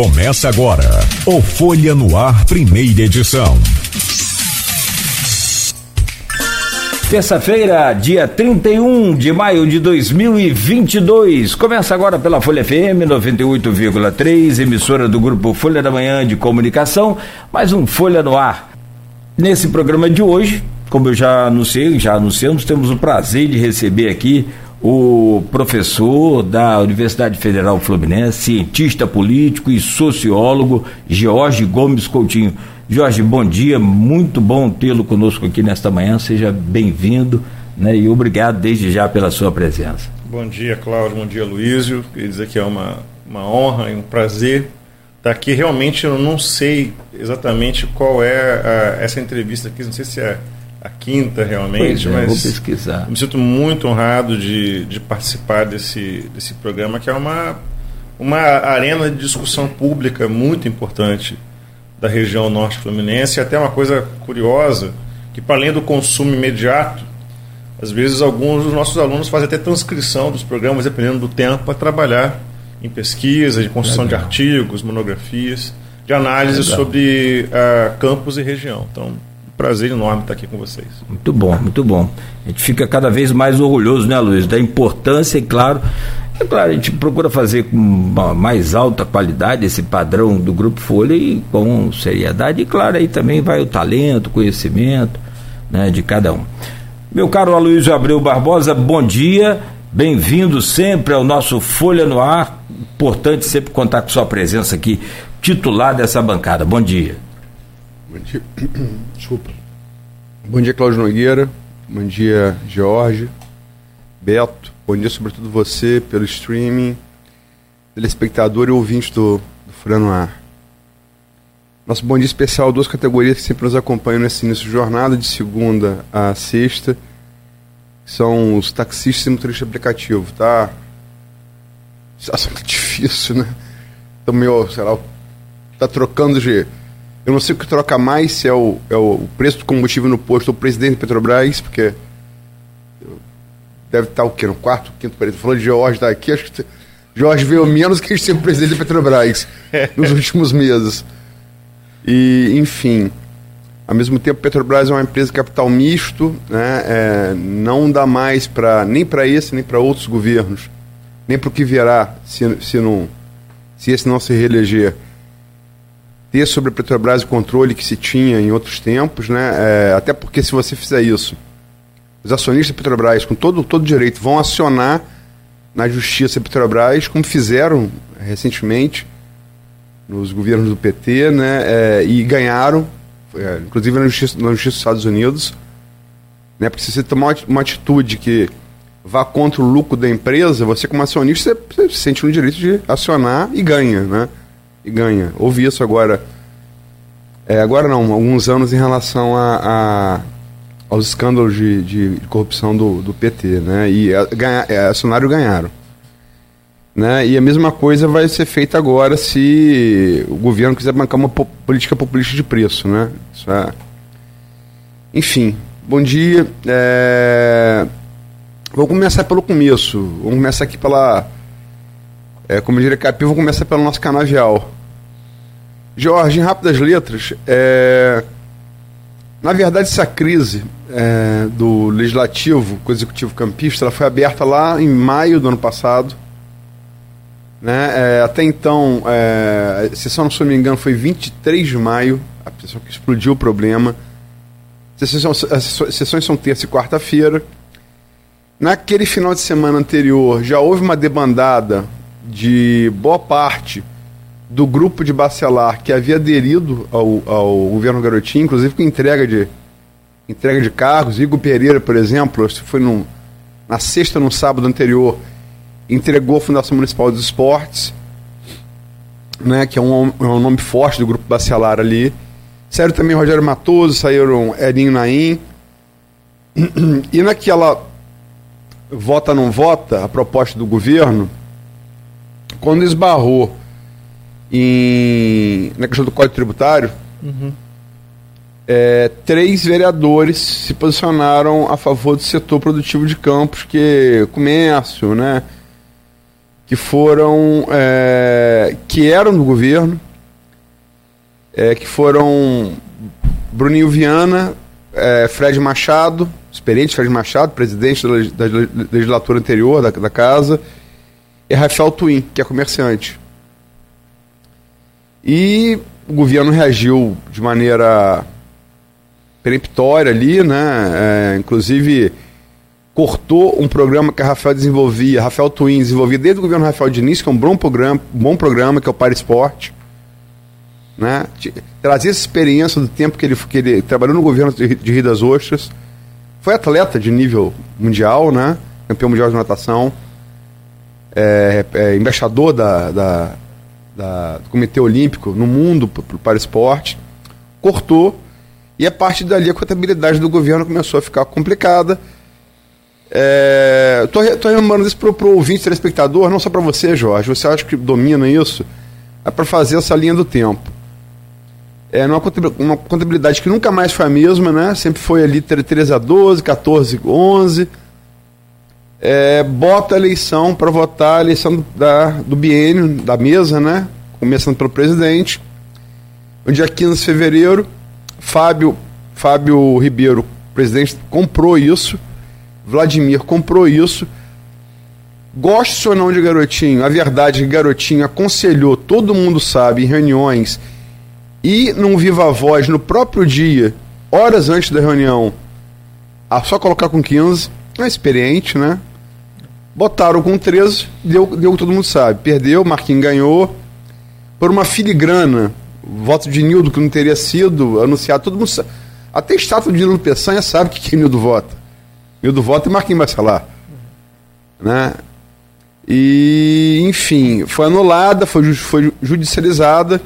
Começa agora o Folha no Ar, primeira edição. Terça-feira, dia 31 de maio de 2022. Começa agora pela Folha FM 98,3, emissora do grupo Folha da Manhã de Comunicação, mais um Folha no Ar. Nesse programa de hoje, como eu já anunciei, já anunciamos, temos o prazer de receber aqui o professor da Universidade Federal Fluminense, cientista político e sociólogo Jorge Gomes Coutinho. Jorge, bom dia, muito bom tê-lo conosco aqui nesta manhã, seja bem-vindo né, e obrigado desde já pela sua presença. Bom dia, Cláudio, bom dia, Luísio. Queria dizer que é uma, uma honra e um prazer estar aqui. Realmente eu não sei exatamente qual é a, essa entrevista aqui, não sei se é a quinta realmente, é, mas vou pesquisar. me sinto muito honrado de, de participar desse, desse programa, que é uma, uma arena de discussão pública muito importante da região norte fluminense, e até uma coisa curiosa, que para além do consumo imediato, às vezes alguns dos nossos alunos fazem até transcrição dos programas, dependendo do tempo, para trabalhar em pesquisa, de construção Legal. de artigos, monografias, de análise Legal. sobre uh, campos e região. Então, prazer enorme estar aqui com vocês. Muito bom, muito bom. A gente fica cada vez mais orgulhoso, né, Luiz, da importância e, claro, é claro, a gente procura fazer com mais alta qualidade esse padrão do Grupo Folha e com seriedade. E, claro, aí também vai o talento, o conhecimento né, de cada um. Meu caro Aloysio Abreu Barbosa, bom dia. Bem-vindo sempre ao nosso Folha no Ar. Importante sempre contar com sua presença aqui, titular dessa bancada. Bom dia. Bom dia. Desculpa. Bom dia, Cláudio Nogueira. Bom dia, Jorge, Beto. Bom dia, sobretudo você, pelo streaming, telespectador e ouvinte do, do Furano Ar. Nosso bom dia especial, duas categorias que sempre nos acompanham nesse início de jornada, de segunda a sexta, são os taxistas e motoristas de aplicativo, tá? Situação tá difícil, né? Estão meio, sei lá, tá trocando de eu não sei o que troca mais, se é o, é o preço do combustível no posto ou o presidente da Petrobras, porque deve estar o quê? No quarto, quinto período. Falando de Jorge daqui, acho que Jorge veio menos que ser o presidente da Petrobras nos últimos meses. E, enfim, ao mesmo tempo, a Petrobras é uma empresa de capital misto, né? É, não dá mais para nem para esse nem para outros governos, nem para o que virá se, se, não, se esse não se reeleger ter sobre a Petrobras o controle que se tinha em outros tempos, né? É, até porque se você fizer isso, os acionistas da Petrobras, com todo todo direito, vão acionar na justiça a Petrobras, como fizeram recentemente nos governos do PT, né? É, e ganharam, é, inclusive na justiça, na justiça dos Estados Unidos, né? Porque se você tomar uma atitude que vá contra o lucro da empresa, você como acionista você, você se sente no direito de acionar e ganha, né? E ganha. Ouvi isso agora. É, agora não, alguns anos em relação a, a aos escândalos de, de, corrupção do, do PT, né? E a, ganha, é, ganharam. Né? E a mesma coisa vai ser feita agora se o governo quiser bancar uma po política populista de preço, né? É... Enfim, bom dia. É... Vou começar pelo começo. Vamos começar aqui pela é, como diria vou começar pelo nosso canavial. Jorge, em rápidas letras, é... na verdade essa crise é, do legislativo com o executivo campista ela foi aberta lá em maio do ano passado. Né? É, até então, é, a sessão, se não me engano, foi 23 de maio, a sessão que explodiu o problema. As as sessões são terça e quarta-feira. Naquele final de semana anterior, já houve uma debandada de boa parte do grupo de Bacelar que havia aderido ao, ao governo Garotinho, inclusive com entrega de entrega de cargos. Igor Pereira, por exemplo, foi num, na sexta, no sábado anterior, entregou a Fundação Municipal dos Esportes, né, que é um, é um nome forte do grupo Bacelar ali. Saíram também Rogério Matoso, saíram Erinho Naim. E naquela vota não vota, a proposta do governo, quando esbarrou em, na questão do Código Tributário, uhum. é, três vereadores se posicionaram a favor do setor produtivo de campos, que comércio, né? Que foram é, é, que eram do governo, é, que foram Bruninho Viana, é, Fred Machado, experiente Fred Machado, presidente da, da legislatura anterior da, da casa, e Rafael Twin, que é comerciante. E o governo reagiu de maneira peremptória ali, né? É, inclusive cortou um programa que a Rafael desenvolvia, Rafael Twin desenvolvia desde o governo Rafael Diniz, que é um bom programa, bom programa que é o Para Esporte. Né? Trazia essa experiência do tempo que ele, que ele trabalhou no governo de, de Rio das Ostras. Foi atleta de nível mundial, né? campeão mundial de natação, é, é, embaixador da, da, da, do Comitê Olímpico no mundo para esporte. Cortou e a partir dali a contabilidade do governo começou a ficar complicada é, tô, tô lembrando isso pro, pro ouvinte telespectador, não só para você, Jorge. Você acha que domina isso? É para fazer essa linha do tempo. É uma contabilidade que nunca mais foi a mesma, né? Sempre foi ali 13 a 12, 14 a 11. É, bota a eleição para votar a eleição da, do biênio, da mesa, né? Começando pelo presidente. No dia 15 de fevereiro, Fábio, Fábio Ribeiro, presidente, comprou isso Vladimir comprou isso. Goste ou não de Garotinho, a verdade é que Garotinho aconselhou, todo mundo sabe, em reuniões e num viva voz no próprio dia, horas antes da reunião, a só colocar com 15, é experiente, né? Botaram com 13, deu, deu todo mundo sabe. Perdeu, Marquinhos ganhou. Por uma filigrana, voto de Nildo que não teria sido anunciado, todo mundo sabe. Até estátua de Nildo Peçanha sabe que, que Nildo vota. Mildo Voto e Marquinhos Bacelar. Né? E, enfim, foi anulada, foi, foi judicializada,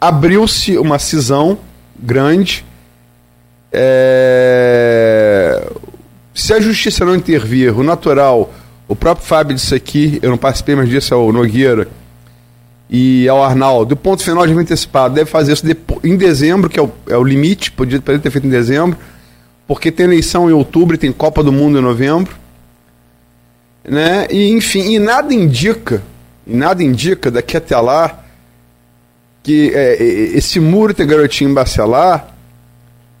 abriu-se uma cisão grande. É... Se a justiça não intervir, o natural, o próprio Fábio disse aqui, eu não participei mais disso, é o Nogueira, e ao Arnaldo, o ponto final de antecipado, deve fazer isso em dezembro, que é o, é o limite, podia, podia ter feito em dezembro porque tem eleição em outubro tem Copa do Mundo em novembro. Né? E, enfim, e nada indica, e nada indica daqui até lá que é, esse muro ter garotinho Bacelar,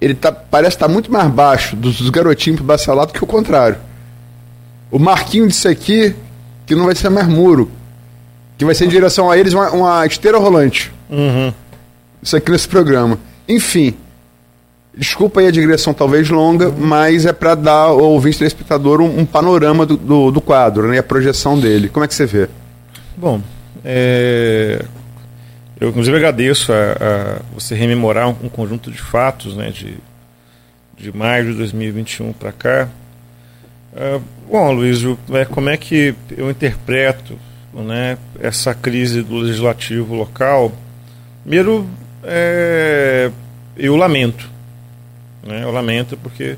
ele tá, parece estar tá muito mais baixo dos, dos garotinhos para Bacelar do que o contrário. O Marquinho disse aqui que não vai ser mais muro, que vai ser em direção a eles uma, uma esteira rolante. Uhum. Isso aqui nesse programa. Enfim, Desculpa aí a digressão talvez longa, uhum. mas é para dar ao ouvinte telespectador um, um panorama do, do, do, quadro, né, a projeção dele. Como é que você vê? Bom, é... eu inclusive agradeço a, a você rememorar um, um, conjunto de fatos né, de, de maio de 2021 para cá. É, bom, Luiz, é, como é que eu interpreto né, essa crise do legislativo local? Primeiro, é, eu lamento né? Eu lamento porque,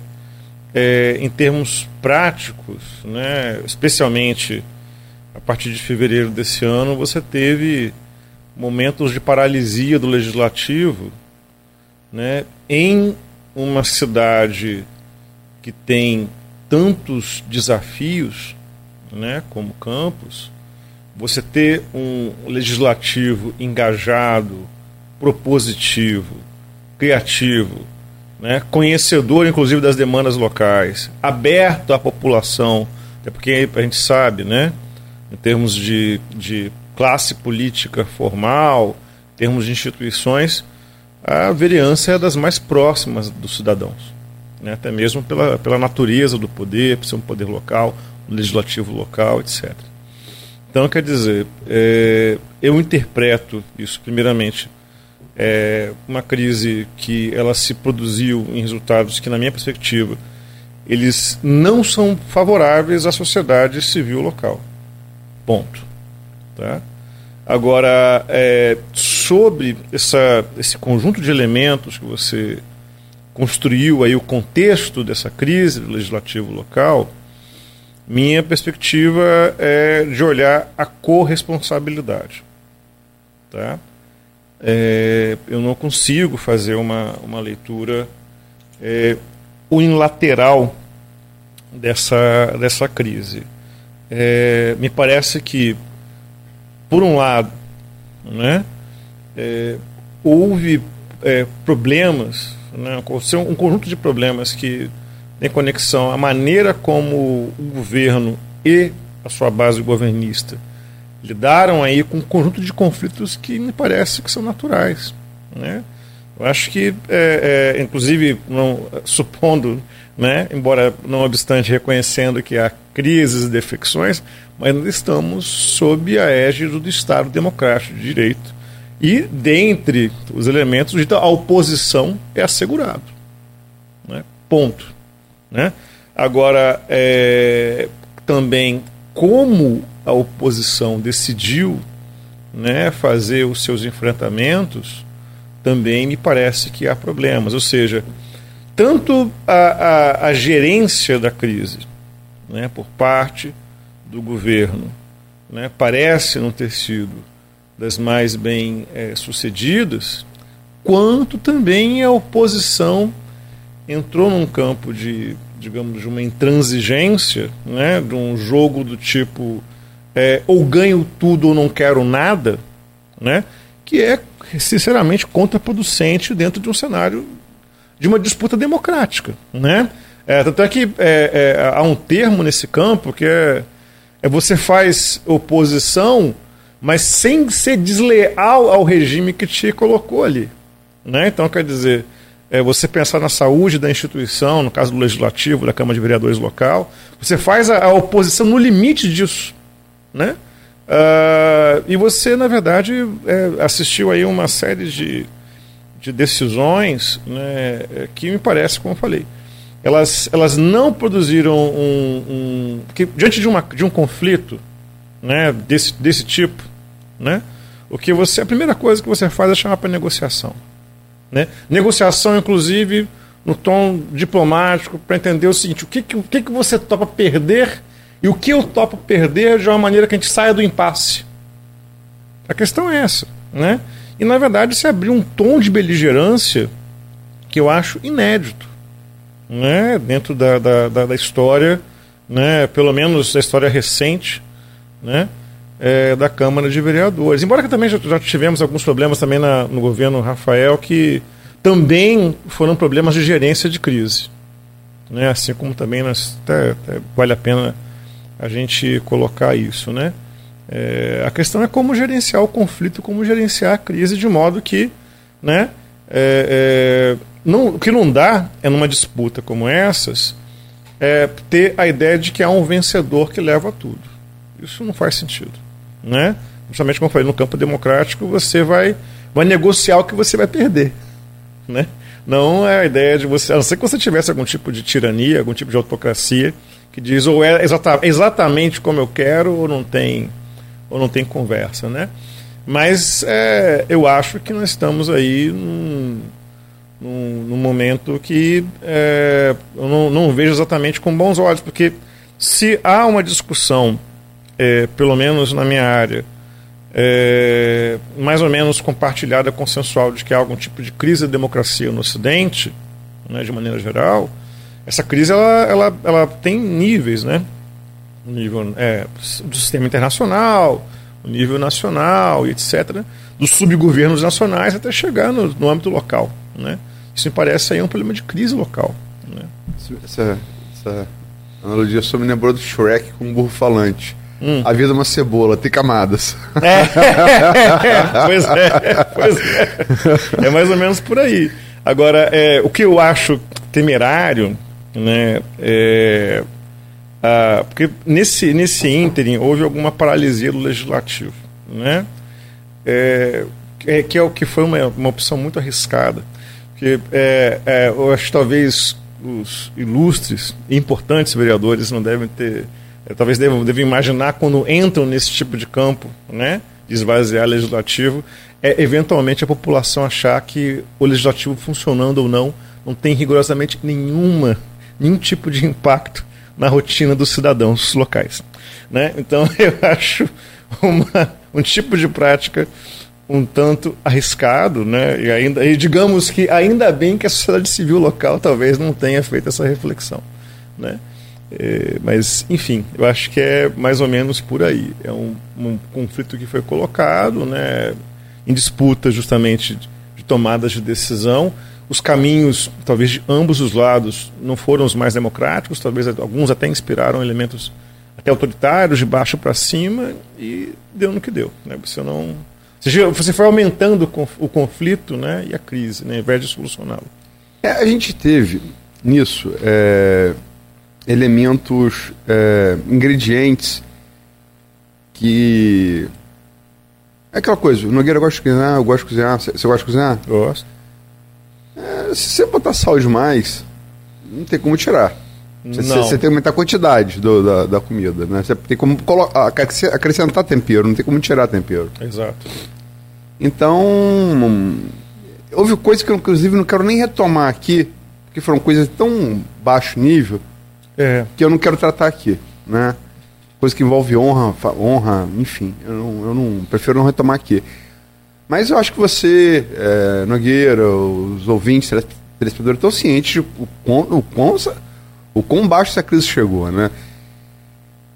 é, em termos práticos, né, especialmente a partir de fevereiro desse ano, você teve momentos de paralisia do legislativo né, em uma cidade que tem tantos desafios né, como Campos, você ter um legislativo engajado, propositivo, criativo, né, conhecedor inclusive das demandas locais, aberto à população, até porque a gente sabe, né, em termos de, de classe política formal, em termos de instituições, a vereança é das mais próximas dos cidadãos, né, até mesmo pela, pela natureza do poder, por ser um poder local, um legislativo local, etc. Então, quer dizer, é, eu interpreto isso, primeiramente, é uma crise que ela se produziu em resultados que, na minha perspectiva, eles não são favoráveis à sociedade civil local. Ponto. Tá? Agora, é, sobre essa, esse conjunto de elementos que você construiu aí o contexto dessa crise do legislativo local, minha perspectiva é de olhar a corresponsabilidade. Tá? é, eu não consigo fazer uma, uma leitura é, unilateral dessa, dessa crise. É, me parece que, por um lado, né, é, houve é, problemas, né, um conjunto de problemas que tem conexão à maneira como o governo e a sua base governista lidaram aí com um conjunto de conflitos que me parece que são naturais, né? Eu acho que, é, é, inclusive, não, supondo, né, embora não obstante reconhecendo que há crises e defecções, mas estamos sob a égide do Estado Democrático de Direito. E, dentre os elementos, a oposição é assegurado. Né? Ponto. Né? Agora, é, também, como a oposição decidiu né, fazer os seus enfrentamentos, também me parece que há problemas. Ou seja, tanto a, a, a gerência da crise né, por parte do governo né, parece não ter sido das mais bem é, sucedidas, quanto também a oposição entrou num campo de, digamos, de uma intransigência, né, de um jogo do tipo é, ou ganho tudo ou não quero nada, né, que é sinceramente contraproducente dentro de um cenário de uma disputa democrática, né? É, tanto é que é, é, há um termo nesse campo que é, é você faz oposição, mas sem ser desleal ao regime que te colocou ali. Né? Então, quer dizer, é você pensar na saúde da instituição, no caso do legislativo, da Câmara de Vereadores local, você faz a, a oposição no limite disso. Né? Uh, e você, na verdade, é, assistiu aí uma série de, de decisões né, que me parece, como eu falei, elas, elas não produziram um. um porque diante de, uma, de um conflito né, desse, desse tipo, né, o que você, a primeira coisa que você faz é chamar para negociação. Né? Negociação, inclusive, no tom diplomático, para entender o seguinte: o que, que, o que, que você topa perder e o que eu topo perder de uma maneira que a gente saia do impasse. A questão é essa. Né? E, na verdade, se abriu um tom de beligerância que eu acho inédito né, dentro da, da, da, da história, né, pelo menos da história recente, né, é, da Câmara de Vereadores. Embora que também já, já tivemos alguns problemas também na, no governo Rafael que também foram problemas de gerência de crise. Né, assim como também nós, até, até vale a pena a gente colocar isso. Né? É, a questão é como gerenciar o conflito, como gerenciar a crise de modo que né, é, é não, o que não dá é numa disputa como essas é ter a ideia de que há um vencedor que leva tudo. Isso não faz sentido, né? Justamente como eu falei, no campo democrático você vai, vai negociar o que você vai perder, né? Não é a ideia de você, a não ser que você tivesse algum tipo de tirania, algum tipo de autocracia que diz ou é exata, exatamente como eu quero ou não tem ou não tem conversa, né? Mas é, eu acho que nós estamos aí num, num, num momento que é, eu não, não, vejo exatamente com bons olhos, porque se há uma discussão, é, pelo menos na minha área, é, mais ou menos compartilhada, consensual, de que há algum tipo de crise da democracia no Ocidente, né, de maneira geral, essa crise ela, ela, ela tem níveis, né? O nível é, do sistema internacional, o nível nacional, etc., dos subgovernos nacionais até chegar no, no âmbito local, né? Isso me parece aí um problema de crise local. Né? Essa, essa analogia só me lembrou do Shrek com um burro falante. Hum. A vida é uma cebola, tem camadas. É. pois é, pois é. É mais ou menos por aí. Agora, é, o que eu acho temerário, né, é, ah, porque nesse, nesse ínterim houve alguma paralisia do legislativo, né, é, é, que é o que foi uma, uma opção muito arriscada que é, é, eu acho que talvez os ilustres e importantes vereadores não devem ter, talvez devam, imaginar quando entram nesse tipo de campo, né, esvaziar legislativo, é eventualmente a população achar que o legislativo funcionando ou não não tem rigorosamente nenhuma, nenhum tipo de impacto na rotina dos cidadãos locais. Né? Então eu acho uma, um tipo de prática um tanto arriscado, né? E ainda e digamos que ainda bem que a sociedade civil local talvez não tenha feito essa reflexão, né? É, mas enfim, eu acho que é mais ou menos por aí. É um, um conflito que foi colocado, né? em disputa justamente de tomadas de decisão. Os caminhos, talvez de ambos os lados, não foram os mais democráticos, talvez alguns até inspiraram elementos até autoritários, de baixo para cima, e deu no que deu. Né? Você não. Você foi aumentando o conflito né, e a crise, né, ao invés de solucioná-lo. É, a gente teve nisso é, elementos, é, ingredientes que. É aquela coisa, o Nogueira gosta de cozinhar, eu gosto de cozinhar. Você gosta de cozinhar? Gosto. É, se você botar sal demais, não tem como tirar. Você, tem que aumentar a quantidade do, da, da, comida, né? Você tem como colocar, acrescentar tempero, não tem como tirar tempero. Exato. Então, houve coisas que eu, inclusive, não quero nem retomar aqui, porque foram coisas de tão baixo nível, é. que eu não quero tratar aqui, né? Coisa que envolve honra, honra, enfim, eu não, eu não prefiro não retomar aqui. Mas eu acho que você, é, Nogueira, os ouvintes, telespectadores, estão cientes do quão, o quão o quão baixo essa crise chegou, né?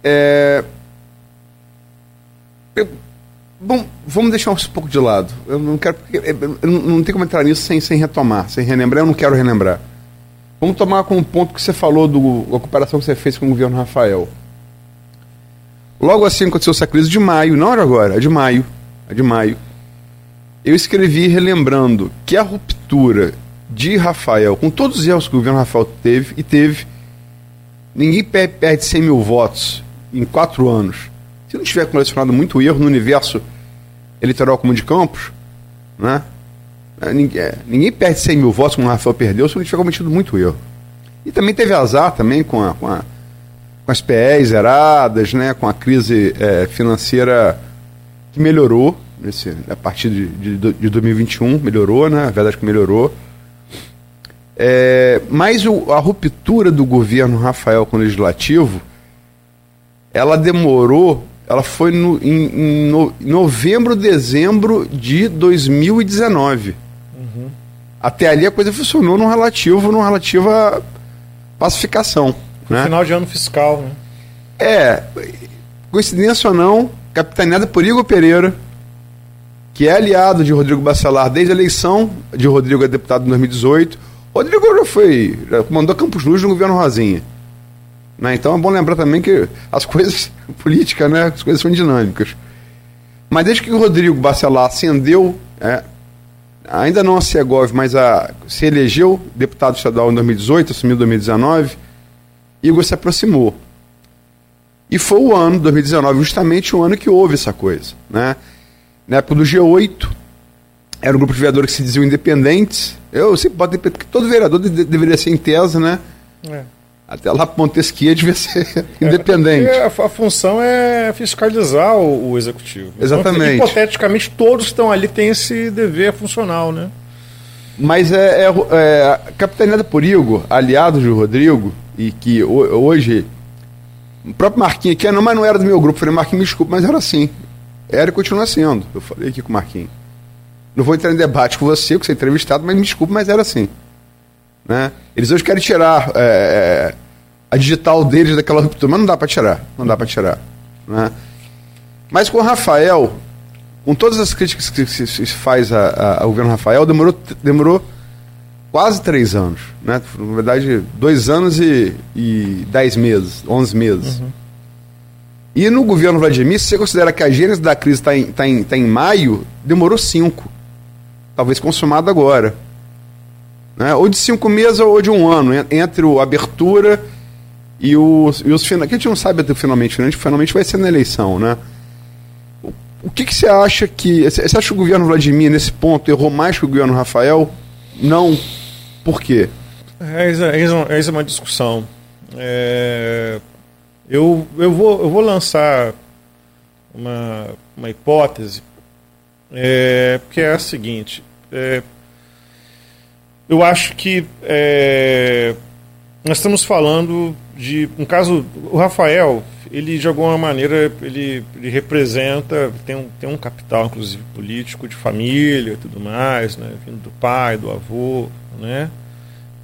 É... Bom, vamos deixar um pouco de lado. Eu não quero. Eu não tem como entrar nisso sem, sem retomar, sem relembrar. Eu não quero relembrar. Vamos tomar como ponto que você falou do, da comparação que você fez com o governo Rafael. Logo assim aconteceu essa crise de maio, não era agora, é de maio. É de maio. Eu escrevi relembrando que a ruptura de Rafael, com todos os erros que o governo Rafael teve e teve, Ninguém perde 100 mil votos em quatro anos. Se não tiver colecionado muito erro no universo eleitoral como de Campos, né? É, ninguém, é, ninguém perde 100 mil votos como o Rafael perdeu se não tiver cometido muito erro. E também teve azar também com, a, com, a, com as PEs zeradas, né? com a crise é, financeira que melhorou nesse, a partir de, de, de 2021, melhorou, né? A verdade é que melhorou. É, mas o, a ruptura do governo Rafael com o legislativo, ela demorou, ela foi no, em, em no, novembro, dezembro de 2019. Até ali a coisa funcionou no relativo, no relativo à pacificação. No né? final de ano fiscal, né? É, coincidência ou não, capitaneada por Igor Pereira, que é aliado de Rodrigo Bacelar desde a eleição de Rodrigo a deputado em 2018 Rodrigo já foi, já comandou Campos Luz no governo Rosinha. Né? Então é bom lembrar também que as coisas, política, né? As coisas são dinâmicas. Mas desde que o Rodrigo Bacelar ascendeu, é, ainda não a Segov, mas a, se elegeu deputado estadual em 2018, assumiu em 2019, Igor se aproximou. E foi o ano, 2019, justamente o ano que houve essa coisa. Né? Na época do G8, era um grupo de vereadores que se diziam independentes. Eu sempre boto porque todo vereador de, deveria ser em tese, né? É. Até lá Montesquieu devia ser é, independente. A, a, função é fiscalizar o, o executivo. Exatamente. Então, hipoteticamente, todos que estão ali têm esse dever funcional, né? Mas é, é, é capitaneada por Igor, aliado de Rodrigo, e que hoje. O próprio Marquinhos aqui, não, mas não era do meu grupo. Eu falei, Marquinhos, me desculpa, mas era assim. Era e continua sendo. Eu falei aqui com o Marquinhos. Não vou entrar em debate com você, que você é entrevistado, mas me desculpe, mas era assim. Né? Eles hoje querem tirar é, é a digital deles daquela ruptura, mas não dá para tirar. Não dá para tirar. Né? Mas com o Rafael, com todas as críticas que se faz ao governo Rafael, demorou, demorou quase três anos. Né? Na verdade, dois anos e, e dez meses, onze meses. Uhum. E no governo Vladimir, se você considera que a gênese da crise está em, tá em, tá em maio, demorou cinco talvez consumado agora. Né? Ou de cinco meses ou de um ano, entre a abertura e os, e os finais. Que a gente não sabe até finalmente, finalmente vai ser na eleição. Né? O, o que, que você acha que. Você acha que o governo Vladimir, nesse ponto, errou mais que o governo Rafael? Não. Por quê? É, é, é uma discussão. É, eu, eu, vou, eu vou lançar uma, uma hipótese é, porque é a seguinte: é, eu acho que é, nós estamos falando de um caso. O Rafael, ele de alguma maneira ele, ele representa, tem um, tem um capital, inclusive político, de família e tudo mais, né, vindo do pai, do avô, né?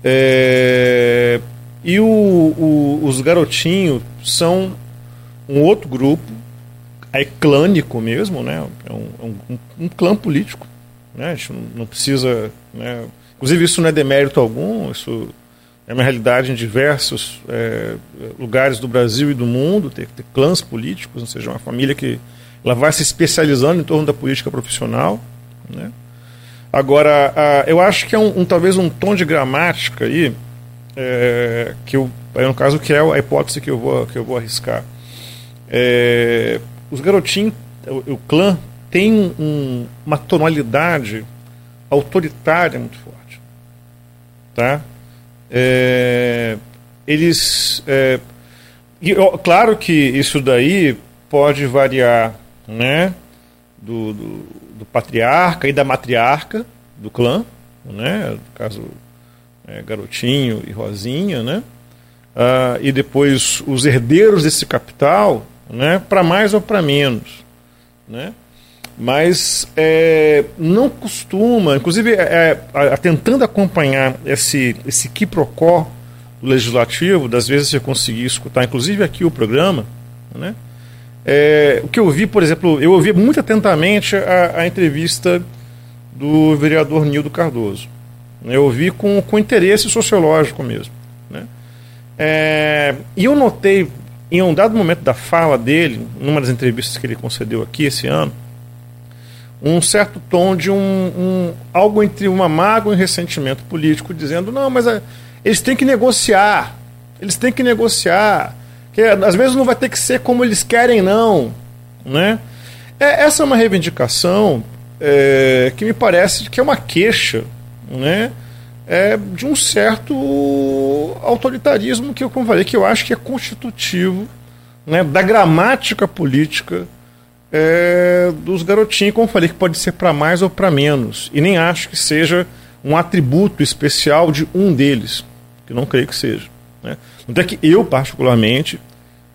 É, e o, o, os garotinhos são um outro grupo é clânico mesmo, né? É um, é um, um clã político. Né? A gente não precisa. Né? Inclusive, isso não é demérito algum, isso é uma realidade em diversos é, lugares do Brasil e do mundo, ter, ter clãs políticos, ou seja, uma família que ela vai se especializando em torno da política profissional. Né? Agora, a, eu acho que é um, um, talvez um tom de gramática aí, é, que eu, é no caso que é a hipótese que eu vou, que eu vou arriscar. É, os garotinhos, o, o clã tem um, uma tonalidade autoritária muito forte. Tá? É, eles. É, e, ó, claro que isso daí pode variar né, do, do, do, patriarca e da matriarca do clã, né, no caso é, Garotinho e Rosinha, né, ah, e depois os herdeiros desse capital, né, para mais ou para menos. Né, mas é, não costuma, inclusive é, é, tentando acompanhar esse, esse quiprocó do legislativo, das vezes eu consegui escutar, inclusive aqui o programa, né? É, o que eu vi, por exemplo, eu ouvi muito atentamente a, a entrevista do vereador Nildo Cardoso. Eu ouvi com, com interesse sociológico mesmo. Né? É, e eu notei, em um dado momento da fala dele, numa das entrevistas que ele concedeu aqui esse ano, um certo tom de um, um algo entre uma mágoa e um ressentimento político, dizendo não, mas a, eh, eles têm que negociar, eles têm que negociar, que às vezes não vai ter que ser como eles querem não, né? É, essa é uma reivindicação é, que me parece que é uma queixa, né? É, de um certo autoritarismo que eu como falei que eu acho que é constitutivo né, da gramática política é, dos garotinhos, como eu falei, que pode ser para mais ou para menos. E nem acho que seja um atributo especial de um deles, que não creio que seja. Né? Até que eu, particularmente,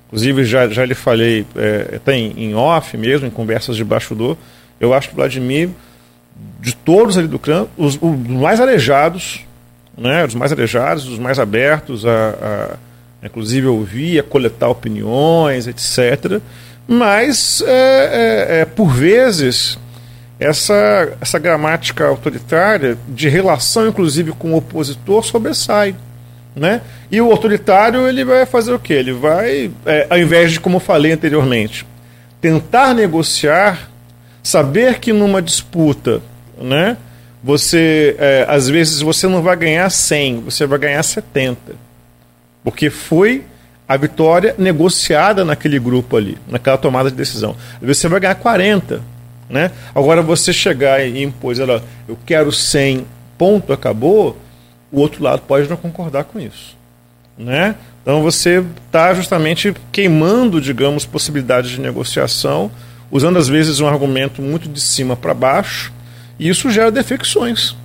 inclusive já, já lhe falei, é, até em, em, off mesmo, em conversas de bastidor, eu acho que o Vladimir, de todos ali do clã, os, os mais arejados, né, os mais arejados, os mais abertos a, a inclusive ouvir, a coletar opiniões, etc., mas, é, é, é, por vezes, essa, essa gramática autoritária, de relação inclusive com o opositor, sobressai. Né? E o autoritário ele vai fazer o quê? Ele vai, é, ao invés de, como falei anteriormente, tentar negociar, saber que numa disputa, né, você é, às vezes você não vai ganhar 100, você vai ganhar 70. Porque foi a vitória negociada naquele grupo ali, naquela tomada de decisão. Você vai ganhar 40. Né? Agora você chegar e impor, ela, eu quero 100, ponto, acabou, o outro lado pode não concordar com isso. Né? Então você está justamente queimando, digamos, possibilidades de negociação, usando às vezes um argumento muito de cima para baixo, e isso gera defecções.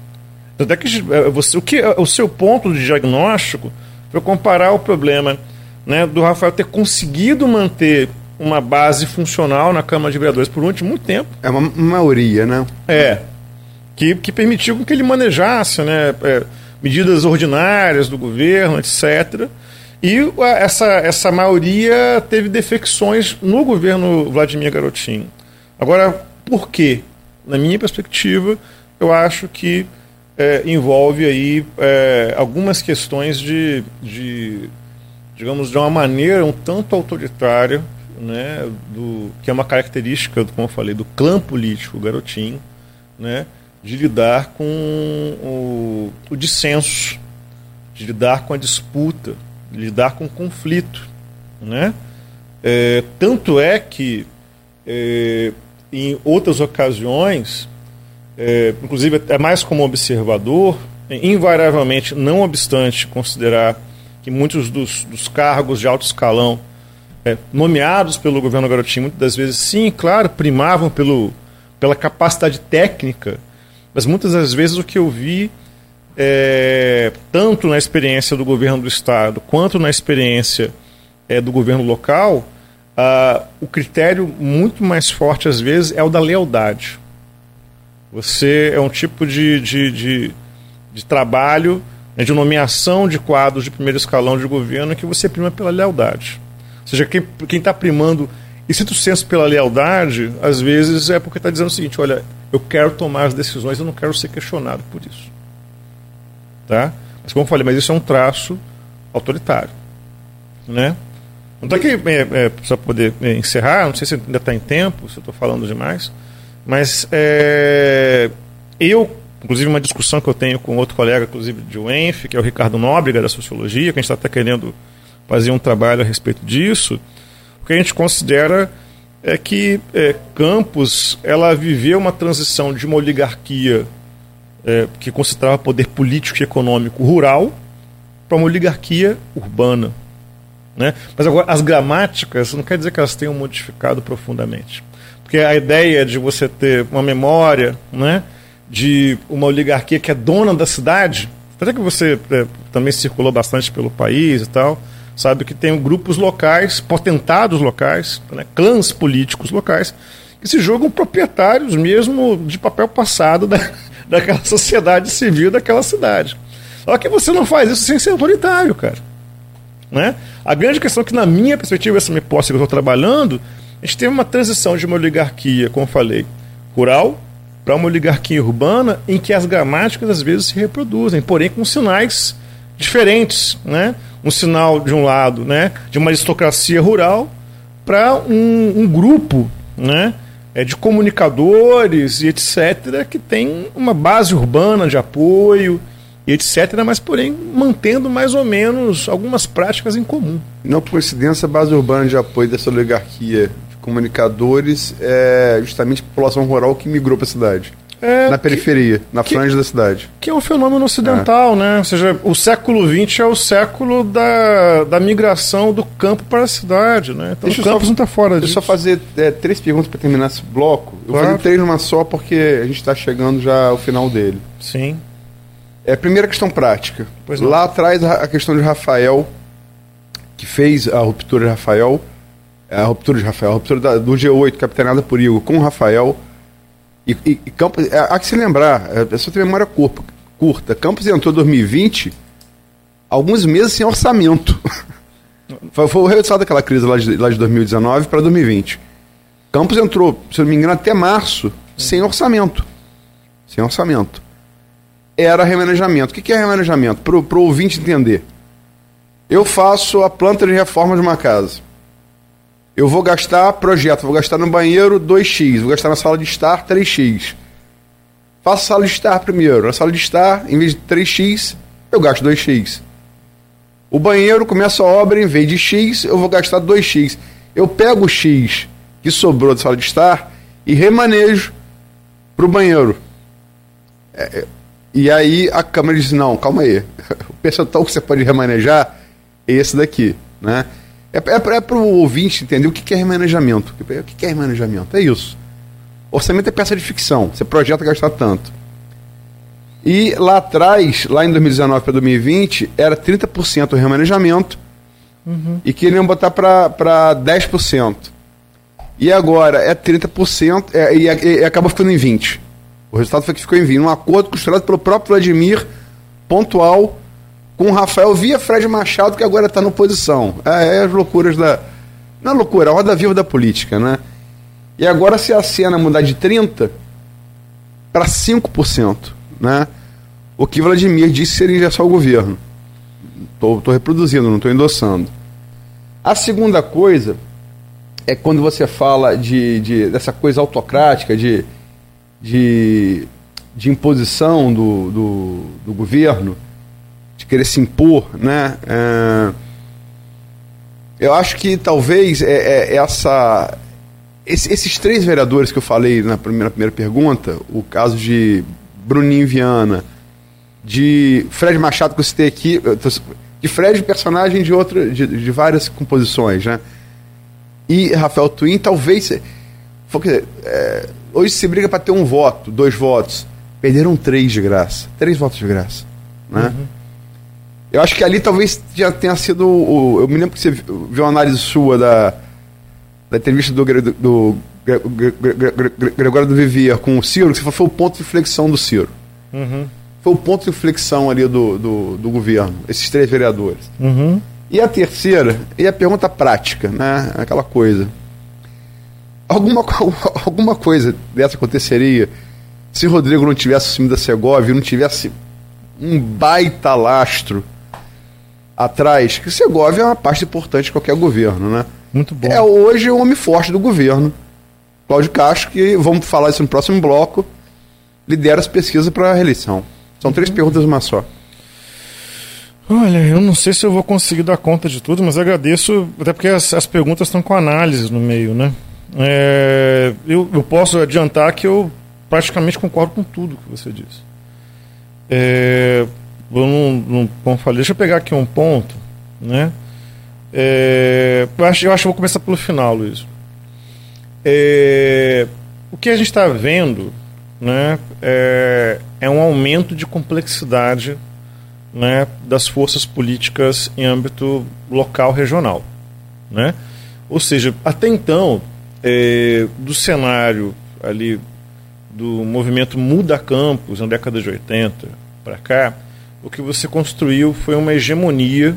Até que eh, você, o que o seu ponto de diagnóstico foi comparar o problema né, do Rafael ter conseguido manter uma base funcional na Câmara de Vereadores por muito tempo. É uma maioria, né? É. Que, que permitiu que ele manejasse né, é, medidas ordinárias do governo, etc. E essa, essa maioria teve defecções no governo Vladimir Garotinho. Agora, por quê? Na minha perspectiva, eu acho que é, envolve aí é, algumas questões de, de digamos, de uma maneira um tanto autoritária, né, do, que é uma característica, como eu falei, do clã político garotinho, né, de lidar com o, o dissenso, de lidar com a disputa, de lidar com o conflito. Né? É, tanto é que, é, em outras ocasiões, é, inclusive é mais como observador, invariavelmente, não obstante considerar que muitos dos, dos cargos de alto escalão é, nomeados pelo governo Garotinho, muitas das vezes, sim, claro, primavam pelo, pela capacidade técnica, mas muitas das vezes o que eu vi, é, tanto na experiência do governo do Estado quanto na experiência é, do governo local, o critério muito mais forte, às vezes, é o da lealdade. Você é um tipo de, de, de, de trabalho né, de nomeação de quadros de primeiro escalão de governo que você prima pela lealdade. Ou seja, quem está primando E tu senso pela lealdade, às vezes é porque está dizendo o seguinte: olha, eu quero tomar as decisões, eu não quero ser questionado por isso. Tá? Mas como eu falei, mas isso é um traço autoritário. Né? Então aqui, é, é, para poder é, encerrar, não sei se ainda está em tempo, se eu estou falando demais, mas é, eu, inclusive uma discussão que eu tenho com outro colega, inclusive de UENF, que é o Ricardo Nóbrega, da Sociologia, que a gente está até querendo fazer um trabalho a respeito disso, o que a gente considera é que é, Campos ela viveu uma transição de uma oligarquia é, que concentrava poder político e econômico rural para uma oligarquia urbana. Né? Mas agora, as gramáticas não quer dizer que elas tenham modificado profundamente. Porque a ideia de você ter uma memória né, de uma oligarquia que é dona da cidade, até que você é, também circulou bastante pelo país e tal, sabe que tem grupos locais, potentados locais, né, clãs políticos locais, que se jogam proprietários mesmo de papel passado da, daquela sociedade civil daquela cidade. Só que você não faz isso sem ser autoritário, cara. Né? A grande questão é que, na minha perspectiva, essa minha posse que eu estou trabalhando, a gente teve uma transição de uma oligarquia, como eu falei, rural para uma oligarquia urbana em que as gramáticas às vezes se reproduzem, porém com sinais diferentes, né? Um sinal de um lado, né, de uma aristocracia rural para um, um, grupo, né, é, de comunicadores e etc que tem uma base urbana de apoio e etc, mas porém mantendo mais ou menos algumas práticas em comum. Não por coincidência, a base urbana de apoio dessa oligarquia comunicadores é justamente a população rural que migrou para a cidade. É, na periferia, que, na franja que, da cidade. Que é um fenômeno ocidental, é. né? Ou seja, o século XX é o século da, da migração do campo para a cidade, né? Então deixa o campus só, não está fora disso. Deixa eu só fazer é, três perguntas para terminar esse bloco. Eu claro. vou fazer três numa só porque a gente está chegando já ao final dele. Sim. É, primeira questão prática. Lá atrás, a questão de Rafael, que fez a ruptura de Rafael, a ruptura de Rafael, a ruptura da, do G8, capitaneada por Igor, com Rafael. E, e, e Campos, é, há que se lembrar, é, é só ter memória curta, curta. Campos entrou em 2020, alguns meses sem orçamento. foi, foi, o resultado daquela crise lá de, lá de 2019 para 2020. Campos entrou, se não me engano, até março, sem orçamento. Sem orçamento era remanejamento. O que é remanejamento? Para o ouvinte entender. Eu faço a planta de reforma de uma casa. Eu vou gastar projeto, vou gastar no banheiro 2x, vou gastar na sala de estar 3x. Faço sala de estar primeiro. Na sala de estar, em vez de 3x, eu gasto 2x. O banheiro começa a obra, em vez de x, eu vou gastar 2x. Eu pego o x que sobrou da sala de estar e remanejo para o banheiro. É, é e aí a Câmara diz: não, calma aí. O percentual que você pode remanejar é esse daqui. Né? É, é, é para o ouvinte entender o que é remanejamento. O que é remanejamento? É isso. Orçamento é peça de ficção. Você projeta gastar tanto. E lá atrás, lá em 2019 para 2020, era 30% o remanejamento uhum. e queriam botar para 10%. E agora é 30% é, e, e acaba ficando em 20%. O resultado foi que ficou em vinho. Um acordo costurado pelo próprio Vladimir, pontual, com o Rafael via Fred Machado, que agora está na oposição. É, é, as loucuras da. Não é loucura, a roda viva da política, né? E agora se a cena mudar de 30% para 5%, né? O que Vladimir disse seria só o governo. Estou reproduzindo, não estou endossando. A segunda coisa é quando você fala de, de dessa coisa autocrática, de de, de imposição do, do, do governo, querer se impor, né? É, eu acho que talvez é, é essa esses três vereadores que eu falei na primeira, primeira pergunta, o caso de Bruninho Viana, de Fred Machado que eu citei aqui, de Fred personagem de outra, de, de várias composições, né? E Rafael Twin, talvez, é, Hoje se briga para ter um voto, dois votos. Perderam três de graça. Três votos de graça. Né? Uhum. Eu acho que ali talvez já tenha sido. O, eu me lembro que você viu uma análise sua da, da entrevista do, do, do Gregório do Vivier com o Ciro, que você falou, foi o ponto de inflexão do Ciro. Uhum. Foi o ponto de inflexão ali do, do, do governo, esses três vereadores. Uhum. E a terceira, e a pergunta prática, né? Aquela coisa. alguma, alguma coisa dessa aconteceria se Rodrigo não tivesse assumido a Segovia, não tivesse um baita lastro atrás, que Segovia é uma parte importante de qualquer governo, né? Muito bom. É hoje o homem forte do governo. Cláudio Castro, que vamos falar isso no próximo bloco, lidera as pesquisas para a reeleição. São três perguntas, uma só. Olha, eu não sei se eu vou conseguir dar conta de tudo, mas agradeço, até porque as, as perguntas estão com análise no meio, né? É, eu, eu, posso adiantar que eu praticamente concordo com tudo que você disse. É, não, não, como falei, deixa eu pegar aqui um ponto, né? É, eu, acho, eu acho que vou começar pelo final, Luiz. É, o que a gente está vendo né, é, é um aumento de complexidade né, das forças políticas em âmbito local regional. Né? Ou seja, até então, é, do cenário ali do movimento Muda Campos, na década de 80 para cá, o que você construiu foi uma hegemonia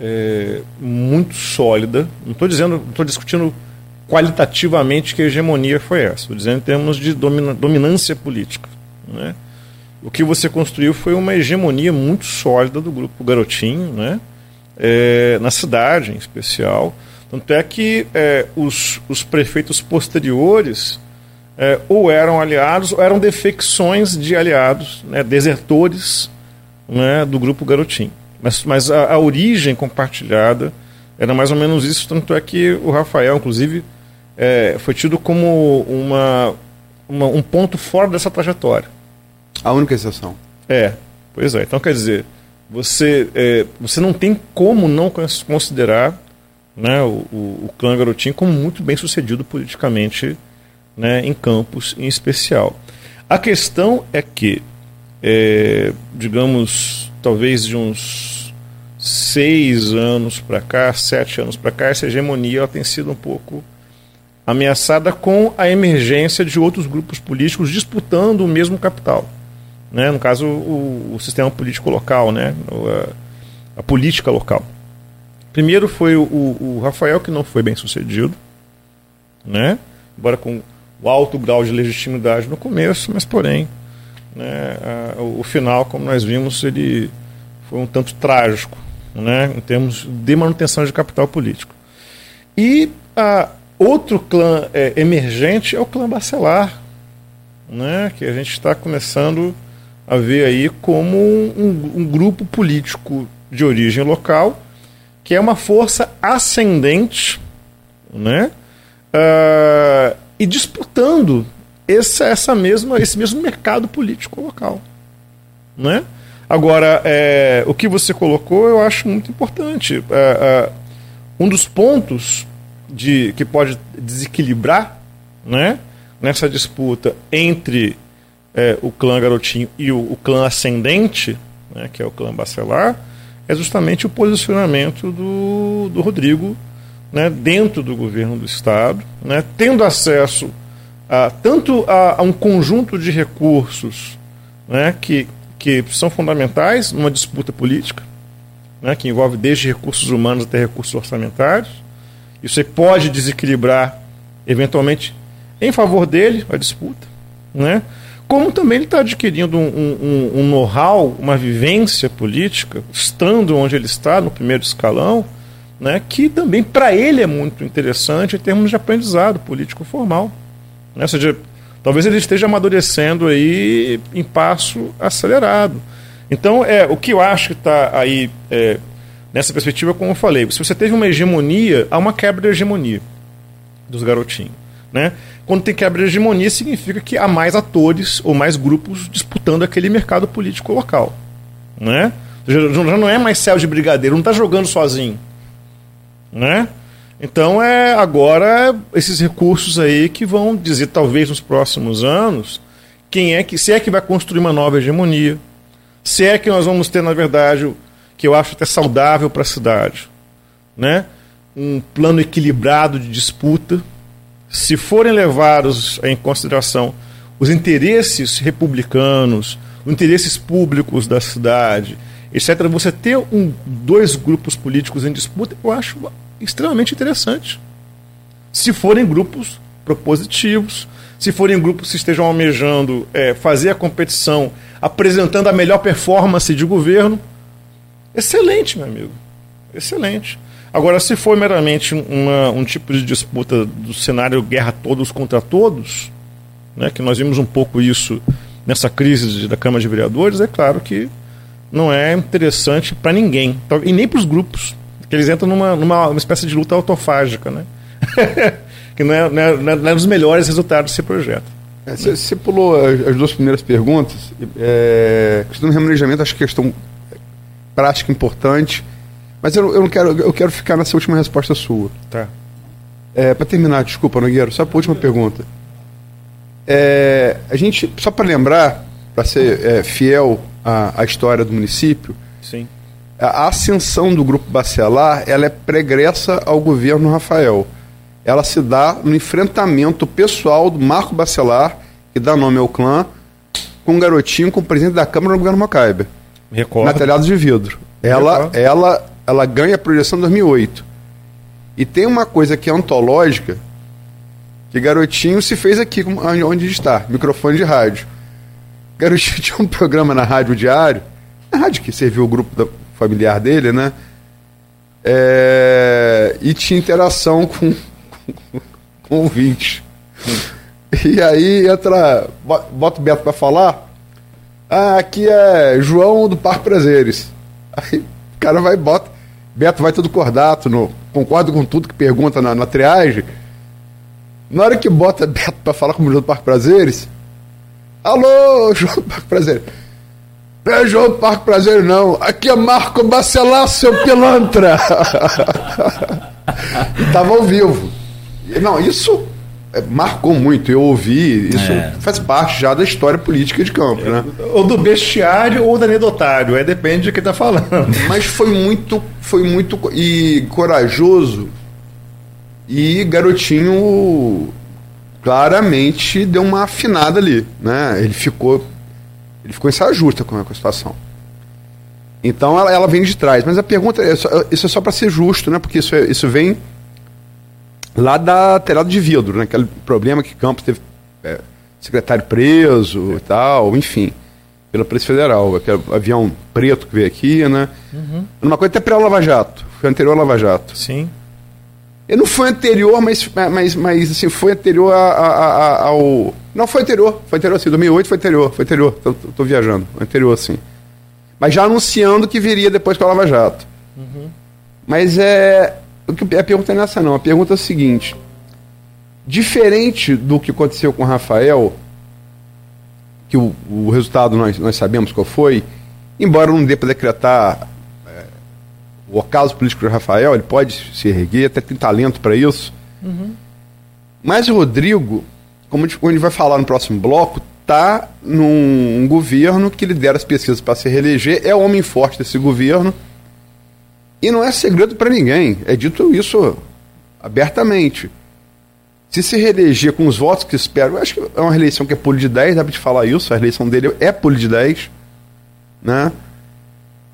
é, muito sólida. Não estou dizendo, estou discutindo qualitativamente que hegemonia foi essa, estou dizendo em termos de domina, dominância política. Né? o que você construiu foi uma hegemonia muito sólida do grupo Garotinho, né? É, na cidade em especial. Tanto é que é, os, os prefeitos posteriores é, ou eram aliados ou eram defecções de aliados, né, desertores né, do grupo Garotinho. Mas, mas a, a, origem compartilhada era mais ou menos isso. Tanto é que o Rafael, inclusive, é, foi tido como uma, uma, um ponto fora dessa trajetória. A única exceção. É, pois é. Então, quer dizer, você, é, você não tem como não considerar né, o, o, clã Garotinho como muito bem sucedido politicamente né, em Campos em especial. A questão é que, é, digamos, talvez de uns seis anos para cá, sete anos para cá, essa hegemonia ela tem sido um pouco ameaçada com a emergência de outros grupos políticos disputando o mesmo capital né? no caso o, o sistema político local, né? a, a, política local. Primeiro foi o, o, Rafael, que não foi bem sucedido, né? embora com o alto grau de legitimidade no começo, mas porém né, a, o final, como nós vimos, ele foi um tanto trágico né, em termos de manutenção de capital político. E a, outro clã é, emergente é o clã Bacelar, né, que a gente está começando a ver aí como um, um grupo político de origem local, que é uma força ascendente, né? Uh, e disputando esse, essa mesma, esse mesmo mercado político local. Né? Agora, é, o que você colocou eu acho muito importante. É, é, um dos pontos de, que pode desequilibrar né, nessa disputa entre é, o clã Garotinho e o, o clã ascendente, né, que é o clã Bacelar, é justamente o posicionamento do, do Rodrigo né, dentro do governo do Estado, né, tendo acesso a, tanto a, a, um conjunto de recursos né, que, que são fundamentais numa disputa política, né, que envolve desde recursos humanos até recursos orçamentários. Isso aí pode desequilibrar, eventualmente, em favor dele a disputa. Né? como também ele está adquirindo um, um, um know-how, uma vivência política, estando onde ele está, no primeiro escalão, né, que também para ele é muito interessante em termos de aprendizado político formal. Né? Ou seja, talvez ele esteja amadurecendo aí em passo acelerado. Então, é, o que eu acho que está aí é, nessa perspectiva, como eu falei, se você teve uma hegemonia, há uma quebra de hegemonia dos garotinhos. Né? Quando tem quebra de hegemonia, significa que há mais atores ou mais grupos disputando aquele mercado político local. Né? Já, já não é mais céu de brigadeiro, não está jogando sozinho. Né? Então é agora esses recursos aí que vão dizer, talvez nos próximos anos, quem é que, se é que vai construir uma nova hegemonia, se é que nós vamos ter, na verdade, que eu acho até saudável para a cidade, né? um plano equilibrado de disputa se forem levados em consideração os interesses republicanos, os interesses públicos da cidade, etc., você ter um, dois grupos políticos em disputa, eu acho extremamente interessante. se forem grupos propositivos, se forem grupos que estejam almejando é, fazer a competição, apresentando a melhor performance de governo, excelente, meu amigo. Excelente. Agora, se for meramente uma, um tipo de disputa do cenário guerra todos contra todos, né, que nós vimos um pouco isso nessa crise da Câmara de Vereadores, é claro que não é interessante para ninguém, e nem para os grupos, que eles entram numa, numa uma espécie de luta autofágica, né? que não é, não, é, não é um dos melhores resultados desse projeto. É, você, pulou as, as, duas primeiras perguntas. É, questão do remanejamento, acho que questão prática importante. Mas eu, eu não quero, eu quero ficar nessa última resposta sua. Tá. É, para terminar, desculpa, Nogueiro, só para a última pergunta. É, a gente, só para lembrar, para ser é, fiel à, à, história do município, Sim. A, ascensão do grupo Bacelar ela é pregressa ao governo Rafael ela se dá no enfrentamento pessoal do Marco Bacelar, que dá nome ao clã, com um garotinho com o presidente da Câmara no governo Macaiba. Recordo. Na telhado de vidro. Ela, ela, ela ganha a projeção em 2008. E tem uma coisa que é ontológica, que garotinho se fez aqui, onde está, microfone de rádio. Garotinho tinha um programa na rádio diário, na rádio que serviu o grupo familiar dele, né? É, e tinha interação com com ouvinte. E aí entra, bota o Beto para falar. Ah, aqui é João do Parque Prazeres. Aí o cara vai e bota. Beto vai todo cordato, no, concorda com tudo que pergunta na, na triagem. Na hora que bota Beto para falar com o João do Parque Prazeres, alô, João do Parque Prazeres. Não é João do Parque Prazeres, não. Aqui é Marco Bacelar, seu pilantra. e tava ao vivo. Não, isso é, marcou muito. Eu ouvi, isso é. faz parte já da história política de campo, né? Ou do bestiário ou do anedotário, aí depende de quem está falando. Mas foi muito, foi muito e corajoso e garotinho claramente deu uma afinada ali, né? Ele ficou, ele ficou em saia justa com a, com a situação. Então ela, ela vem de trás. Mas a pergunta é só, isso é só para ser justo, né? Porque isso, é, isso vem lá da telhado de vidro, né? Aquele problema que Campos teve é, secretário preso e tal, enfim, pela Polícia Federal, aquele avião preto que veio aqui, né? Uhum. Uma coisa até pré-Lava Jato, foi anterior ao Lava Jato. Sim. Ele não foi anterior, mas, mas, mas assim, foi anterior a, a, a, ao. Não, foi anterior, foi anterior sim, 2008 foi anterior, foi anterior, tô, tô viajando, anterior sim. Mas já anunciando que viria depois com a Lava Jato. Uhum. Mas é a pergunta não é essa não, a pergunta é a seguinte. Diferente do que aconteceu com o Rafael, que o, o resultado nós, nós sabemos qual foi, embora não dê para decretar o ocaso político de Rafael, ele pode se erguer, até tem talento para isso. Uhum. Mas o Rodrigo, como a gente vai falar no próximo bloco, está num governo que lidera as pesquisas para se reeleger, é o homem forte desse governo e não é segredo para ninguém, é dito isso abertamente. Se se reeleger com os votos que espero, eu acho que é uma reeleição que é pulo de 10, dá para te falar isso, a reeleição dele é pulo de 10, né?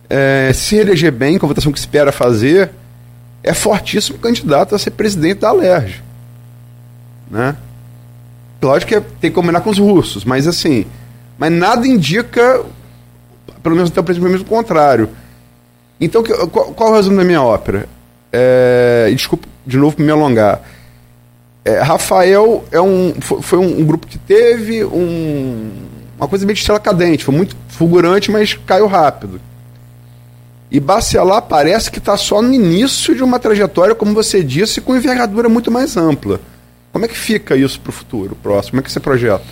É, se reeleger bem, com a votação que espera fazer, é fortíssimo candidato a ser presidente da Alerj. Né? Lógico que é, tem que combinar com os russos, mas assim, mas nada indica, pelo menos até o presidente, o contrário. Então, qual, qual o resumo da minha ópera? É, desculpa de novo por me alongar. É, Rafael é um, foi, foi um, um, grupo que teve um, uma coisa meio de estrela cadente, foi muito fulgurante, mas caiu rápido. E Bacelar parece que está só no início de uma trajetória, como você disse, com envergadura muito mais ampla. Como é que fica isso para o futuro, próximo? Como é que você projeta?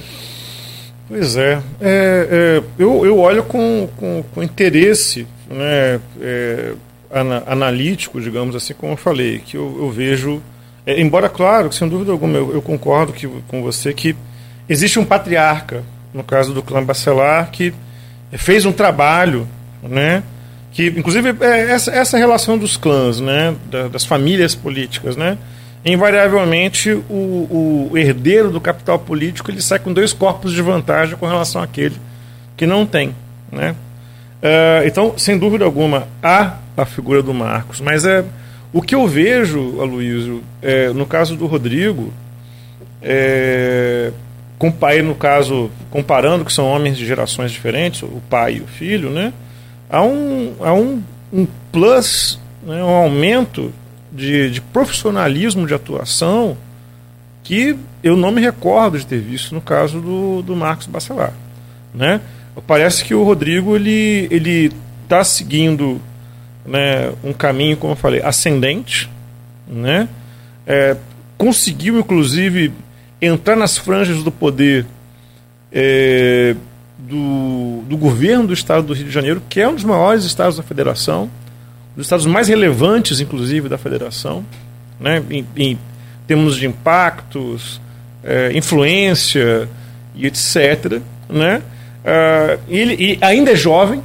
Pois é, é, é eu, eu olho com, com, com interesse né, é, ana, analítico, digamos assim, como eu falei, que eu, eu vejo, é, embora claro, sem dúvida alguma, eu, eu, concordo que, com você que existe um patriarca, no caso do clã Bacelar, que fez um trabalho, né, que inclusive é essa, essa relação dos clãs, né, das famílias políticas, né, invariavelmente o, o, herdeiro do capital político ele sai com dois corpos de vantagem com relação àquele que não tem, né? Uh, então, sem dúvida alguma, há a figura do Marcos, mas é O que eu vejo, Aloysio, é, no caso do Rodrigo, é, no caso, comparando que são homens de gerações diferentes, o pai e o filho, né? Há um, há um, um plus, né, um aumento de, de profissionalismo de atuação que eu não me recordo de ter visto no caso do, do Marcos Bacelar. Né? Parece que o Rodrigo ele ele está seguindo né, um caminho, como eu falei, ascendente, né? É, conseguiu inclusive entrar nas franjas do poder é, do, do governo do estado do Rio de Janeiro, que é um dos maiores estados da federação, um dos estados mais relevantes, inclusive, da federação, né? em, em termos de impactos, é, influência e etc. Né? Uh, ele, ele, ainda é jovem.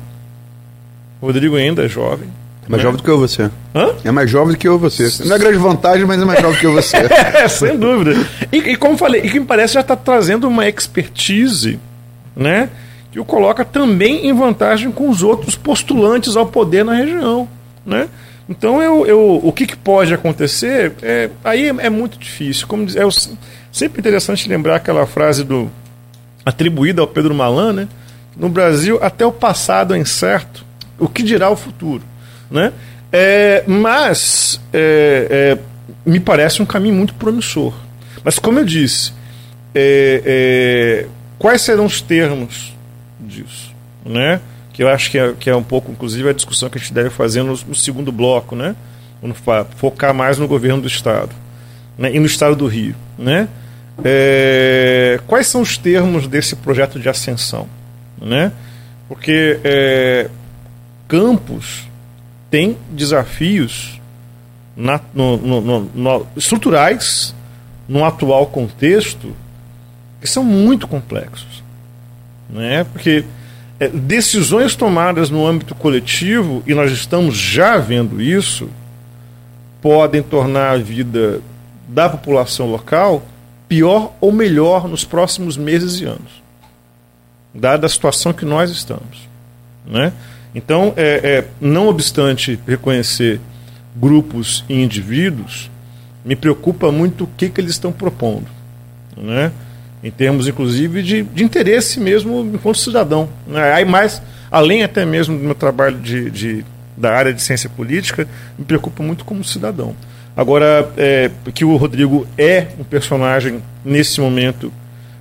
O Rodrigo ainda é jovem. Mais né? jovem do que eu você. Hã? É mais jovem do que eu você. Não é grande vantagem, mas é mais jovem do que eu você. é, sem dúvida. E, e, como falei, e que me parece já está trazendo uma expertise, né? Que o coloca também em vantagem com os outros postulantes ao poder na região, né? Então eu, eu, o que, que pode acontecer? É, aí é, é, muito difícil. Como é sempre interessante lembrar aquela frase do atribuída ao Pedro Malan, né? No Brasil até o passado é incerto. O que dirá o futuro? Né? É, mas é, é, me parece um caminho muito promissor. Mas como eu disse, é, é, quais serão os termos disso? Né? Que eu acho que é, que é um pouco, inclusive, a discussão que a gente deve fazer no, no segundo bloco, né? focar mais no governo do Estado né? e no Estado do Rio. Né? É, quais são os termos desse projeto de ascensão? Né? Porque é, Campos tem desafios na, no, no, no, estruturais no atual contexto que são muito complexos. Né? Porque é, decisões tomadas no âmbito coletivo, e nós estamos já vendo isso, podem tornar a vida da população local pior ou melhor nos próximos meses e anos, dada a situação que nós estamos. Né? Então, é, é, não obstante reconhecer grupos e indivíduos, me preocupa muito o que, que eles estão propondo, né? Em termos, inclusive, de, de interesse mesmo enquanto cidadão. Né? Aí mais, além até mesmo do meu trabalho de, de, da área de ciência política, me preocupa muito como cidadão. Agora, é, que o Rodrigo é um personagem, nesse momento,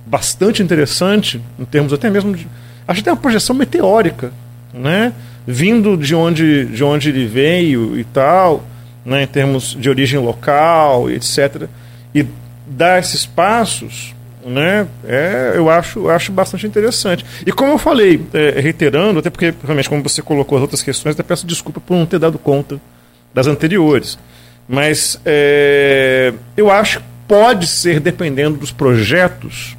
bastante interessante, em termos até mesmo de. Acho que tem uma projeção meteórica né? Vindo de onde, de onde ele veio e tal, né? em termos de origem local, etc. E dar esses passos, né? É, eu acho, acho bastante interessante. E como eu falei, é, reiterando, até porque realmente como você colocou as outras questões, até peço desculpa por não ter dado conta das anteriores. Mas é, eu acho que pode ser, dependendo dos projetos,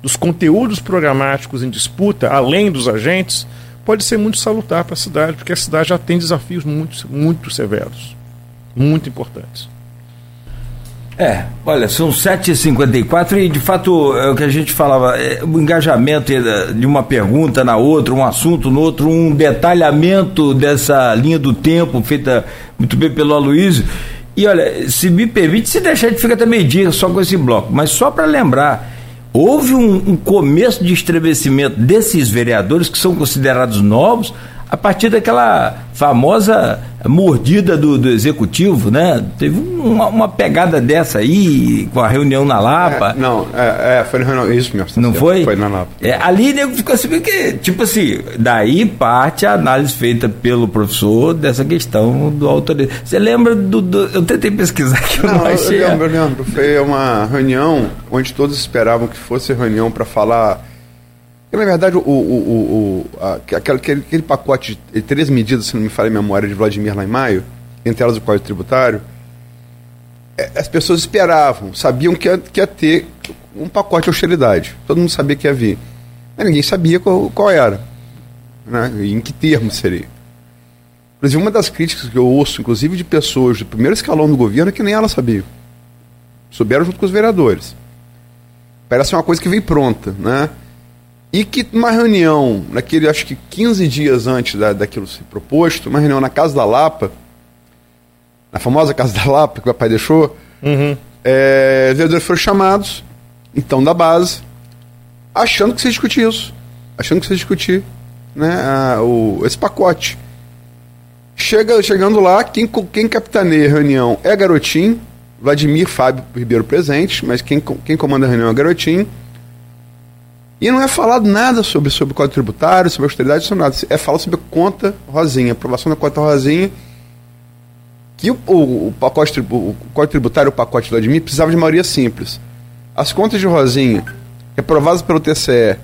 dos conteúdos programáticos em disputa, além dos agentes, pode ser muito salutar para a cidade, porque a cidade já tem desafios muito, muito severos, muito importantes. É, olha, são 7h54 e de fato é o que a gente falava, é, o engajamento de uma pergunta na outra, um assunto no outro, um detalhamento dessa linha do tempo feita muito bem pelo Aloysio. E olha, se me permite, se deixar, a gente fica até meio-dia só com esse bloco, mas só para lembrar houve um, um, começo de estremecimento desses vereadores que são considerados novos a partir daquela famosa mordida do, do executivo, né? Teve uma, uma, pegada dessa aí com a reunião na Lapa. É, não, é, é, foi na reunião, isso mesmo. Não foi? Foi na Lapa. É, ali nego ficou assim, porque, tipo assim, daí parte a análise feita pelo professor dessa questão do autoridade. Você lembra do, do, Eu tentei pesquisar aqui, eu não, não achei. Eu lembro, eu lembro. Foi uma reunião onde todos esperavam que fosse reunião para falar na verdade, o, o, o, a, aquele, aquele, pacote de três medidas, se não me falha a memória, de Vladimir lá em maio, entre elas o Código Tributário, é, as pessoas esperavam, sabiam que ia, que ia ter um pacote de austeridade. Todo mundo sabia que ia vir. Mas ninguém sabia qual, qual era. Né? E em que termos seria. Inclusive, uma das críticas que eu ouço, inclusive de pessoas do primeiro escalão do governo, é que nem elas sabiam. Souberam junto com os vereadores. Parece uma coisa que veio pronta, né? E que uma reunião, naquele, acho que 15 dias antes da, daquilo ser proposto, uma reunião na Casa da Lapa, na famosa Casa da Lapa, que o papai deixou, Uhum. é, os vereadores foram chamados, então da base, achando que se discutir isso, achando que se discutir né, a- o, esse pacote. Chega, chegando lá, quem, quem capitaneia a reunião é Garotinho, Vladimir Fábio Ribeiro presente, mas quem, quem comanda a reunião é Garotinho. E não é falado nada sobre, sobre o Código Tributário, sobre austeridade, sobre nada. É falado sobre a conta Rosinha, aprovação da conta Rosinha, que o, o, o pacote, o Código Tributário, o pacote do Vladimir, precisava de maioria simples. As contas de Rosinha, reprovadas pelo TCE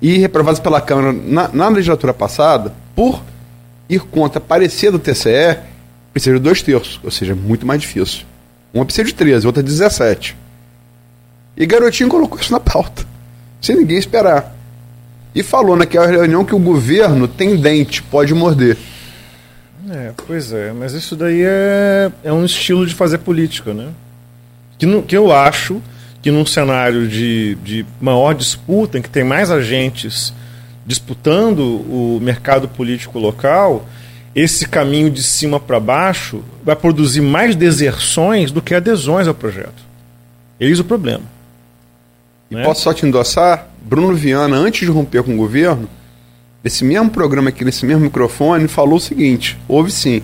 e reprovadas pela Câmara na, na legislatura passada, por ir contra parecer do TCE, precisa de dois terços, ou seja, muito mais difícil. Uma precisa de 13, outra de 17. E Garotinho colocou isso na pauta, sem ninguém esperar. E falou naquela reunião que o governo tem dente, pode morder. É, pois é, mas isso daí é, é um estilo de fazer política, né? Que, no- que eu acho que num cenário de, de maior disputa, em que tem mais agentes disputando o mercado político local, esse caminho de cima para baixo vai produzir mais deserções do que adesões ao projeto. Eis o problema. E né? posso só te endossar? Bruno Viana, antes de romper com o governo, nesse mesmo programa aqui, nesse mesmo microfone, falou o seguinte: houve sim.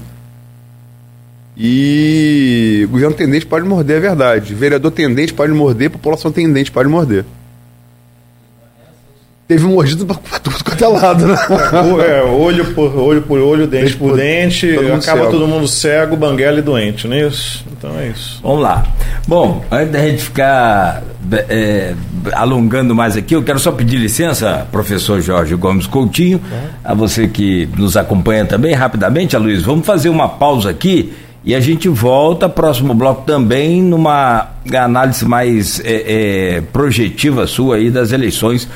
E o governo tendente pode morder, é verdade. Vereador tendente pode morder, população tendente pode morder. Teve mordido pra tudo quanto é lado, né? O- é, olho por olho por olho, dente Dente por por- dente, todo mundo acaba cego. todo mundo cego, banguela e doente, não é isso? Então é isso. Vamos lá. Bom, antes da gente ficar é, alongando mais aqui, eu quero só pedir licença, professor Jorge Gomes Coutinho, a você que nos acompanha também, rapidamente, Luiz, vamos fazer uma pausa aqui e a gente volta, próximo bloco também, numa análise mais é, é, projetiva sua aí das eleições.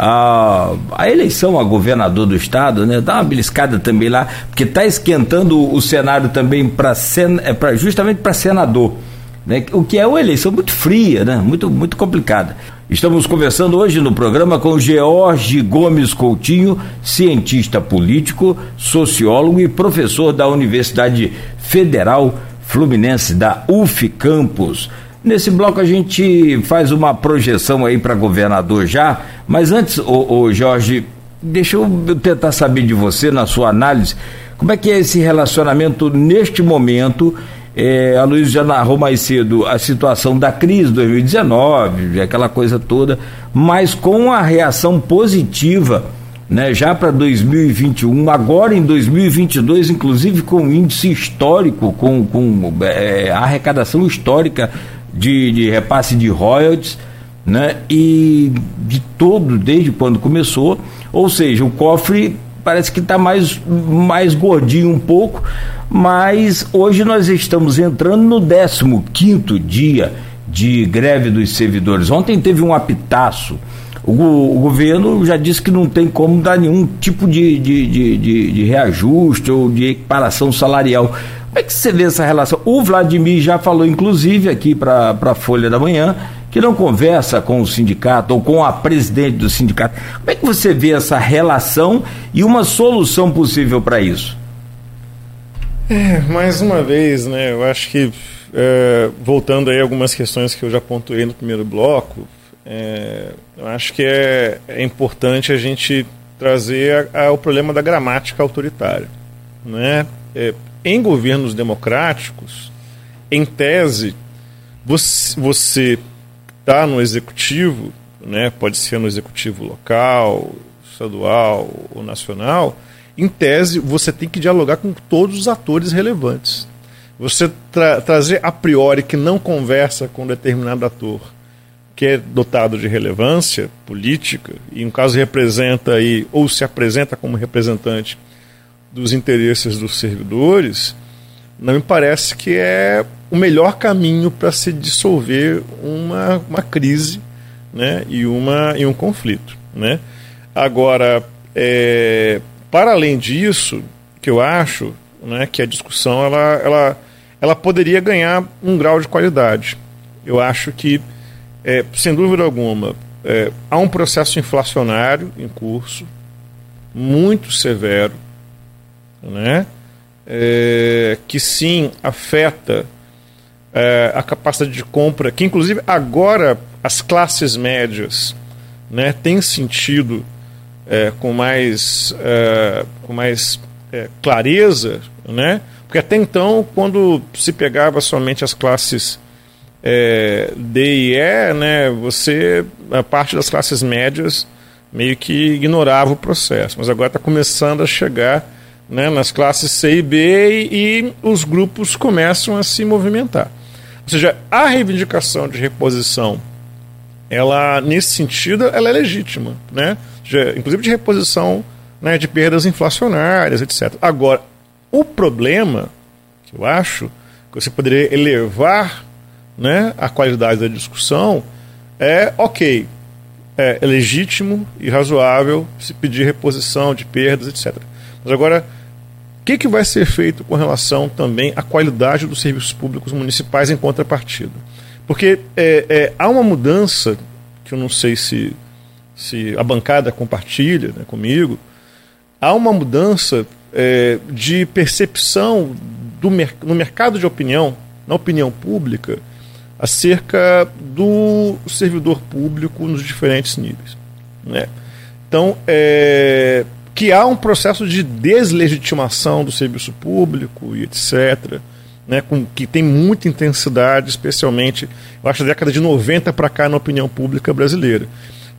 A, a eleição a governador do estado, né? Dá uma beliscada também lá, porque está esquentando o cenário também para é, justamente para senador né? o que é uma eleição muito fria, né? muito, muito complicada. Estamos conversando hoje no programa com George Gomes Coutinho, cientista político, sociólogo e professor da Universidade Federal Fluminense, da UF Campus. Nesse bloco a gente faz uma projeção aí para governador já, mas antes, ô, ô Jorge, deixa eu tentar saber de você, na sua análise, como é que é esse relacionamento neste momento? É, a Luiz já narrou mais cedo a situação da crise 2019, aquela coisa toda, mas com a reação positiva, né, já para 2021, agora em 2022, inclusive com índice histórico, com, com é, arrecadação histórica de, de repasse de royalties, né, e de todo, desde quando começou, ou seja, o cofre parece que está mais, mais gordinho um pouco, mas hoje nós estamos entrando no 15 dia de greve dos servidores. Ontem teve um apitaço. O, o governo já disse que não tem como dar nenhum tipo de, de, de, de, de reajuste ou de equiparação salarial. Como é que você vê essa relação? O Vladimir já falou, inclusive, aqui para a Folha da Manhã, que não conversa com o sindicato ou com a presidente do sindicato. Como é que você vê essa relação e uma solução possível para isso? É, mais uma vez, né, eu acho que, é, voltando aí algumas questões que eu já pontuei no primeiro bloco, é, eu acho que é, é importante a gente trazer a, a, o problema da gramática autoritária. Né? Em governos democráticos, em tese, você, você está no executivo, né, pode ser no executivo local, estadual ou nacional, em tese você tem que dialogar com todos os atores relevantes. Você tra trazer a priori que não conversa com determinado ator que é dotado de relevância política e, no caso, representa aí, ou se apresenta como representante dos interesses dos servidores, não me parece que é o melhor caminho para se dissolver uma, uma crise né, e, uma, e um conflito. Né? Agora, é, para além disso, que eu acho né, que a discussão ela, ela, ela poderia ganhar um grau de qualidade. Eu acho que, é, sem dúvida alguma, é, há um processo inflacionário em curso, muito severo, né? é, que sim afeta é, a capacidade de compra, que inclusive agora as classes médias né, têm sentido é, com mais, é, com mais é, clareza, né? porque até então, quando se pegava somente as classes é, D e E, né, você, a parte das classes médias, meio que ignorava o processo. Mas agora está começando a chegar né, nas classes C e B e, e, os grupos começam a se movimentar. Ou seja, a reivindicação de reposição, ela nesse sentido, ela é legítima, né? inclusive de reposição né, de perdas inflacionárias, etc. Agora, o problema que eu acho que você poderia elevar né, a qualidade da discussão é ok, é, é legítimo e razoável se pedir reposição de perdas, etc. Mas agora, que, que vai ser feito com relação também à qualidade dos serviços públicos municipais em contrapartida? Porque é, é, há uma mudança, que eu não sei se, se a bancada compartilha né, comigo, há uma mudança é, de percepção do mer no mercado de opinião, na opinião pública, acerca do servidor público nos diferentes níveis. Né? Então, é, que há um processo de deslegitimação do serviço público e etc., né, com, que tem muita intensidade, especialmente, eu acho, da década de 90 para cá na opinião pública brasileira.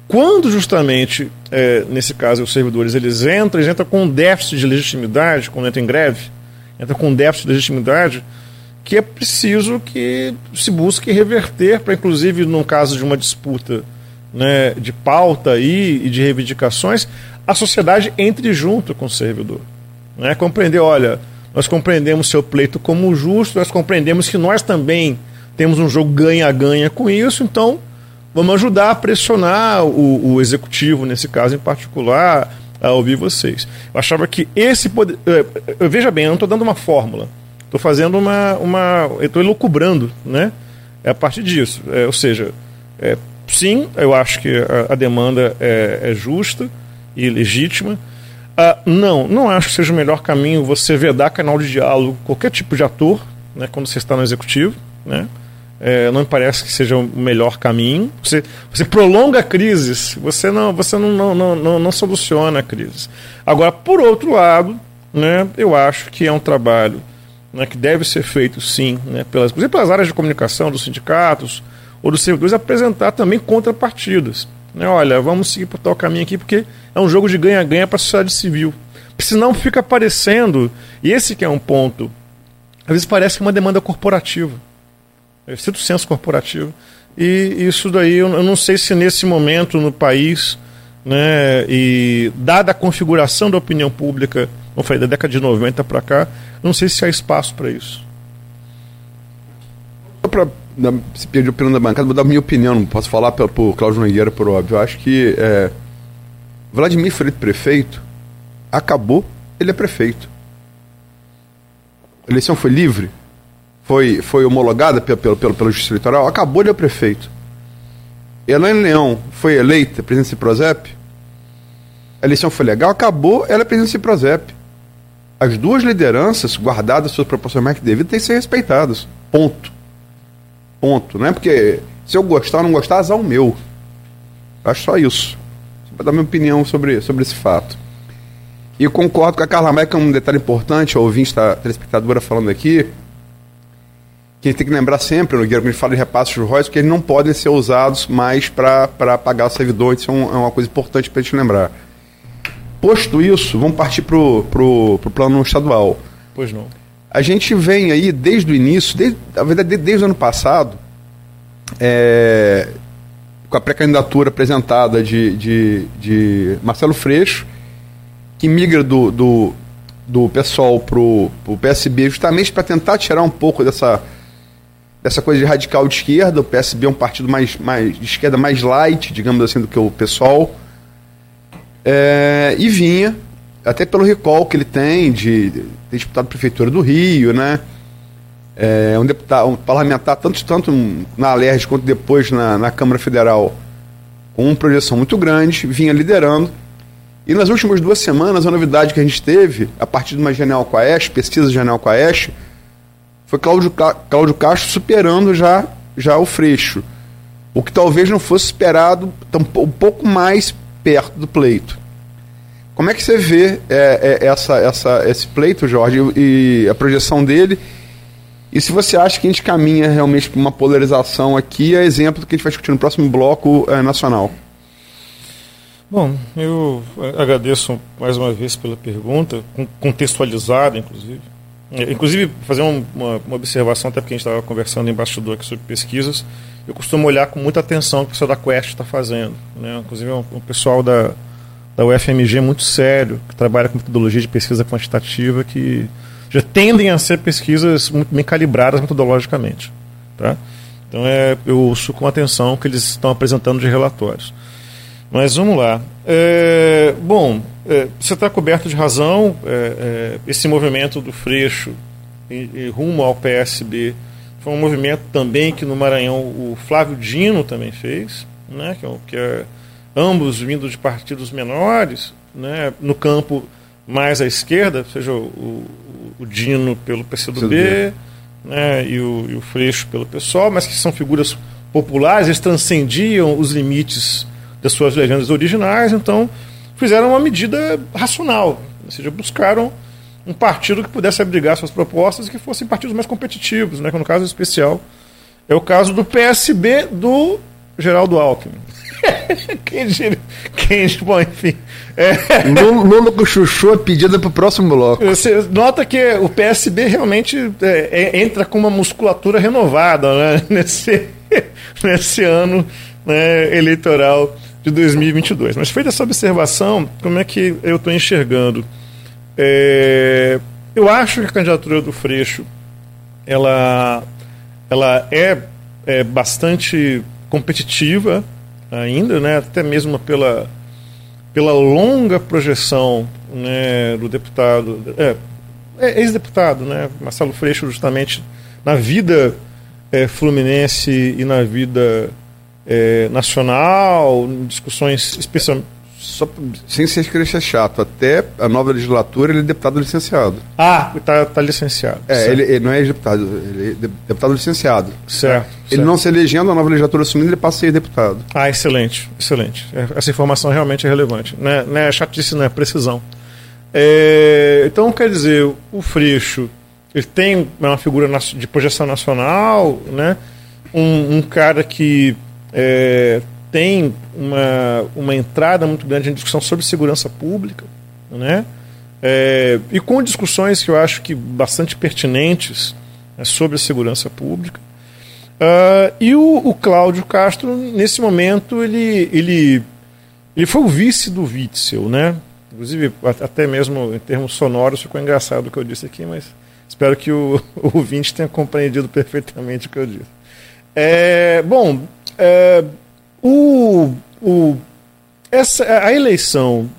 Quando justamente, é, nesse caso, os servidores eles entram, eles entram com um déficit de legitimidade, quando entram em greve, entram com um déficit de legitimidade, que é preciso que se busque reverter para, inclusive, no caso de uma disputa né, de pauta aí e de reivindicações, a sociedade entre junto com o servidor. Né? Compreender, olha, nós compreendemos seu pleito como justo, nós compreendemos que nós também temos um jogo ganha-ganha com isso, então vamos ajudar a pressionar o, o, executivo, nesse caso em particular, a ouvir vocês. Eu achava que esse poder. Veja bem, eu não estou dando uma fórmula. Estou fazendo uma. uma estou elucubrando, né? É a partir disso. É, ou seja, é, sim, eu acho que a, a demanda é, é, justa e legítima. Ah, não, não acho que seja o melhor caminho você vedar canal de diálogo qualquer tipo de ator, né, quando você está no executivo, né? É, não me parece que seja o melhor caminho. Você, você prolonga crises, você não, você não, não, não, não, não soluciona a crise. Agora, por outro lado, né, eu acho que é um trabalho né, que deve ser feito sim, né, pelas, pelas áreas de comunicação dos sindicatos ou dos servidores, apresentar também contrapartidas. Né, olha, vamos seguir por tal caminho aqui, porque é um jogo de ganha-ganha para a sociedade civil. Porque senão fica parecendo, e esse que é um ponto, às vezes parece que é uma demanda corporativa. Eu sinto senso corporativo. E isso daí, eu não sei se nesse momento no país, né, e dada a configuração da opinião pública como falei, da década de 90 para cá, não sei se há espaço para isso. Só se pedir opinião da bancada, vou dar a minha opinião, não posso falar para o Cláudio Nogueira, por óbvio. Eu acho que é, Vladimir Frito prefeito, acabou, ele é prefeito. A eleição foi livre, foi, foi homologada pela, pela, pela, pela Justiça Eleitoral, acabou, ele é prefeito. Elaine Leão foi eleita presidente do Ciprozep, a eleição foi legal, acabou, ela é presidente do Ciprozep as duas lideranças, guardadas suas proporções mais que devido, têm que ser respeitadas. Ponto. Ponto. Não é porque se eu gostar ou não gostar, azar o meu. Eu acho só isso. Só para dar minha opinião sobre, sobre esse fato. E concordo com a Carla Maia, que é um detalhe importante, a ouvinte, a telespectadora falando aqui, que a gente tem que lembrar sempre, no quando a gente fala de repassos de royalties, que eles não podem ser usados mais para pagar o servidor. Isso é, um, é uma coisa importante para a gente lembrar. Posto isso, vamos partir para o plano estadual. Pois não. A gente vem aí desde o início, desde, na verdade, desde o ano passado, é, com a pré-candidatura apresentada de, de, de, Marcelo Freixo, que migra do, do, do PSOL para o PSB, justamente para tentar tirar um pouco dessa, dessa coisa de radical de esquerda. O PSB é um partido mais, mais de esquerda mais light, digamos assim, do que o PSOL. É, e vinha, até pelo recall que ele tem de, ter disputado a Prefeitura do Rio, né? É, um deputado, um parlamentar, tanto, tanto na Alerj quanto depois na, na Câmara Federal, com uma projeção muito grande, vinha liderando. E nas últimas duas semanas, a novidade que a gente teve, a partir de uma Genial Quaest, pesquisa Genial Quaest, foi Cláudio, Cláudio Castro superando já, já o Freixo. O que talvez não fosse esperado um pouco mais perto do pleito. Como é que você vê é, é, essa, essa, esse pleito, Jorge, e, a projeção dele? E se você acha que a gente caminha realmente para uma polarização aqui, é exemplo do que a gente vai discutir no próximo bloco é, nacional. Bom, eu agradeço mais uma vez pela pergunta, contextualizada, inclusive. É, inclusive, fazer uma, uma, observação, até porque a gente estava conversando em bastidor aqui sobre pesquisas, eu costumo olhar com muita atenção o que o pessoal da Quest está fazendo. Né? Inclusive, um, um pessoal da, da UFMG muito sério, que trabalha com metodologia de pesquisa quantitativa, que já tendem a ser pesquisas muito bem calibradas metodologicamente. Tá? Então, é, eu ouço com atenção o que eles estão apresentando de relatórios. Mas vamos lá. É, bom, é, você está coberto de razão. É, é, esse movimento do Freixo e, e rumo ao PSB foi um movimento também que no Maranhão o Flávio Dino também fez, né, que, é, que é ambos vindo de partidos menores, né, no campo mais à esquerda, seja o, o, o Dino pelo PCdoB né, e, o, e o Freixo pelo PSOL, mas que são figuras populares, eles transcendiam os limites das suas legendas originais, então fizeram uma medida racional, ou seja, buscaram um partido que pudesse abrigar suas propostas e que fossem partidos mais competitivos, né, que no caso especial é o caso do PSB do Geraldo Alckmin. quem, quem, bom, enfim. É. Lula com Chuchu é pedida para o próximo bloco. Você nota que o PSB realmente é, é, entra com uma musculatura renovada né, nesse, nesse ano né, eleitoral de 2022. Mas feita essa observação, como é que eu estou enxergando? É, eu acho que a candidatura do Freixo ela, ela é, é bastante competitiva ainda, né, até mesmo pela, pela longa projeção né, do deputado, é, é ex-deputado, né, Marcelo Freixo, justamente na vida é, fluminense e na vida é, nacional, discussões especialmente. Só, sem ser querer ser chato, até a nova legislatura ele é deputado licenciado. Ah, está tá licenciado. É, ele, ele, não é deputado, ele é deputado licenciado. Certo. Ele certo. não se elegendo, a nova legislatura assumindo, ele passa a ser deputado. Ah, excelente, excelente. É, essa informação realmente é relevante. Não é, não é chatice, não é precisão. É, então, quer dizer, o Freixo ele tem uma figura de projeção nacional, né? um, um cara que é, tem uma, uma entrada muito grande em discussão sobre segurança pública, né? É, e com discussões que eu acho que bastante pertinentes né, sobre a segurança pública. Uh, e o, o Cláudio Castro, nesse momento, ele, ele, ele foi o vice do Witzel, né? Inclusive, até mesmo em termos sonoros, ficou engraçado o que eu disse aqui, mas espero que o, o ouvinte tenha compreendido perfeitamente o que eu disse. É, bom, é, o, o, essa, a eleição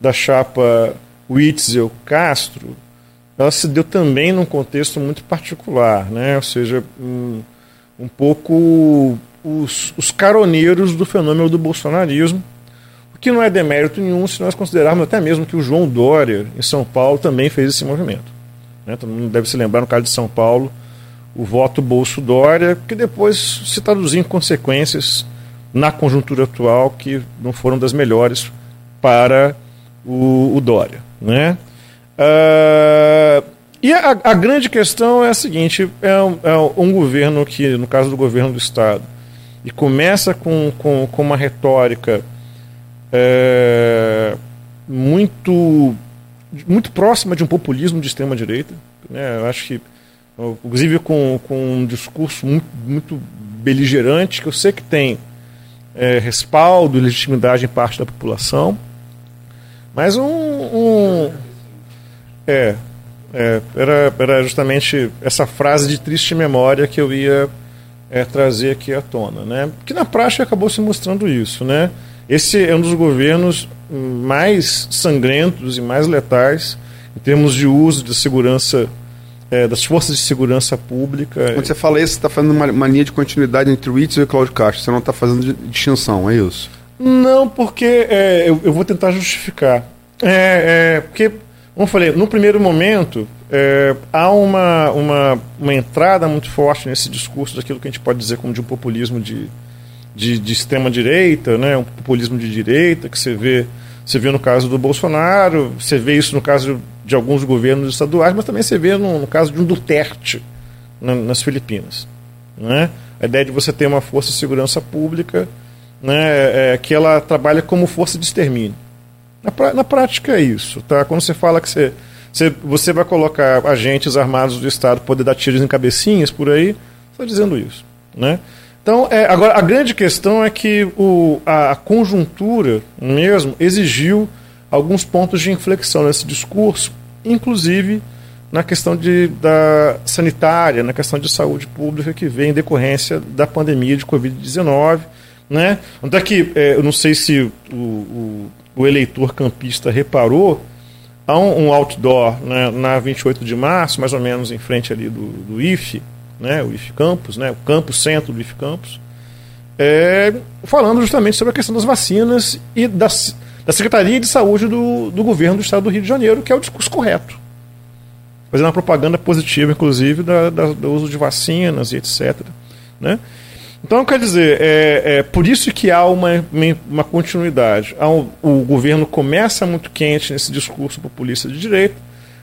da chapa Witzel-Castro ela se deu também num contexto muito particular, né? ou seja, um, um pouco os, os caroneiros do fenômeno do bolsonarismo, o que não é demérito nenhum se nós considerarmos até mesmo que o João Dória, em São Paulo, também fez esse movimento. Né? Todo mundo deve se lembrar, no caso de São Paulo, o voto Bolso-Dória, que depois se traduziu em consequências na conjuntura atual que não foram das melhores para o, o Dória. Né? Uh, e a, a, grande questão é a seguinte: é um, é um, governo que, no caso do governo do Estado, e começa com, com, com uma retórica é, muito, muito próxima de um populismo de extrema-direita. Né? Eu acho que inclusive com, com um discurso muito, muito beligerante, que eu sei que tem é, respaldo e legitimidade em parte da população, mas um. um é, é, era, era justamente essa frase de triste memória que eu ia é, trazer aqui à tona, né? Que na prática acabou se mostrando isso, né? Esse é um dos governos mais sangrentos e mais letais em termos de uso de segurança é, das forças de segurança pública. Quando você fala isso, você está fazendo uma mania de continuidade entre o Witzel e o Cláudio Castro. Você não está fazendo distinção, é isso? Não, porque é, eu, eu, vou tentar justificar. É, é, porque, como eu falei, no primeiro momento é, há uma, uma, uma entrada muito forte nesse discurso daquilo que a gente pode dizer como de um populismo de, de, de extrema direita, né, um populismo de direita que você vê você vê no caso do Bolsonaro, você vê isso no caso de alguns governos estaduais, mas também você vê no, no caso de um Duterte na, nas Filipinas. Né? A ideia de você ter uma força de segurança pública né, é, que ela trabalha como força de extermínio. Na, na prática é isso. Tá? Quando você fala que você, você, você vai colocar agentes armados do Estado poder dar tiros em cabecinhas por aí, está dizendo isso. Né? Então, é, agora, a grande questão é que o, a, a, conjuntura mesmo exigiu alguns pontos de inflexão nesse discurso, inclusive na questão de, da sanitária, na questão de saúde pública que vem em decorrência da pandemia de Covid-19. Né? Onde é que, é, eu não sei se o, o, o, eleitor campista reparou, há um, um outdoor né, na 28 de março, mais ou menos em frente ali do, do IFE, né, o IF Campus, né, o campus centro do IF Campus, é, falando justamente sobre a questão das vacinas e das, da Secretaria de Saúde do, do governo do Estado do Rio de Janeiro, que é o discurso correto. Fazendo uma propaganda positiva, inclusive, da, da, do uso de vacinas e etc. Né? Então, quer dizer, é, é por isso que há uma, uma continuidade. Há um, o governo começa muito quente nesse discurso populista de direita,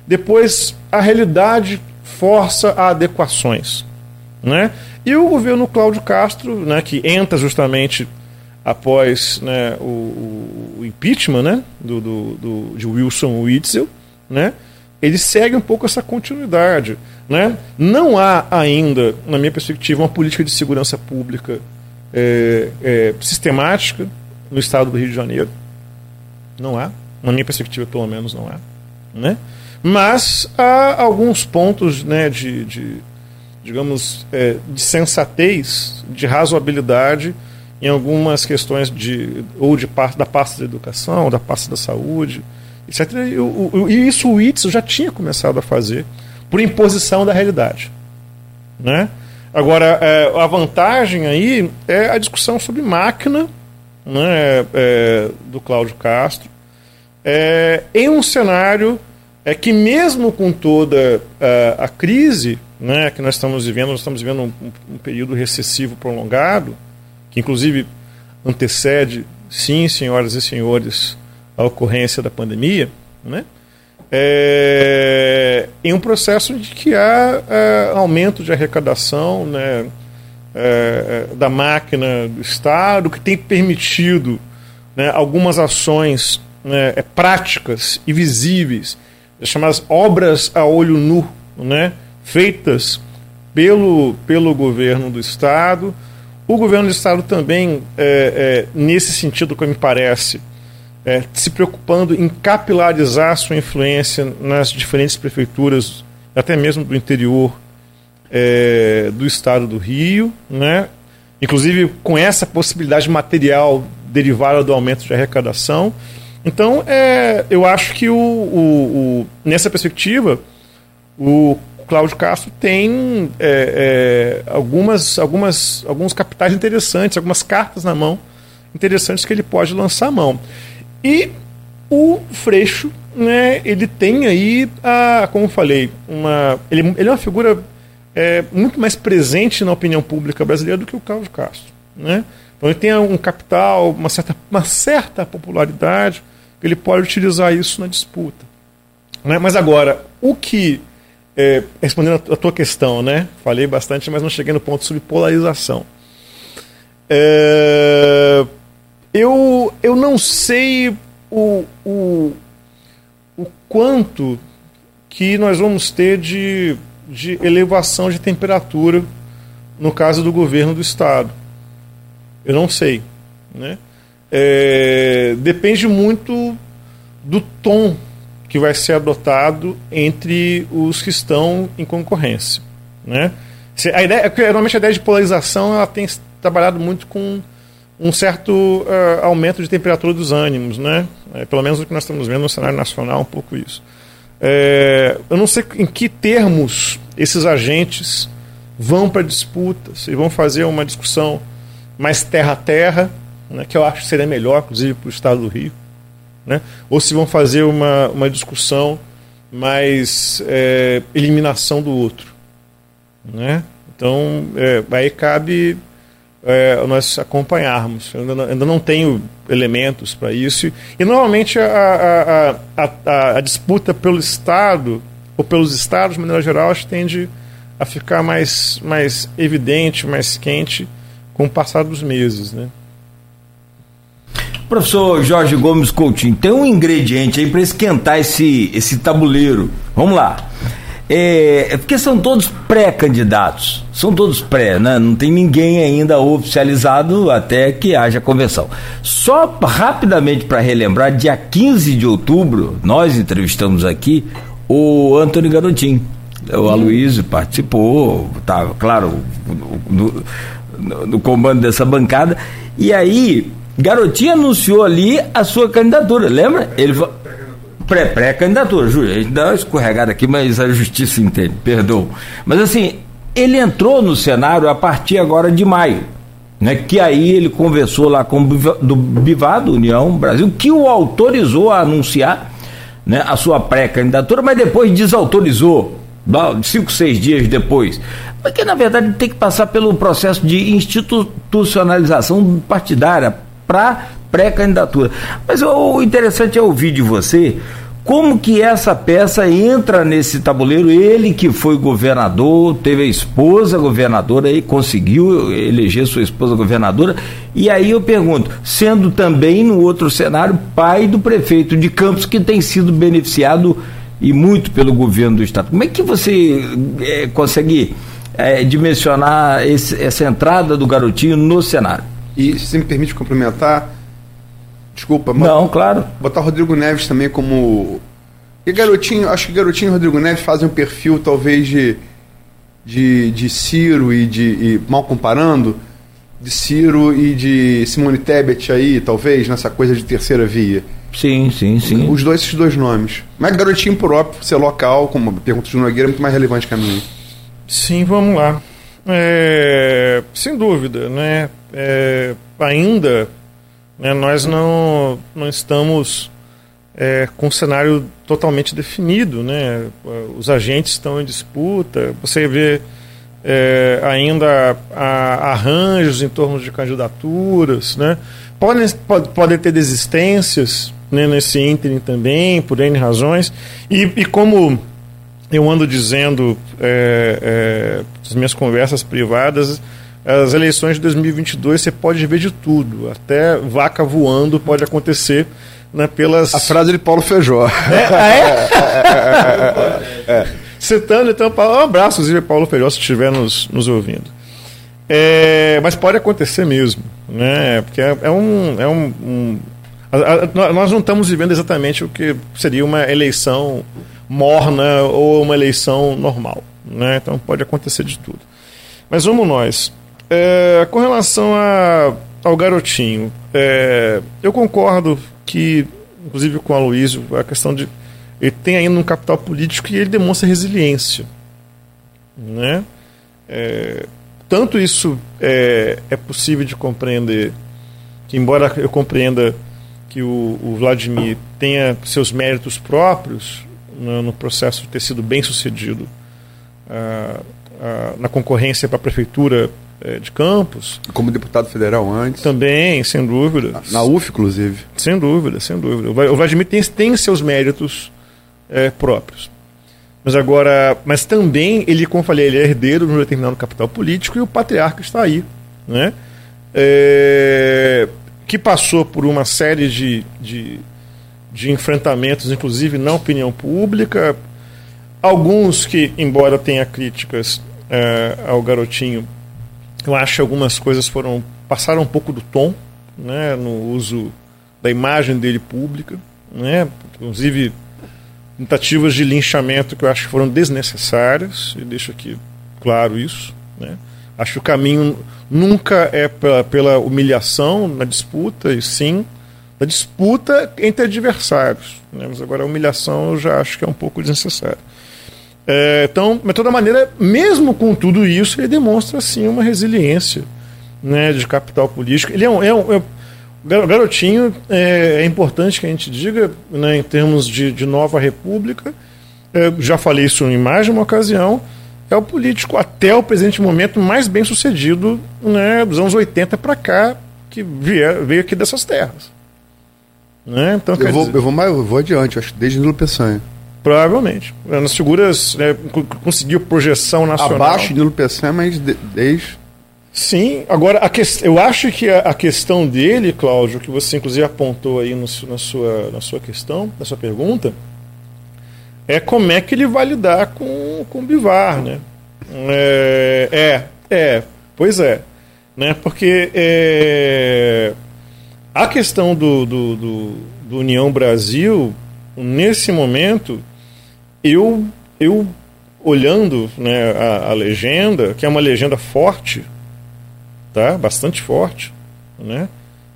depois a realidade força a adequações. Né? E o governo Cláudio Castro, né, que entra justamente após né, o, o, impeachment né, do, do, do, de Wilson Witzel, né, ele segue um pouco essa continuidade. Né? Não há ainda, na minha perspectiva, uma política de segurança pública é, é, sistemática no estado do Rio de Janeiro. Não há. Na minha perspectiva, pelo menos, não há. Né? Mas há alguns pontos né, de, de digamos, é, de sensatez, de razoabilidade em algumas questões de ou de parte da pasta da educação, da pasta da saúde, etc. E, o, e isso o ITS já tinha começado a fazer por imposição da realidade, né? Agora, é, a vantagem aí é a discussão sobre máquina né, é, do Cláudio Castro, é, em um cenário é que mesmo com toda a, a crise né, que nós estamos vivendo, nós estamos vivendo um, um, período recessivo prolongado, que inclusive antecede, sim, senhoras e senhores, a ocorrência da pandemia, né, é, em um processo de que há é, aumento de arrecadação né, é, é da máquina do Estado, que tem permitido né, algumas ações né, é, práticas e visíveis, chamadas obras a olho nu, né, feitas pelo, pelo governo do Estado. O governo do Estado também, é, é, nesse sentido, como me parece, é, se preocupando em capilarizar sua influência nas diferentes prefeituras, até mesmo do interior é, do Estado do Rio, né? inclusive com essa possibilidade material derivada do aumento de arrecadação. Então, é, eu acho que o, o, o, nessa perspectiva, o Cláudio Castro tem é, é, algumas, algumas, alguns capitais interessantes, algumas cartas na mão interessantes que ele pode lançar a mão. E o Freixo, né, ele tem aí, a, como eu falei, uma, ele, ele é uma figura é, muito mais presente na opinião pública brasileira do que o Cláudio Castro. Né? Então ele tem um capital, uma certa, uma certa popularidade, ele pode utilizar isso na disputa. Né? Mas agora, o que é, respondendo a tua questão, né? Falei bastante, mas não cheguei no ponto sobre polarização. É, eu, eu não sei o, o, o quanto que nós vamos ter de, de elevação de temperatura no caso do governo do estado. Eu não sei. Né? É, depende muito do tom que vai ser adotado entre os que estão em concorrência. Né? A ideia, é normalmente a ideia de polarização ela tem trabalhado muito com um certo uh, aumento de temperatura dos ânimos, né? É, pelo menos o que nós estamos vendo no cenário nacional, um pouco isso. É, eu não sei em que termos esses agentes vão para disputa, se vão fazer uma discussão mais terra a terra, né, que eu acho que seria melhor, inclusive, para o Estado do Rio, né, ou se vão fazer uma, uma discussão mais é, eliminação do outro. Né? Então, é, aí cabe é, nós acompanharmos. Eu ainda não, ainda não tenho elementos para isso. E normalmente a, a, a, a, disputa pelo Estado, ou pelos Estados, de maneira geral, tende a ficar mais, mais evidente, mais quente com o passar dos meses. Né? Professor Jorge Gomes Coutinho, tem um ingrediente aí para esquentar esse, esse tabuleiro. Vamos lá. É, é, porque são todos pré-candidatos, são todos pré, né? não tem ninguém ainda oficializado até que haja convenção. Só rapidamente para relembrar, dia 15 de outubro, nós entrevistamos aqui o Antônio Garotinho. O Aloysio participou, estava, claro, no, no, no comando dessa bancada. E aí, Garotinho anunciou ali a sua candidatura, lembra? Ele pré-candidatura, pré Júlio, a gente dá uma escorregada aqui, mas a justiça entende, perdoa. Mas assim, ele entrou no cenário a partir agora de maio, né, que aí ele conversou lá com o do Bivado, União Brasil, que o autorizou a anunciar né, a sua pré-candidatura, mas depois desautorizou, cinco, seis dias depois. Porque, na verdade, tem que passar pelo processo de institucionalização partidária para pré-candidatura. Mas o interessante é ouvir de você como que essa peça entra nesse tabuleiro? Ele que foi governador, teve a esposa governadora e conseguiu eleger sua esposa governadora. E aí eu pergunto, sendo também no outro cenário pai do prefeito de Campos que tem sido beneficiado e muito pelo governo do estado. Como é que você é, consegue é, dimensionar esse, essa entrada do garotinho no cenário? E se me permite complementar, Desculpa, Não, claro. Botar o Rodrigo Neves também como. E Garotinho, acho que Garotinho e Rodrigo Neves fazem um perfil talvez de, de, de Ciro e de. E, mal comparando, de Ciro e de Simone Tebet aí, talvez, nessa coisa de terceira via. Sim, sim, sim. Os dois, esses dois nomes. Mas Garotinho próprio, ser local, como a pergunta de Nogueira, é muito mais relevante que a minha. Sim, vamos lá. É, sem dúvida, né? É, ainda né, nós não, não estamos é, com um cenário totalmente definido. Né? Os agentes estão em disputa, você vê é, ainda arranjos em torno de candidaturas. Né? Podem, pode, podem ter desistências né, nesse ínterim também, por N razões. E, e como eu ando dizendo é, é, nas minhas conversas privadas, as eleições de 2022 você pode ver de tudo, até vaca voando pode acontecer né, pelas. A frase de Paulo Feijó. É? Ah, é? é. Citando então, um abraço, inclusive, Paulo Feijó, se estiver nos, nos ouvindo. Mas pode acontecer mesmo, né? Porque é, é um. É um, um a, a, nós não estamos vivendo exatamente o que seria uma eleição morna ou uma eleição normal. Né? Então pode acontecer de tudo. Mas vamos nós. É, com relação a, ao garotinho, é, eu concordo que, inclusive com o Aloysio, a questão de. Ele tem ainda um capital político e ele demonstra resiliência. Né? É, tanto isso é, é possível de compreender, que embora eu compreenda que o, o Vladimir tenha seus méritos próprios no, no processo de ter sido bem sucedido ah, ah, na concorrência para a prefeitura é, de Campos. Como deputado federal antes. Também, sem dúvida. Na, na UF, inclusive. Sem dúvida, sem dúvida. O Vladimir tem, tem seus méritos é, próprios. Mas agora, mas também ele, como eu falei, ele é herdeiro de um determinado capital político e o patriarca está aí, né? É, que passou por uma série de, de, de enfrentamentos, inclusive na opinião pública, alguns que, embora tenha críticas é, ao garotinho, eu acho que algumas coisas foram passaram um pouco do tom, né, no uso da imagem dele pública, né, inclusive tentativas de linchamento que eu acho que foram desnecessárias, e deixo aqui claro isso. Né. Acho que o caminho nunca é pela, pela humilhação na disputa, e sim da disputa entre adversários. Né, mas agora a humilhação eu já acho que é um pouco desnecessária. É, então, de toda maneira, mesmo com tudo isso, ele demonstra sim uma resiliência né, de capital político. Ele é um, é um, é, Garotinho é, é, importante que a gente diga, né, em termos de, de nova república, é, já falei isso em mais de uma ocasião, é o político até o presente momento mais bem sucedido né, dos anos 80 para cá, que vier, veio aqui dessas terras. Né? Então, eu, vou, dizer, eu, vou mais, eu vou adiante, acho desde Nilo Peçanha. Provavelmente. Nas figuras né, conseguiu projeção nacional. Abaixo de Nilo Peçanha, mas de, desde. Sim, agora a que, eu acho que a, a, questão dele, Cláudio, que você inclusive apontou aí no, na, sua, na sua questão, na sua pergunta, é como é que ele vai lidar com, com o Bivar, né? É, é, é, pois é. Né? Porque é, a questão do, do, do, do União Brasil, nesse momento, eu, eu olhando né, a, a legenda, que é uma legenda forte, tá? Bastante forte, né?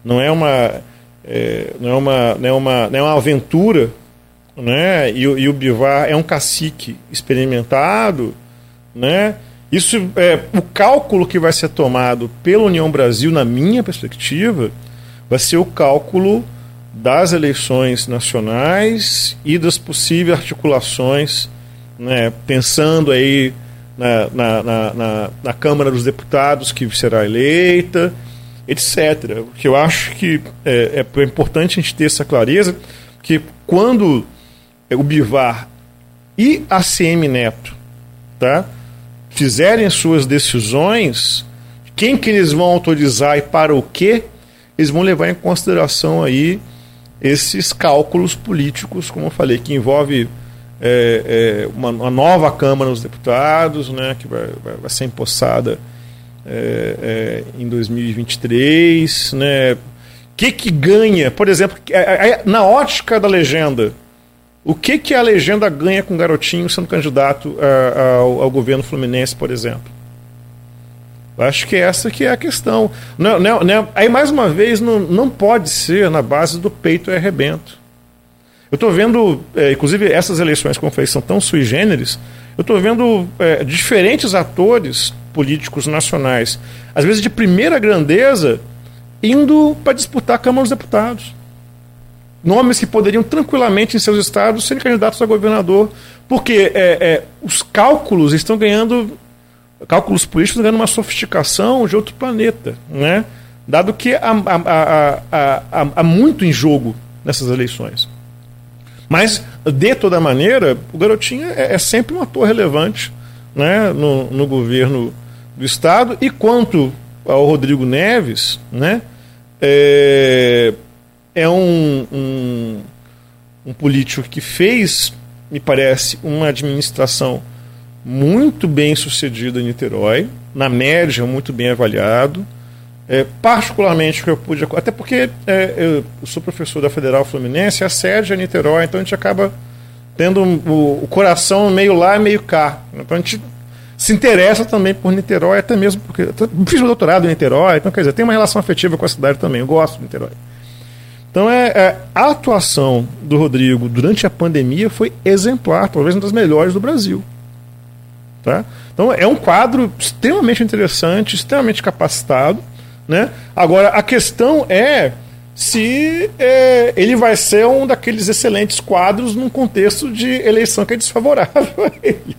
Não é uma é, não é uma não é uma não é uma aventura, né? E, e o Bivar é um cacique experimentado, né? Isso é o cálculo que vai ser tomado pela União Brasil, na minha perspectiva, vai ser o cálculo das eleições nacionais e das possíveis articulações, né, pensando aí na, na, na, na, Câmara dos Deputados que será eleita, etc. Que eu acho que é, é importante a gente ter essa clareza, que quando o Bivar e a CM Neto tá, fizerem as suas decisões, quem que eles vão autorizar e para o quê, eles vão levar em consideração aí esses cálculos políticos, como eu falei, que envolve é, é, uma, uma, nova Câmara dos Deputados, né, que vai, vai, vai ser empossada é, é em 2023. Né, que que ganha, por exemplo, é, é, na ótica da legenda, o que que a legenda ganha com o Garotinho sendo candidato a, a, ao, ao, governo fluminense, por exemplo? Acho que essa que é a questão. Não, não, não, aí, mais uma vez, não, não pode ser na base do peito e arrebento. Eu estou vendo, é, inclusive essas eleições, como falei, são tão sui generis, eu estou vendo é, diferentes atores políticos nacionais, às vezes de primeira grandeza, indo para disputar a Câmara dos Deputados. Nomes que poderiam tranquilamente em seus estados serem candidatos a governador, porque é, é os cálculos estão ganhando, cálculos políticos ganhando uma sofisticação de outro planeta, né? dado que há, há, há, há muito em jogo nessas eleições. Mas, de toda maneira, o Garotinho é, é sempre um ator relevante né, no, no governo do Estado. E quanto ao Rodrigo Neves, né, é, é um, um, um político que fez, me parece, uma administração muito bem sucedida em Niterói, na média, muito bem avaliado. É, particularmente que eu pude. Até porque é, eu sou professor da Federal Fluminense, a sede é Niterói, então a gente acaba tendo o, o coração meio lá meio cá. Então a gente se interessa também por Niterói, até mesmo porque. Fiz meu doutorado em Niterói, então quer dizer, tem uma relação afetiva com a cidade também, eu gosto de Niterói. Então é, é, a atuação do Rodrigo durante a pandemia foi exemplar, talvez uma das melhores do Brasil. Tá? Então é um quadro extremamente interessante, extremamente capacitado né? Agora, a questão é se é, ele vai ser um daqueles excelentes quadros num contexto de eleição que é desfavorável a ele.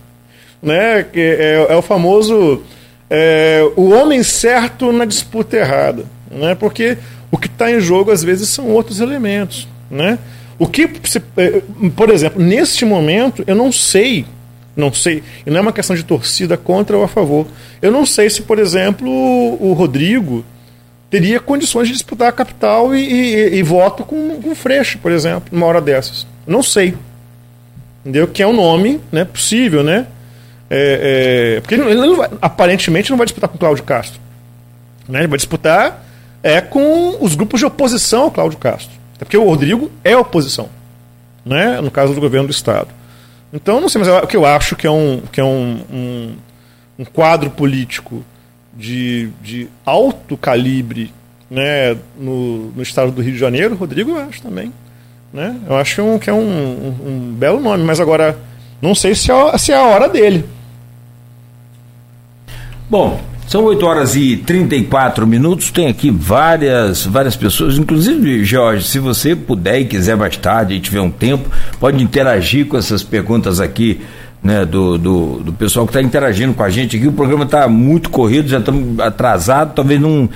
Né? Que é, é o famoso é, o homem certo na disputa errada. Né? Porque o que está em jogo às vezes são outros elementos. Né? O que, é, por exemplo, neste momento, eu não sei, não sei, e não é uma questão de torcida contra ou a favor. Eu não sei se, por exemplo, o Rodrigo teria condições de disputar a capital e, e, e voto com, com Freixo, por exemplo, numa hora dessas. Não sei. Entendeu? Que é um nome né, possível, né? É, é, porque ele, não vai, aparentemente não vai disputar com Cláudio Castro. Né? Ele vai disputar é, com os grupos de oposição ao Cláudio Castro. Até porque o Rodrigo é oposição, né? no caso do governo do Estado. Então, não sei, mas o que eu acho que é um, que é um, um, um quadro político de, de alto calibre né, no, no estado do Rio de Janeiro, Rodrigo, eu acho também. Né? Eu acho um, que é um, um, um, belo nome, mas agora não sei se é, se é a hora dele. Bom, São 8 horas e 34 minutos. Tem aqui várias, várias pessoas, inclusive, Jorge, se você puder e quiser mais tarde e tiver um tempo, pode interagir com essas perguntas aqui. Né, do, do, do pessoal que está interagindo com a gente aqui. O programa está muito corrido, já estamos atrasados, talvez não,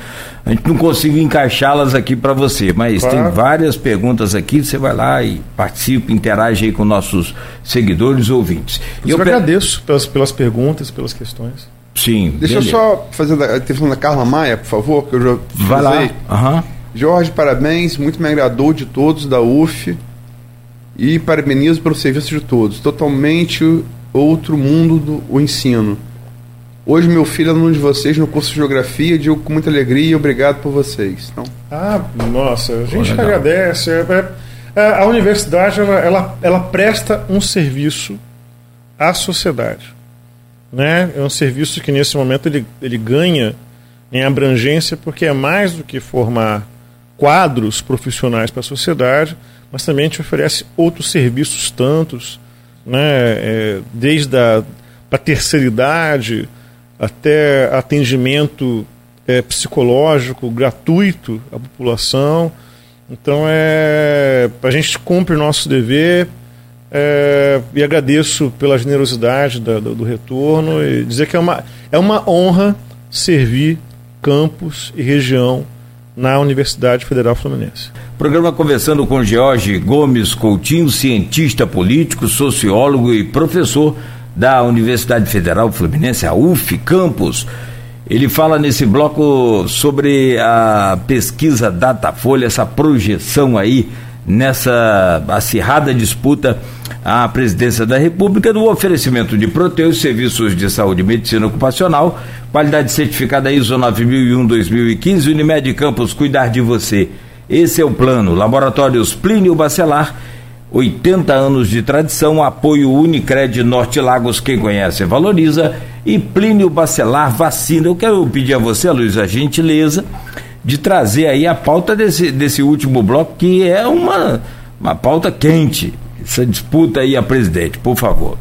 a gente não consiga encaixá-las aqui para você. Mas claro. tem várias perguntas aqui, você vai lá e participa, interage aí com nossos seguidores ouvintes. Eu, eu agradeço pelas, pelas perguntas, pelas questões. Sim. Deixa beleza. eu só fazer a questão da Carla Maia, por favor, que eu já Vai lá. Uhum. Jorge, parabéns, muito me agradou de todos da UF e parabenizo pelo serviço de todos. Totalmente outro mundo do o ensino. Hoje meu filho é aluno de vocês no curso de Geografia, digo com muita alegria e obrigado por vocês. Então... Ah, nossa, a gente que agradece. É, é, é, a universidade ela, ela, ela presta um serviço à sociedade né? É um serviço que nesse momento ele, ele ganha em abrangência porque é mais do que formar quadros profissionais para a sociedade, mas também gente oferece outros serviços tantos, né? É, desde a para terceira idade até atendimento é, psicológico gratuito à população. Então é a gente cumpre o nosso dever é, e agradeço pela generosidade da, do, do, retorno e dizer que é uma, é uma honra servir campus e região na Universidade Federal Fluminense. Programa conversando com Jorge Gomes Coutinho, cientista político, sociólogo e professor da Universidade Federal Fluminense, a UF Campus. Ele fala nesse bloco sobre a pesquisa Datafolha, essa projeção aí nessa acirrada disputa à presidência da República no oferecimento de proteus, serviços de saúde e medicina ocupacional, qualidade certificada ISO 9001-2015, Unimed Campos, cuidar de você. Esse é o plano. Laboratórios Plínio Bacelar, 80 anos de tradição, apoio Unicred Norte Lagos, quem conhece valoriza, e Plínio Bacelar Vacina. Eu quero pedir a você, Luiz, a gentileza de trazer aí a pauta desse, desse último bloco, que é uma, uma pauta quente, essa disputa aí a presidente, por favor.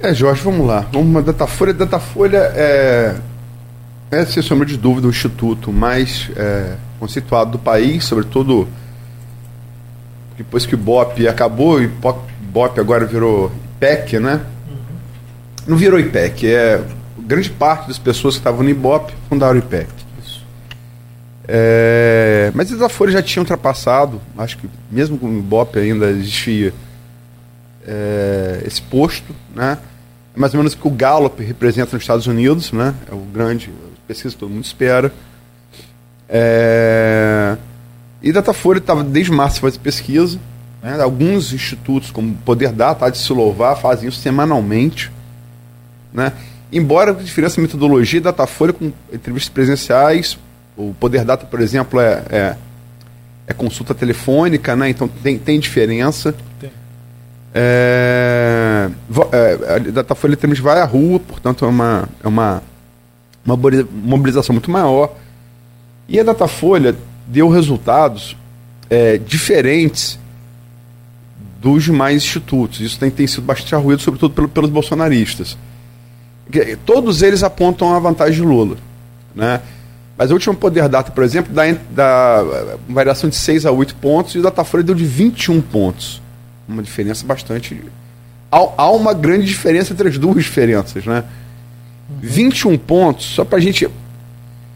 É, Jorge, vamos lá. Vamos uma Datafolha. Datafolha é, é, sem sombra de dúvida, o instituto mais é, conceituado do país, sobretudo depois que o BOP acabou, e BOP agora virou IPEC, né? Não virou IPEC, é grande parte das pessoas que estavam no IBOP fundaram o IPEC. É, mas a Folha já tinha ultrapassado, acho que mesmo com o Ibope ainda existia é, esse posto, né? É mais ou menos o que o Gallup representa nos Estados Unidos, né? É o grande pesquisa que todo mundo espera. É, e Datafolha estava desde março fazendo pesquisa. Né? Alguns institutos, como Poder Data, de se louvar, fazem isso semanalmente. Né? Embora a diferença em metodologia, Datafolha com entrevistas presenciais, o Poder Data, por exemplo, é, é, é consulta telefônica, né? então tem, tem diferença. Tem. É, é, a Datafolha também vai à rua, portanto é uma, é uma, uma mobilização muito maior. E a Datafolha deu resultados é, diferentes dos demais institutos. Isso tem, tem sido bastante arruído, sobretudo pelo, pelos bolsonaristas. Todos eles apontam a vantagem de Lula. Né? Mas o último Poder Data, por exemplo, dá, dá variação de 6 a 8 pontos e o Datafolha deu de 21 pontos. Uma diferença bastante. Há, há uma grande diferença entre as duas diferenças, né? Uhum. 21 pontos, só para a gente.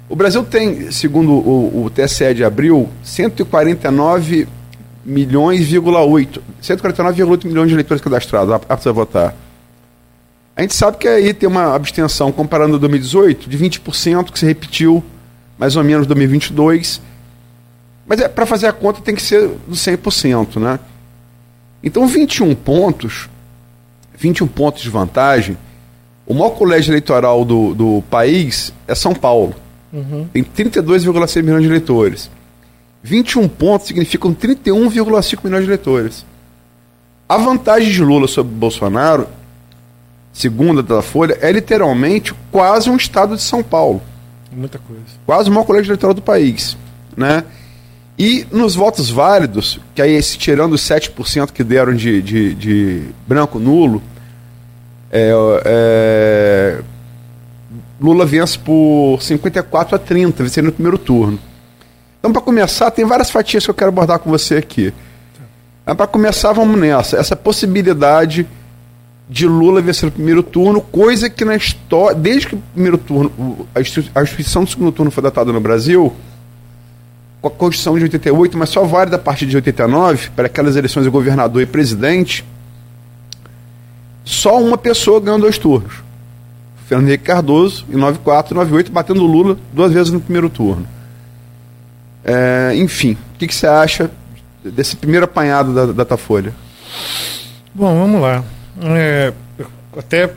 O Brasil tem, segundo o, o TSE de abril, 149 milhões, 149,8 milhões de eleitores cadastrados aptos a votar. A gente sabe que aí tem uma abstenção, comparando 2018, de 20%, que se repetiu mais ou menos 2022. Mas é, para fazer a conta tem que ser do 100%, né? Então 21 pontos, 21 pontos de vantagem, o maior colégio eleitoral do, do país é São Paulo. Uhum. Tem 32,6 milhões de eleitores. 21 pontos significam 31,5 milhões de eleitores. A vantagem de Lula sobre Bolsonaro, segundo a Folha, é literalmente quase um estado de São Paulo. Muita coisa. Quase o maior colégio eleitoral do país. Né? E nos votos válidos, que aí tirando os 7% que deram de, de, de branco nulo, é, é, Lula vence por 54 a 30, vencendo no primeiro turno. Então, para começar, tem várias fatias que eu quero abordar com você aqui. Para começar, vamos nessa. Essa possibilidade de Lula vencer no primeiro turno, coisa que na história, desde que o primeiro turno, a instituição do segundo turno foi datada no Brasil, com a Constituição de 88, mas só válida a partir de 89, para aquelas eleições de governador e presidente, só uma pessoa ganhou dois turnos. Fernando Henrique Cardoso, em 94 e 98, batendo Lula duas vezes no primeiro turno. É, enfim, o que, que, você acha desse primeiro apanhado da Datafolha? Bom, vamos lá. É, até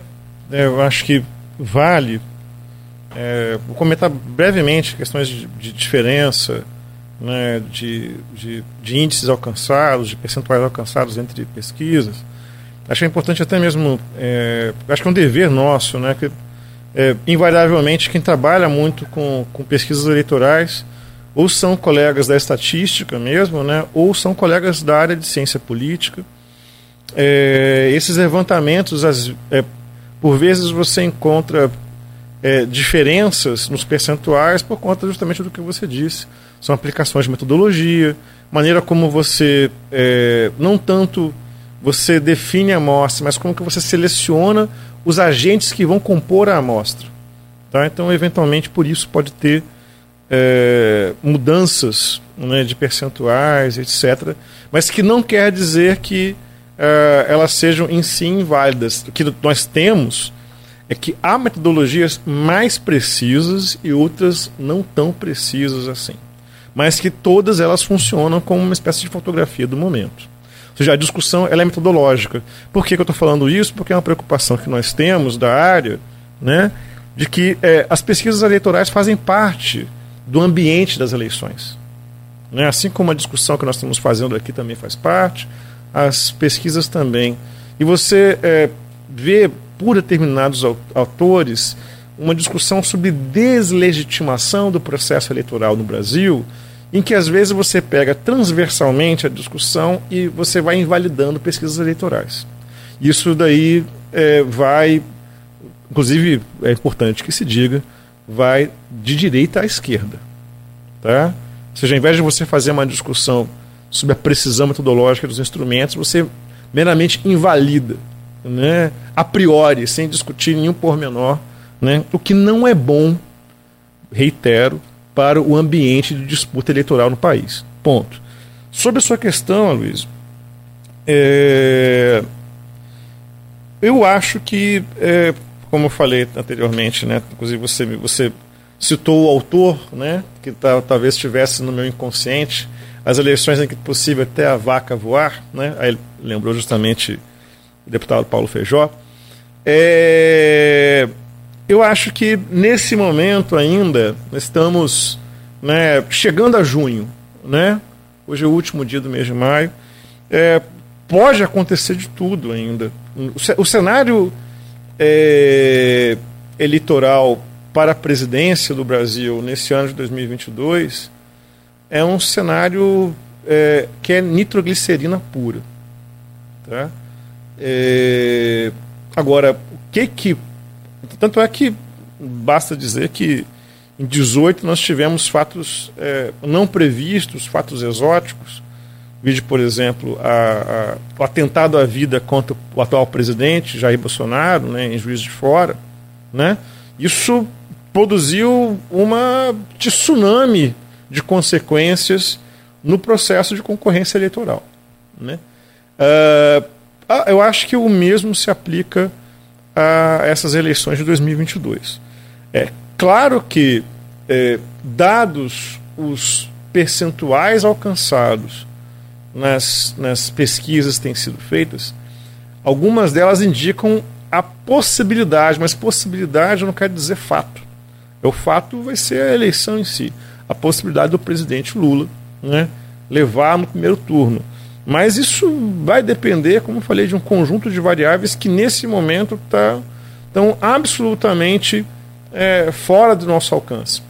é, eu acho que vale. É, vou comentar brevemente questões de, de diferença, né, de, de, de, índices alcançados, de percentuais alcançados entre pesquisas. Acho que é importante até mesmo, é, acho que é um dever nosso, né, que é, invariavelmente quem trabalha muito com, com pesquisas eleitorais ou são colegas da estatística mesmo, né, ou são colegas da área de ciência política é, esses levantamentos, as, é, por vezes você encontra é, diferenças nos percentuais por conta justamente do que você disse. São aplicações de metodologia, maneira como você é, não tanto você define a amostra, mas como que você seleciona os agentes que vão compor a amostra. Tá? Então, eventualmente, por isso pode ter é, mudanças né, de percentuais, etc. Mas que não quer dizer que uh, elas sejam em si inválidas. O que nós temos é que há metodologias mais precisas e outras não tão precisas assim. Mas que todas elas funcionam como uma espécie de fotografia do momento. Ou seja, a discussão ela é metodológica. Por que, que eu estou falando isso? Porque é uma preocupação que nós temos da área, né, de que é, as pesquisas eleitorais fazem parte do ambiente das eleições. Né? Assim como a discussão que nós estamos fazendo aqui também faz parte, as pesquisas também. E você é, vê por determinados autores uma discussão sobre deslegitimação do processo eleitoral no Brasil, em que às vezes você pega transversalmente a discussão e você vai invalidando pesquisas eleitorais. Isso daí é, vai, inclusive é importante que se diga, vai de direita à esquerda. Tá? Ou seja, ao invés de você fazer uma discussão sobre a precisão metodológica dos instrumentos, você meramente invalida, né, a priori, sem discutir nenhum pormenor, né, o que não é bom, reitero, para o ambiente de disputa eleitoral no país. Ponto. Sobre a sua questão, Luiz, é, eu acho que, é, como eu falei anteriormente, né, inclusive você, você citou o autor, né, que tá, talvez estivesse no meu inconsciente, as eleições em que possível até a vaca voar, né? Aí ele lembrou justamente o deputado Paulo Feijó. É, eu acho que nesse momento ainda estamos né, chegando a junho, né? Hoje é o último dia do mês de maio. É, pode acontecer de tudo ainda. O, cenário é, eleitoral para a presidência do Brasil nesse ano de 2022 é um cenário é, que é nitroglicerina pura. Tá? É, agora, o que que. Tanto é que basta dizer que em 18 nós tivemos fatos é, não previstos, fatos exóticos. Vídeo, por exemplo, a, a, o atentado à vida contra o atual presidente, Jair Bolsonaro, né, em Juiz de Fora. Né? Isso produziu uma tsunami de consequências no processo de concorrência eleitoral. Né? Uh, eu acho que o mesmo se aplica a essas eleições de 2022. É claro que, é, dados os percentuais alcançados nas, nas pesquisas que têm sido feitas, algumas delas indicam a possibilidade, mas possibilidade não quer dizer fato. O fato vai ser a eleição em si a possibilidade do presidente Lula né, levar no primeiro turno. Mas isso vai depender, como eu falei, de um conjunto de variáveis que nesse momento tá, estão absolutamente é, fora do nosso alcance.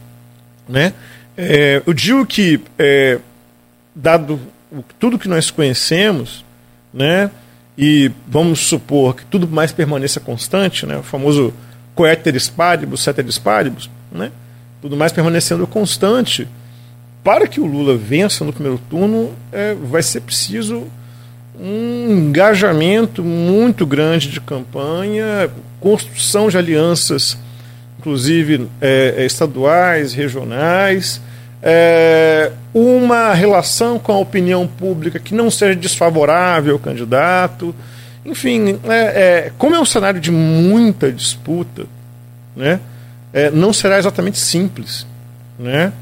Né? É, eu digo que, é, dado tudo que nós conhecemos, né, e vamos supor que tudo mais permaneça constante, né, o famoso coeteris paribus, ceteris paribus, né? Tudo mais permanecendo constante. Para que o Lula vença no primeiro turno, é, vai ser preciso um engajamento muito grande de campanha, construção de alianças, inclusive é, é estaduais, regionais, é, uma relação com a opinião pública que não seja desfavorável ao candidato. Enfim, é, é, como é um cenário de muita disputa, né, é, não será exatamente simples né,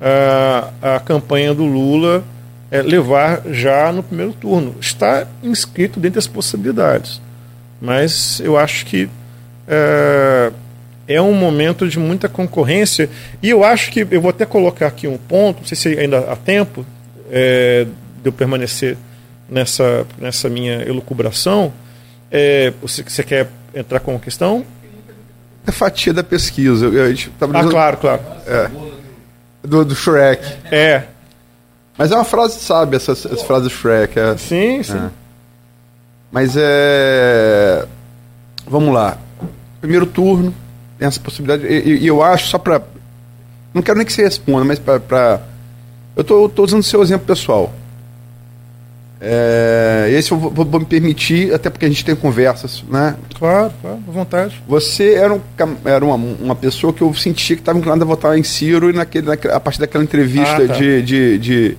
a, a campanha do Lula é, levar já no primeiro turno. Está inscrito dentro das possibilidades. Mas eu acho que é, é um momento de muita concorrência. E eu acho que, eu vou até colocar aqui um ponto, não sei se ainda há tempo é, de eu permanecer nessa, nessa minha elucubração. É, você, você quer entrar com a questão? É fatia da pesquisa. Eu, eu, tava ah, claro, claro. É, do, do Shrek. É. Mas é uma frase sábia, essa, essa frase do Shrek. É, sim, sim. É. Mas é. Vamos lá. Primeiro turno, tem essa possibilidade. E, e eu acho, só para. Não quero nem que você responda, mas para. Eu tô, tô usando o seu exemplo pessoal. É, esse eu vou, vou, me permitir, até porque a gente tem conversas, né? Claro, claro, à vontade. Você era, um, era uma, uma pessoa que eu sentia que estava inclinada a votar em Ciro e naquele, naquele, a partir daquela entrevista ah, tá. de, de, de,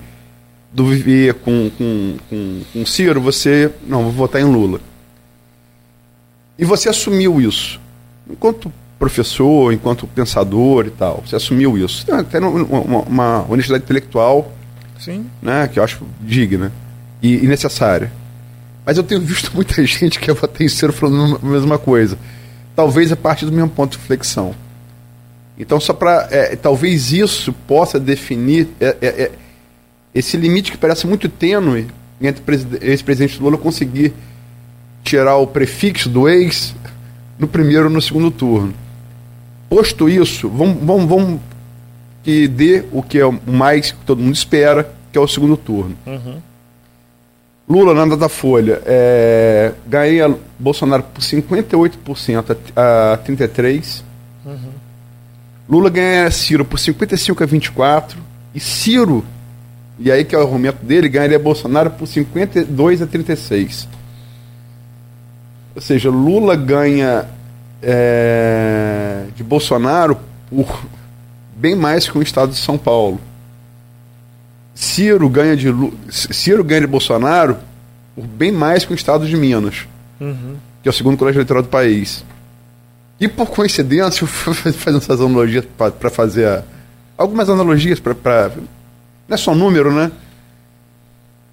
do Vivier com, com, com, com Ciro, você, não, vou votar em Lula. E você assumiu isso. Enquanto professor, enquanto pensador e tal. Você assumiu isso. Até uma, uma, uma honestidade intelectual Sim. Né, que eu acho digna e, e necessária. Mas eu tenho visto muita gente que é votar falando a mesma coisa. Talvez a partir do mesmo ponto de flexão. Então, só para. É, talvez isso possa definir é, é, é, esse limite que parece muito tênue entre ex-presidente Lula conseguir tirar o prefixo do ex no primeiro ou no segundo turno. Posto isso, vamos, vamos, vamos que dê o que é o mais que todo mundo espera, que é o segundo turno. Uhum. Lula na Datafolha é, ganha Bolsonaro por 58% a, a 33%. Uhum. Lula ganha Ciro por 55 a 24 e Ciro, e aí que é o argumento dele, ganharia Bolsonaro por 52 a 36. Ou seja, Lula ganha é, de Bolsonaro por bem mais que o estado de São Paulo. Ciro ganha de Ciro ganha de Bolsonaro por bem mais que o estado de Minas, uhum. que é o segundo colégio eleitoral do país. E por coincidência, eu fui fazendo essas analogias para fazer a, algumas analogias para. Não é só número, né?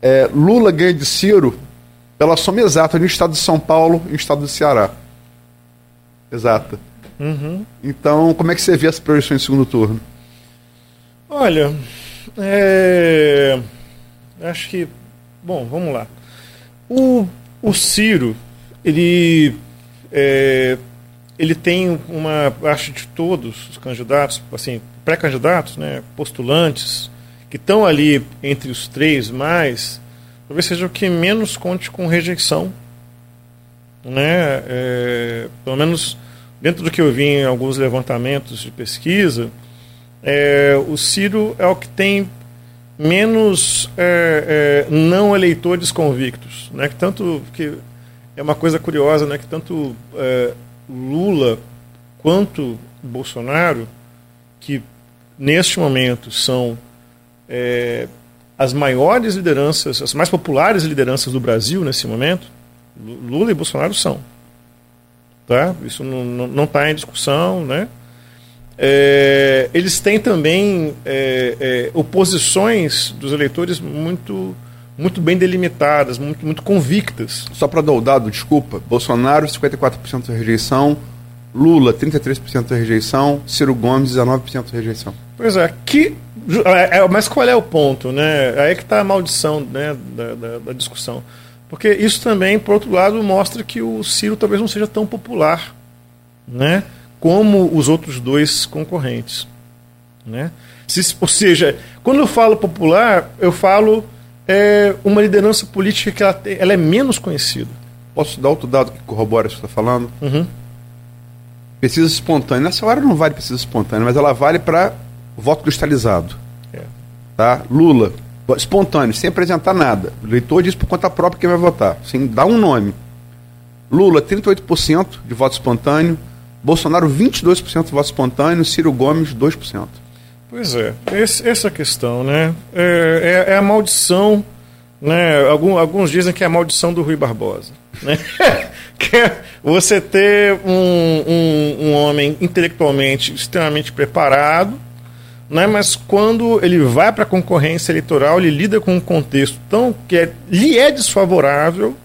É, Lula ganha de Ciro pela soma exata no estado de São Paulo e no estado do Ceará exata. Uhum. Então, como é que você vê as projeções de segundo turno? Olha, é... acho que. Bom, vamos lá. O, o Ciro, ele. É... ele tem uma. Acho de todos os candidatos, assim, pré-candidatos, né, postulantes, que estão ali entre os três mais, talvez seja o que menos conte com rejeição. Né? É... pelo menos dentro do que eu vi em alguns levantamentos de pesquisa, é, o Ciro é o que tem menos é, é, não eleitores convictos, né? Que tanto que é uma coisa curiosa, né? Que tanto é, Lula quanto Bolsonaro, que neste momento são é, as maiores lideranças, as mais populares lideranças do Brasil nesse momento, Lula e Bolsonaro são. Tá? Isso não está em discussão. Né? É, eles têm também é, é, oposições dos eleitores muito, muito bem delimitadas, muito, muito convictas. Só para dar o dado, desculpa, Bolsonaro 54% de rejeição, Lula 33% de rejeição, Ciro Gomes 19% de rejeição. Pois é, que, é, é, mas qual é o ponto? Né? Aí é que está a maldição né, da, da, da discussão. Porque isso também, por outro lado, mostra que o Ciro talvez não seja tão popular né, como os outros dois concorrentes. Né? Se, ou seja, quando eu falo popular, eu falo é, uma liderança política que ela, ela é menos conhecida. Posso dar outro dado que corrobora isso que você está falando? Uhum. pesquisa espontânea. Nessa hora não vale pesquisa espontânea, mas ela vale para voto cristalizado. É. Tá? Lula, espontâneo, sem apresentar nada. O eleitor diz por conta própria quem vai votar, sem dar um nome. Lula, 38% de voto espontâneo. Bolsonaro, 22% de voto espontâneo. Ciro Gomes, 2%. Pois é, esse, essa questão, né? É, é, é, a maldição, né? Algum, alguns dizem que é a maldição do Rui Barbosa. Né? que é você ter um, um, um homem intelectualmente extremamente preparado, né? mas quando ele vai para a concorrência eleitoral, ele lida com um contexto tão que é, lhe é desfavorável,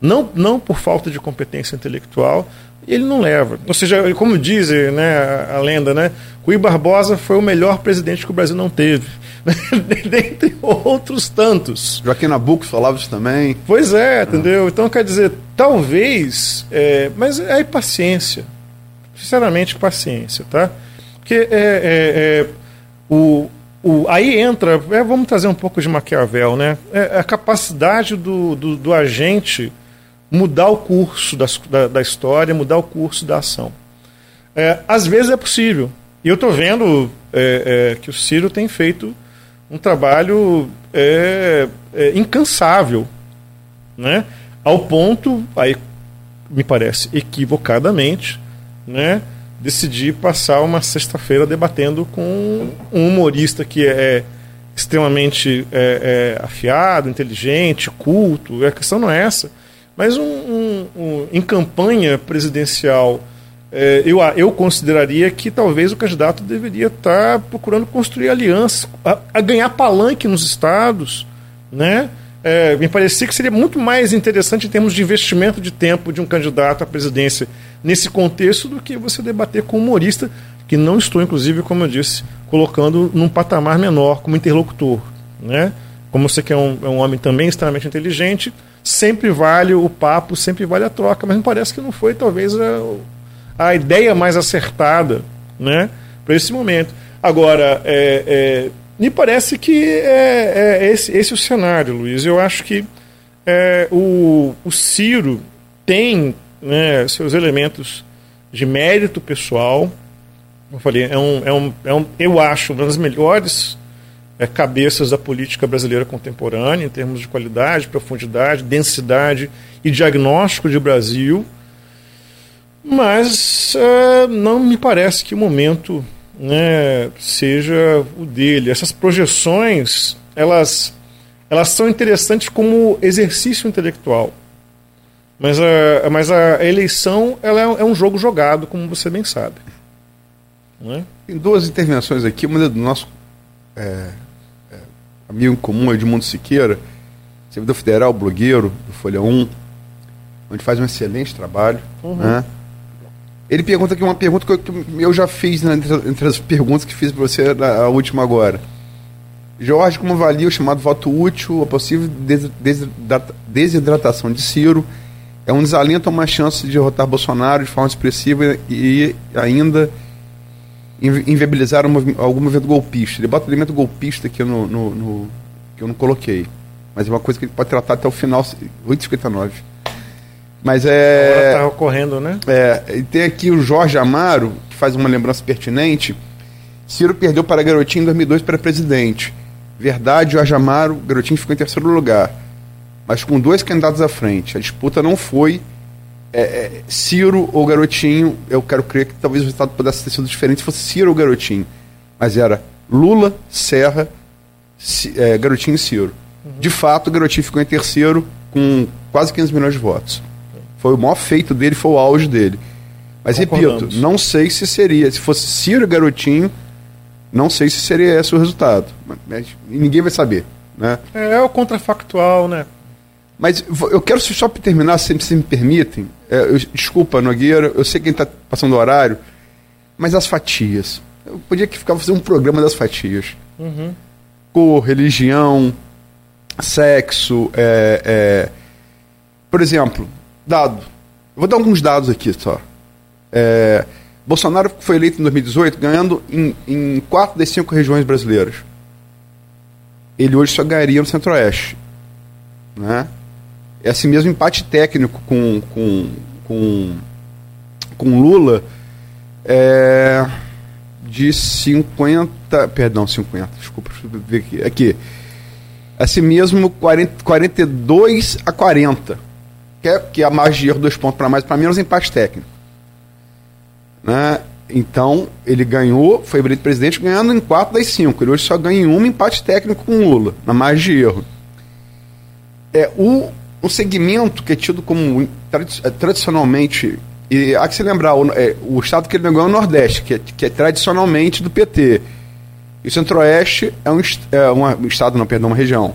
não, não por falta de competência intelectual, ele não leva. Ou seja, como diz né, a, lenda, né, Rui Barbosa foi o melhor presidente que o Brasil não teve. Dentre outros tantos. Joaquim Nabuco falava isso também. Pois é, entendeu? Então, quer dizer, talvez, é, mas é paciência. Sinceramente, paciência, tá? Porque é, é, é o, o, aí entra, é, vamos trazer um pouco de Maquiavel, né? É, a capacidade do, do, do agente mudar o curso das, da, da, história, mudar o curso da ação. É, às vezes é possível. E eu estou vendo é, é, que o Ciro tem feito um trabalho é, é, incansável, né? ao ponto, aí me parece equivocadamente, né? decidir passar uma sexta-feira debatendo com um humorista que é extremamente é, afiado, inteligente, culto. A questão não é essa. Mas um, um, um, em campanha presidencial, é, eu, eu consideraria que talvez o candidato deveria estar procurando construir alianças, a, a ganhar palanque nos estados, né? É, me parecia que seria muito mais interessante em termos de investimento de tempo de um candidato à presidência nesse contexto do que você debater com um humorista, que não estou, inclusive, como eu disse, colocando num patamar menor como interlocutor. Né? Como você que é um, é um homem também extremamente inteligente, sempre vale o papo, sempre vale a troca, mas me parece que não foi talvez a, a ideia mais acertada né, para esse momento. Agora, é, é, me parece que é, é, esse, esse é o cenário, Luiz. Eu acho que é, o, o Ciro tem né, seus elementos de mérito pessoal. Eu falei, é um, é um, é um, eu acho uma das melhores é, cabeças da política brasileira contemporânea, em termos de qualidade, profundidade, densidade e diagnóstico de Brasil. Mas é, não me parece que o momento né, seja o dele. Essas projeções, elas, elas são interessantes como exercício intelectual. Mas a, mas a eleição ela é, é um jogo jogado, como você bem sabe. Né? Tem duas intervenções aqui, uma do nosso é, amigo em comum, Edmundo Siqueira, servidor federal, blogueiro do Folha 1, onde faz um excelente trabalho. Uhum. Né? Ele pergunta aqui uma pergunta que eu, que eu já fiz né, entre, entre, as perguntas que fiz para você, a, a última agora. Jorge, como avalia o chamado voto útil, a possível desidratação de Ciro? É um desalento a uma chance de derrotar Bolsonaro de forma expressiva e ainda inviabilizar uma, algum movimento golpista. Ele bota o elemento golpista aqui no, no, no, que eu não coloquei. Mas é uma coisa que ele pode tratar até o final, 8h59. Mas é. Agora está ocorrendo, né? É, e tem aqui o Jorge Amaro, que faz uma lembrança pertinente. Ciro perdeu para Garotinho em 2002 para presidente. Verdade, Jorge Amaro, Garotinho ficou em terceiro lugar. Mas com dois candidatos à frente. A disputa não foi é, é, Ciro ou Garotinho, eu quero crer que talvez o resultado pudesse ter sido diferente se fosse Ciro ou Garotinho. Mas era Lula, Serra, C, é, Garotinho e Ciro. Uhum. De fato, Garotinho ficou em terceiro com quase 15 milhões de votos. Foi o maior feito dele, foi o auge dele. Mas repito, não sei se seria, se fosse Ciro e Garotinho, não sei se seria esse o resultado. Mas, ninguém vai saber. Né? É, é o contrafactual, né? Mas eu quero só terminar, se, se me permitem, é, eu, desculpa, Nogueira, eu sei quem está passando o horário, mas as fatias. Eu podia que ficar fazendo um programa das fatias. Uhum. Cor, religião, sexo, é, é, por exemplo, dado. Eu vou dar alguns dados aqui só. É, Bolsonaro foi eleito em 2018 ganhando em, em quatro das cinco regiões brasileiras. Ele hoje só ganharia no Centro-Oeste. Né? Esse mesmo empate técnico com, com, com, com Lula é, de 50. Perdão, 50. Desculpa, deixa eu ver aqui. Aqui. Assim mesmo, 40, 42 a 40. Que é, que é a margem de erro, dois pontos para mais para menos, empate técnico. Né? Então, ele ganhou, foi eleito presidente ganhando em 4 das 5. Ele hoje só ganha em um empate técnico com Lula, na margem de erro. É, o, um segmento que é tido como é, tradicionalmente. E há que se lembrar, o, é, o estado que ele ganhou é o Nordeste, que é, que é tradicionalmente do PT. E o Centro-Oeste é um, é um estado, não, perdão, uma região.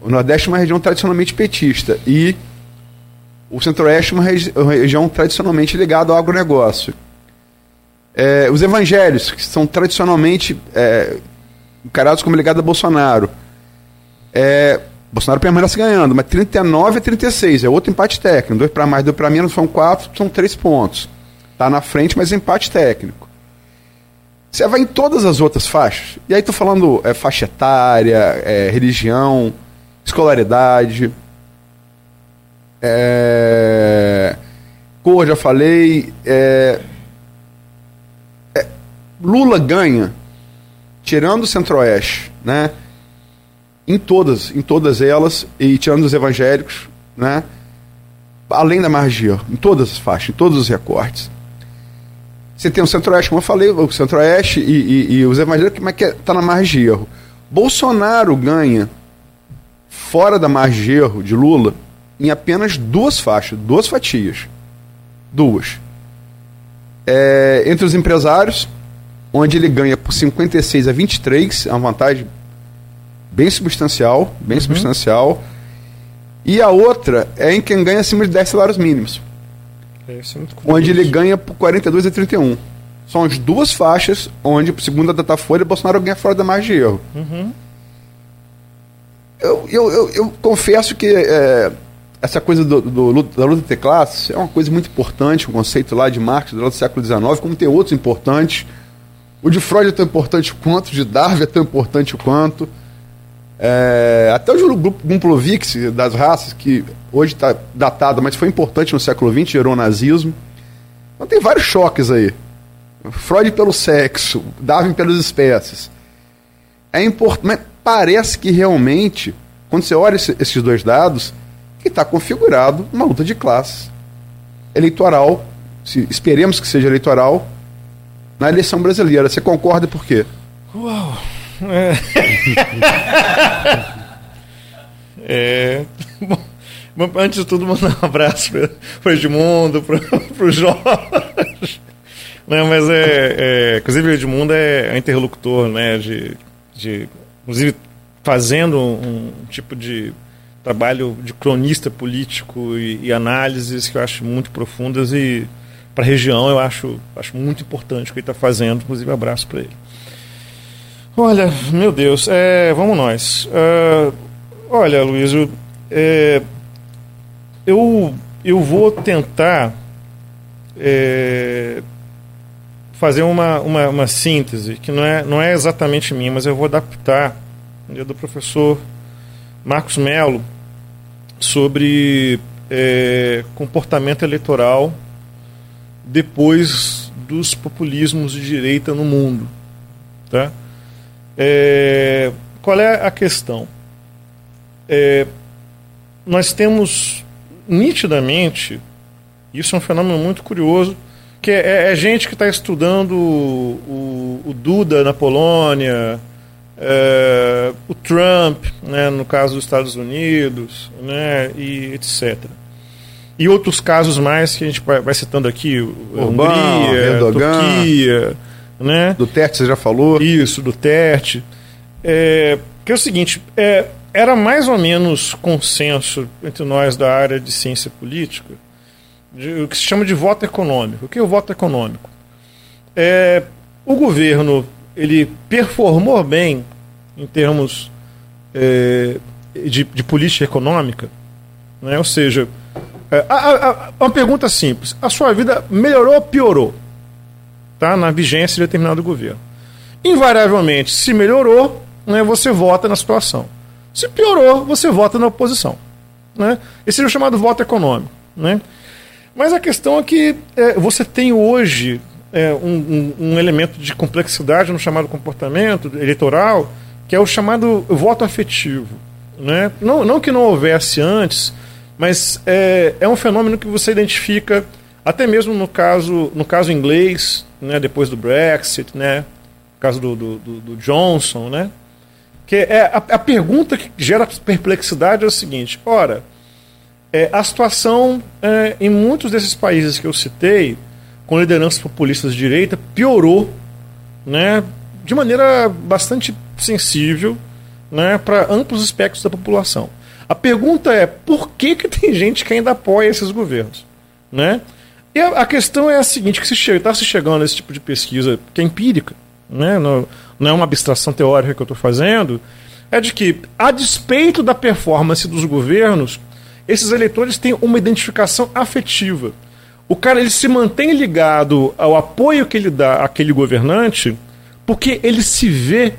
O Nordeste é uma região tradicionalmente petista. E o Centro-Oeste é uma, regi uma região tradicionalmente ligada ao agronegócio. É, os evangélicos, que são tradicionalmente é, encarados como ligados a Bolsonaro. É, Bolsonaro permanece ganhando, mas 39 a 36, é outro empate técnico. Dois para mais, dois para menos, são quatro, são três pontos. Está na frente, mas empate técnico. Você vai em todas as outras faixas. E aí estou falando é, faixa etária, é, religião, escolaridade, é, cor, já falei, é, Lula ganha, tirando o Centro-Oeste, né? Em todas, em todas elas, e tirando os evangélicos, né? Além da margem, em todas as faixas, em todos os recortes. Você tem o Centro-Oeste, como eu falei, o Centro-Oeste e, e, e, os evangélicos, mas que está na margem de erro. Bolsonaro ganha fora da margem de erro de Lula em apenas duas faixas, duas fatias. Duas. É, entre os empresários, onde ele ganha por 56 a 23, é uma vantagem bem substancial, bem uhum. substancial. E a outra é em quem ganha acima de 10 salários mínimos. É, é onde ele ganha por 42 a 31. São as duas faixas onde, segundo a Datafolha, Bolsonaro ganha fora da margem de erro. Uhum. Eu, eu, eu, eu, confesso que é, essa coisa do, do, da luta de classes é uma coisa muito importante, um conceito lá de Marx do século XIX, como tem outros importantes o de Freud é tão importante quanto, o de Darwin é tão importante quanto. É, até o Gumplovix das raças, que hoje está datado, mas foi importante no século XX, gerou nazismo. Então tem vários choques aí. Freud pelo sexo, Darwin pelas espécies. É importante, parece que realmente, quando você olha esse, esses dois dados, que está configurado uma luta de classes eleitoral, se, esperemos que seja eleitoral, na eleição brasileira. Você concorda por quê? Uau! É. é... Bom, antes de tudo, mandar um abraço para o Edmundo, para o Jorge. Não, mas é, é, Inclusive, o Edmundo é, interlocutor, né? De, de, inclusive, fazendo um, um tipo de trabalho de cronista político e, e análises que eu acho muito profundas e para a região, eu acho, acho muito importante o que ele está fazendo, inclusive abraço para ele. Olha, meu Deus, é, vamos nós. Uh, olha, Luiz, eu, é, eu, eu vou tentar é, fazer uma, uma, uma, síntese, que não é, não é exatamente minha, mas eu vou adaptar do professor Marcos Melo sobre é, comportamento eleitoral depois dos populismos de direita no mundo. Tá? É, qual é a questão? É, nós temos nitidamente, isso é um fenômeno muito curioso, que é, é gente que está estudando o, o, Duda na Polônia, é, o Trump, né, no caso dos Estados Unidos, né, e etc. E outros casos mais que a gente vai, citando aqui, Orbán, Hungria, Erdogan, Turquia, né? Duterte você já falou. Isso, Duterte. É, que é o seguinte, é, era mais ou menos consenso entre nós da área de ciência política, de, o que se chama de voto econômico. O que é o voto econômico? É, o governo ele performou bem em termos é, de, de política econômica, né? ou seja, é, a, a, uma pergunta simples: a sua vida melhorou ou piorou? Tá? Na vigência de determinado governo. Invariavelmente, se melhorou, né, você vota na situação. Se piorou, você vota na oposição. Né? Esse é o chamado voto econômico. Né? Mas a questão é que é, você tem hoje é, um, um, um, elemento de complexidade no chamado comportamento eleitoral, que é o chamado voto afetivo. Né? Não, não que não houvesse antes, mas é, é um fenômeno que você identifica até mesmo no caso, no caso inglês, né, depois do Brexit, né, no caso do, do, do Johnson, né, que é a, a, pergunta que gera perplexidade é o seguinte: ora, é, a situação é, em muitos desses países que eu citei, com lideranças populistas de direita, piorou, né, de maneira bastante sensível, né, para amplos aspectos da população. A pergunta é por que, que tem gente que ainda apoia esses governos, né? E a, questão é a seguinte, que se está se chegando a esse tipo de pesquisa que é empírica, né? não, não é uma abstração teórica que eu estou fazendo, é de que, a despeito da performance dos governos, esses eleitores têm uma identificação afetiva. O cara ele se mantém ligado ao apoio que ele dá àquele governante porque ele se vê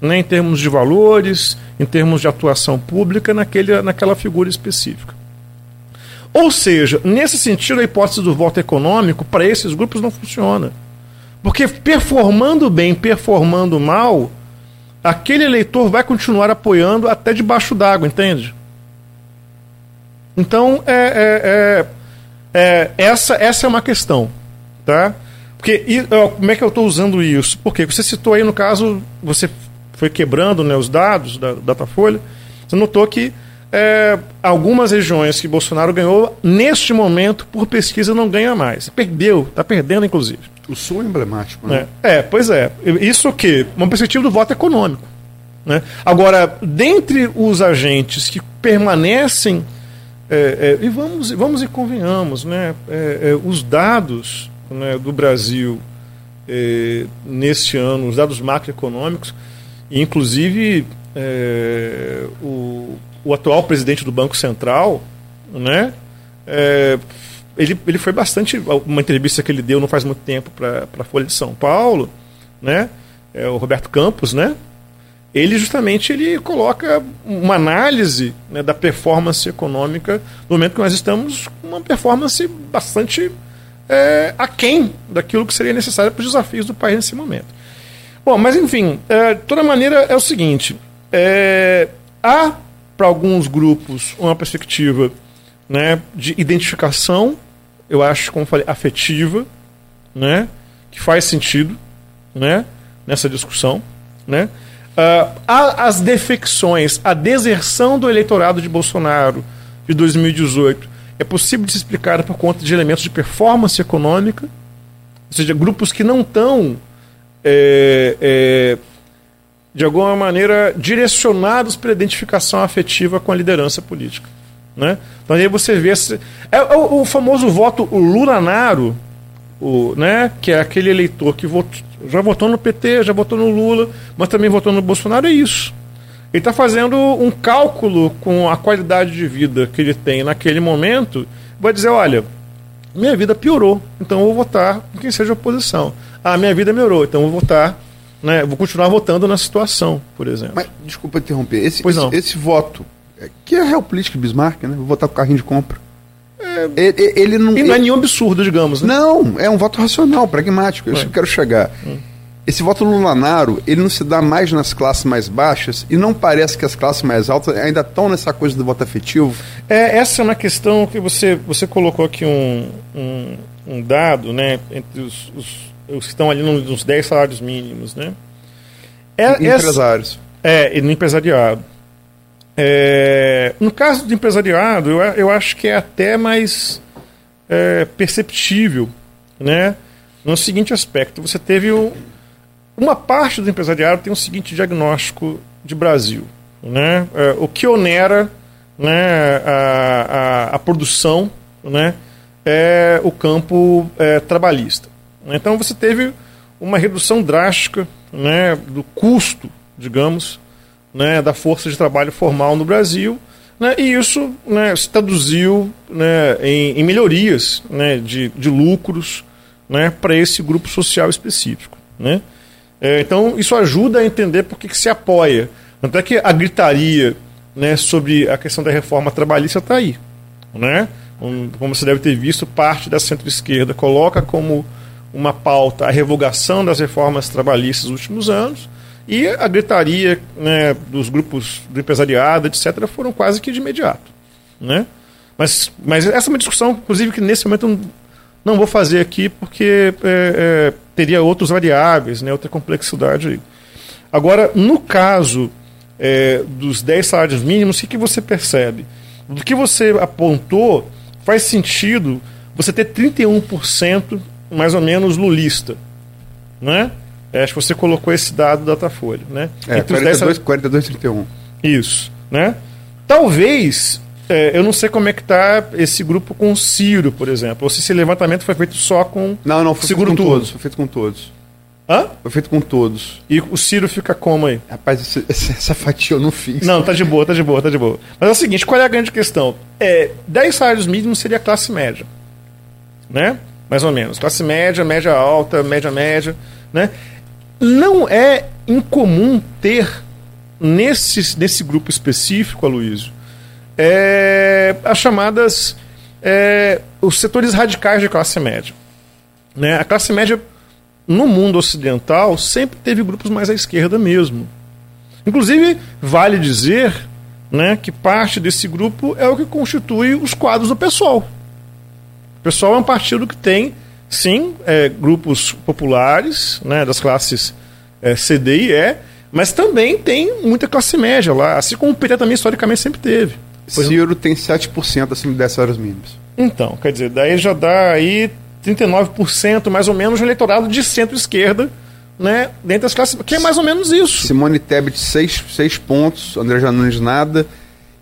né, em termos de valores, em termos de atuação pública naquele, naquela figura específica. Ou seja, nesse sentido, a hipótese do voto econômico para esses grupos não funciona. Porque performando bem, performando mal, aquele eleitor vai continuar apoiando até debaixo d'água, entende? Então, é, é, é, é, essa, essa é uma questão. Tá? Porque, e, como é que eu estou usando isso? Porque você citou aí, no caso, você foi quebrando né, os dados da Datafolha, você notou que é, algumas regiões que Bolsonaro ganhou, neste momento, por pesquisa, não ganha mais. Perdeu, está perdendo, inclusive. O Sul é emblemático, né? É, é, pois é. Isso o quê? Uma perspectiva do voto econômico. Né? Agora, dentre os agentes que permanecem, é, é, e vamos, vamos e convenhamos, né? É, é, os dados né, do Brasil neste ano, os dados macroeconômicos, inclusive o, o atual presidente do Banco Central, né? É, ele, ele foi bastante. Uma entrevista que ele deu não faz muito tempo para a Folha de São Paulo, né? É, o Roberto Campos, né? Ele justamente ele coloca uma análise né, da performance econômica no momento que nós estamos com uma performance bastante é, aquém daquilo que seria necessário para os desafios do país nesse momento. Bom, mas enfim, é, de toda maneira é o seguinte: é, há para alguns grupos, uma perspectiva né, de identificação, eu acho, como falei, afetiva, né, que faz sentido né, nessa discussão. Né. Uh, as defecções, a deserção do eleitorado de Bolsonaro de 2018 é possível de se explicar por conta de elementos de performance econômica, ou seja, grupos que não estão. É, é, de alguma maneira, direcionados para a identificação afetiva com a liderança política. Né? Então aí você vê. Esse, é, é o, o, famoso voto Lulanaro, o, né? que é aquele eleitor que votou, já votou no PT, já votou no Lula, mas também votou no Bolsonaro, é isso. Ele está fazendo um cálculo com a qualidade de vida que ele tem naquele momento, vai dizer, olha, minha vida piorou, então eu vou votar com quem seja oposição. Ah, minha vida melhorou, então eu vou votar né, vou continuar votando na situação, por exemplo. Mas, desculpa interromper, esse, pois esse, esse voto, é, que é a real política Bismarck, né? Vou votar com carrinho de compra. É, ele, ele, não, e não é nenhum absurdo, digamos. Né? Não, é um voto racional, pragmático. É isso que eu quero chegar. Hum. Esse voto Lulanaro, ele não se dá mais nas classes mais baixas e não parece que as classes mais altas ainda estão nessa coisa do voto afetivo. É, essa é uma questão que você, você colocou aqui um, um, um dado, né, entre os, os os que estão ali nos 10 salários mínimos, né? É, empresários. É, no empresariado. É, no caso do empresariado, eu, eu acho que é até mais é, perceptível, né? No seguinte aspecto, você teve o, uma parte do empresariado tem o seguinte diagnóstico de Brasil, né? É, o que onera né, a, a, a produção, né? É o campo é, trabalhista. Então você teve uma redução drástica né, do custo, digamos, né, da força de trabalho formal no Brasil, né, e isso né, se traduziu né, em, em, melhorias né, de, de lucros né, para esse grupo social específico. Né? É, então isso ajuda a entender por que, se apoia. Tanto é que a gritaria né, sobre a questão da reforma trabalhista está aí. Né? Como você deve ter visto, parte da centro-esquerda coloca como uma pauta a revogação das reformas trabalhistas dos últimos anos e a gritaria né, dos grupos do empresariado, etc., foram quase que de imediato. Né? Mas, mas essa é uma discussão, inclusive, que nesse momento eu não vou fazer aqui, porque é, é, teria outras variáveis, né, outra complexidade aí. Agora, no caso é, dos 10 salários mínimos, o que, que você percebe? Do que você apontou, faz sentido você ter 31% mais ou menos lulista. Né? É, acho que você colocou esse dado da Datafolha. Né? É, Entre 42, 42, 31. Isso. Né? Talvez, é, eu não sei como é que está esse grupo com o Ciro, por exemplo. Ou se esse levantamento foi feito só com Não, não, foi Seguro feito com todos. Foi feito com todos. Hã? Foi feito com todos. E o Ciro fica como aí? Rapaz, esse- esse- essa fatia eu não fiz. Não, tá de boa, tá de boa, tá de boa. Mas é o seguinte, qual é a grande questão? É, 10 salários mínimos seria classe média. Né? Mais ou menos. Classe média, média alta, média média, né? Não é incomum ter nesse, nesse grupo específico, Aloysio, é, as chamadas é, os setores radicais de classe média. Né? A classe média no mundo ocidental sempre teve grupos mais à esquerda mesmo. Inclusive, vale dizer né, que parte desse grupo é o que constitui os quadros do PSOL. O PSOL é um partido que tem, sim, é, grupos populares, né, das classes é, C, D e E, mas também tem muita classe média lá, assim como o PT também historicamente sempre teve. Pois- Ciro tem 7% acima de 10 salários mínimos. Então, quer dizer, daí já dá aí 39% mais ou menos de eleitorado de centro-esquerda, né, dentro das classes, que é mais ou menos isso. Simone Tebet, 6, seis pontos. André Janones, nada.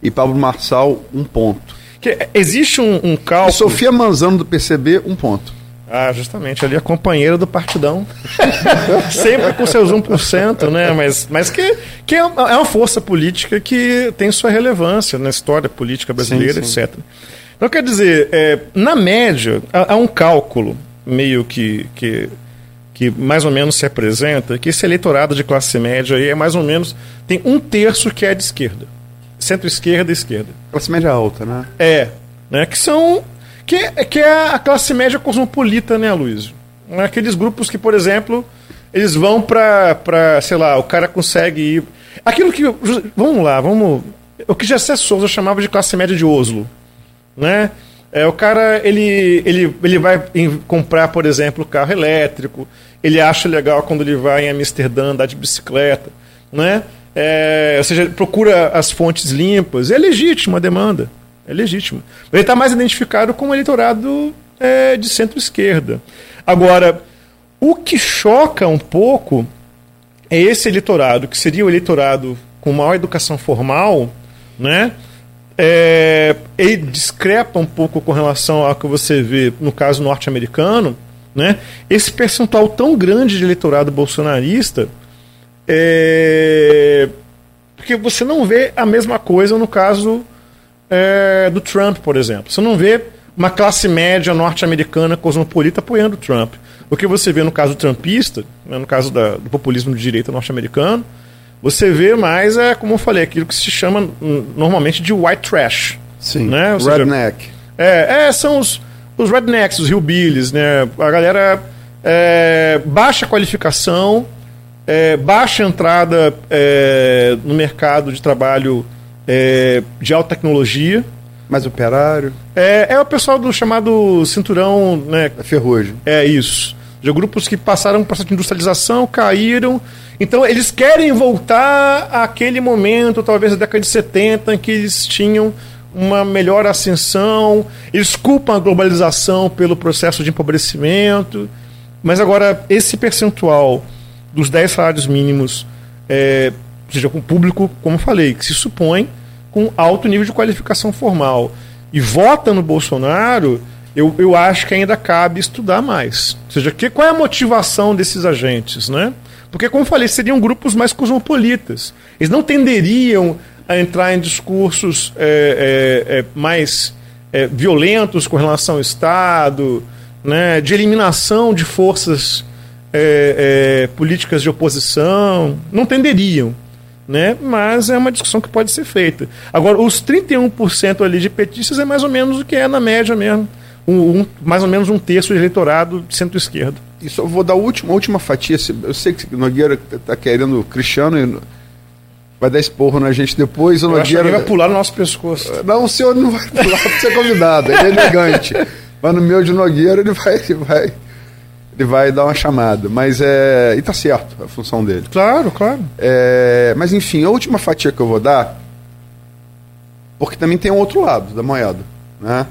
E Pablo Marçal, um ponto. Que existe um, um cálculo. Sofia Manzano, do PCB, um ponto. Ah, justamente, ali a companheira do partidão. Sempre com seus 1%, né? Mas, mas que, que é uma é uma força política que tem sua relevância na história política brasileira, Sim, sim. etc. Então, quer dizer, é, na média, há, há um cálculo meio que, que, que mais ou menos se apresenta que esse eleitorado de classe média aí é mais ou menos. tem um terço que é de esquerda. Centro-esquerda e esquerda. Classe média alta, né? É, né, que são que, é- que é a classe média cosmopolita, né, Luiz? Aqueles grupos que, por exemplo, eles vão pra, pra, sei lá, o cara consegue ir. Aquilo que. Vamos lá, vamos. O que Jessé Souza chamava de classe média de Oslo. Né? É, o cara ele, ele, ele vai em- comprar, por exemplo, carro elétrico, ele acha legal quando ele vai em Amsterdã andar de bicicleta. Né? É, ou seja, procura as fontes limpas. É legítima a demanda. É legítimo. Ele está mais identificado com o eleitorado é, de centro-esquerda. Agora, o que choca um pouco é esse eleitorado, que seria o eleitorado com maior educação formal, né? É, ele discrepa um pouco com relação ao que você vê no caso norte-americano, né? Esse percentual tão grande de eleitorado bolsonarista, é, porque você não vê a mesma coisa no caso é, do Trump, por exemplo. Você não vê uma classe média norte-americana cosmopolita apoiando o Trump. O que você vê no caso trumpista, né, no caso da- do populismo de direita norte-americano, você vê mais, é, como eu falei, aquilo que se chama normalmente de white trash. Sim. Né? Seja, Redneck. é, é, são os, os rednecks, os hillbillies, né? A galera é, baixa qualificação, é, baixa entrada é, no mercado de trabalho é, de alta tecnologia. Mais operário. É, é o pessoal do chamado cinturão, né? É ferrugem. É isso. De grupos que passaram por processo de industrialização, caíram. Então eles querem voltar àquele momento, talvez da década de 70, em que eles tinham uma melhor ascensão, eles culpam a globalização pelo processo de empobrecimento. Mas agora, esse percentual dos 10 salários mínimos, é, seja, com o público, como falei, que se supõe com alto nível de qualificação formal e vota no Bolsonaro, eu, eu acho que ainda cabe estudar mais. Ou seja, que, qual é a motivação desses agentes, né? Porque, como falei, seriam grupos mais cosmopolitas. Eles não tenderiam a entrar em discursos é, é, é, mais é, violentos com relação ao Estado, né, de eliminação de forças é, é, políticas de oposição. Não tenderiam né? Mas é uma discussão que pode ser feita. Agora, os 31% ali de petistas é mais ou menos o que é na média mesmo. Um, um- mais ou menos um terço de eleitorado de centro-esquerda. e só vou dar a última, a última fatia. Eu sei que Nogueira está querendo Cristiano e vai dar esporro na gente depois. O Nogueira vai pular no nosso pescoço. Não, o senhor não vai pular ser é convidado. Ele é elegante. Mas no meu de Nogueira ele vai, ele vai, ele vai dar uma chamada. Mas é. E tá certo a função dele. Claro, claro. É, mas enfim, a última fatia que eu vou dar, porque também tem um outro lado da moeda. Né?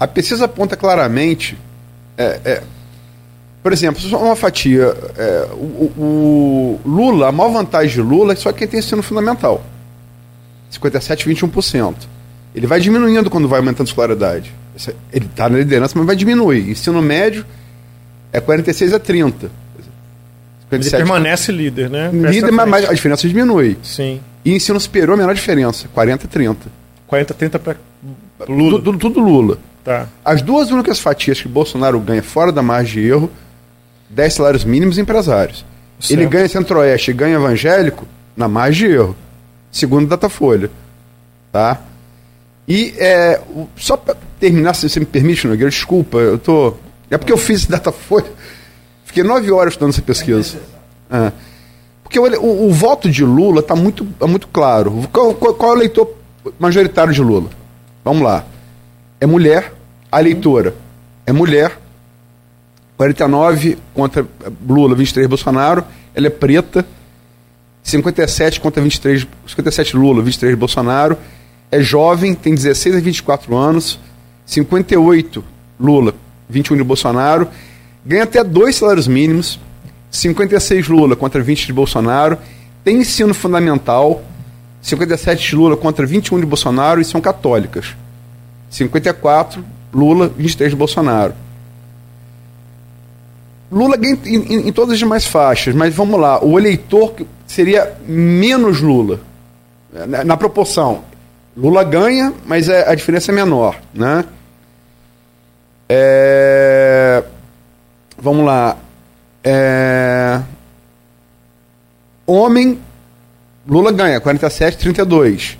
A pesquisa aponta claramente. É, é, por exemplo, só uma fatia. É, o, o, Lula, a maior vantagem de Lula é só quem tem ensino fundamental. 57, 21%. Ele vai diminuindo quando vai aumentando a escolaridade. Ele está na liderança, mas vai diminuir. Ensino médio é 46 a 30. 57. Ele permanece líder, né? líder, mas a diferença diminui. Sim. E ensino superior, a menor diferença, 40 a 30. 40 a 30 para Lula. Tudo, tudo, Lula. Tá. As duas únicas fatias que Bolsonaro ganha fora da margem de erro, 10 salários mínimos empresários. Certo. Ele ganha Centro-Oeste e ganha evangélico na margem de erro. Segundo Datafolha. Tá? E é, só para terminar, se você me permite, Nogueira, desculpa, eu tô. É porque eu fiz Datafolha. Fiquei nove horas estudando essa pesquisa. É. Porque o, o, o, voto de Lula está muito, é muito claro. Qual, qual, qual é o eleitor majoritário de Lula? Vamos lá. É mulher, a eleitora é mulher, 49 contra Lula, 23 Bolsonaro, ela é preta, 57 contra 23, 57 Lula, 23 Bolsonaro, é jovem, tem 16 a 24 anos, 58 Lula, 21 de Bolsonaro, ganha até dois salários mínimos, 56 Lula contra 20 de Bolsonaro, tem ensino fundamental, 57 de Lula contra 21 de Bolsonaro e são católicas. 54 Lula, 23 de Bolsonaro. Lula ganha em, em, em, todas as demais faixas, mas vamos lá, o eleitor seria menos Lula, na, na proporção. Lula ganha, mas é, a diferença é menor, né? É, vamos lá. É, homem, Lula ganha, 47, 32.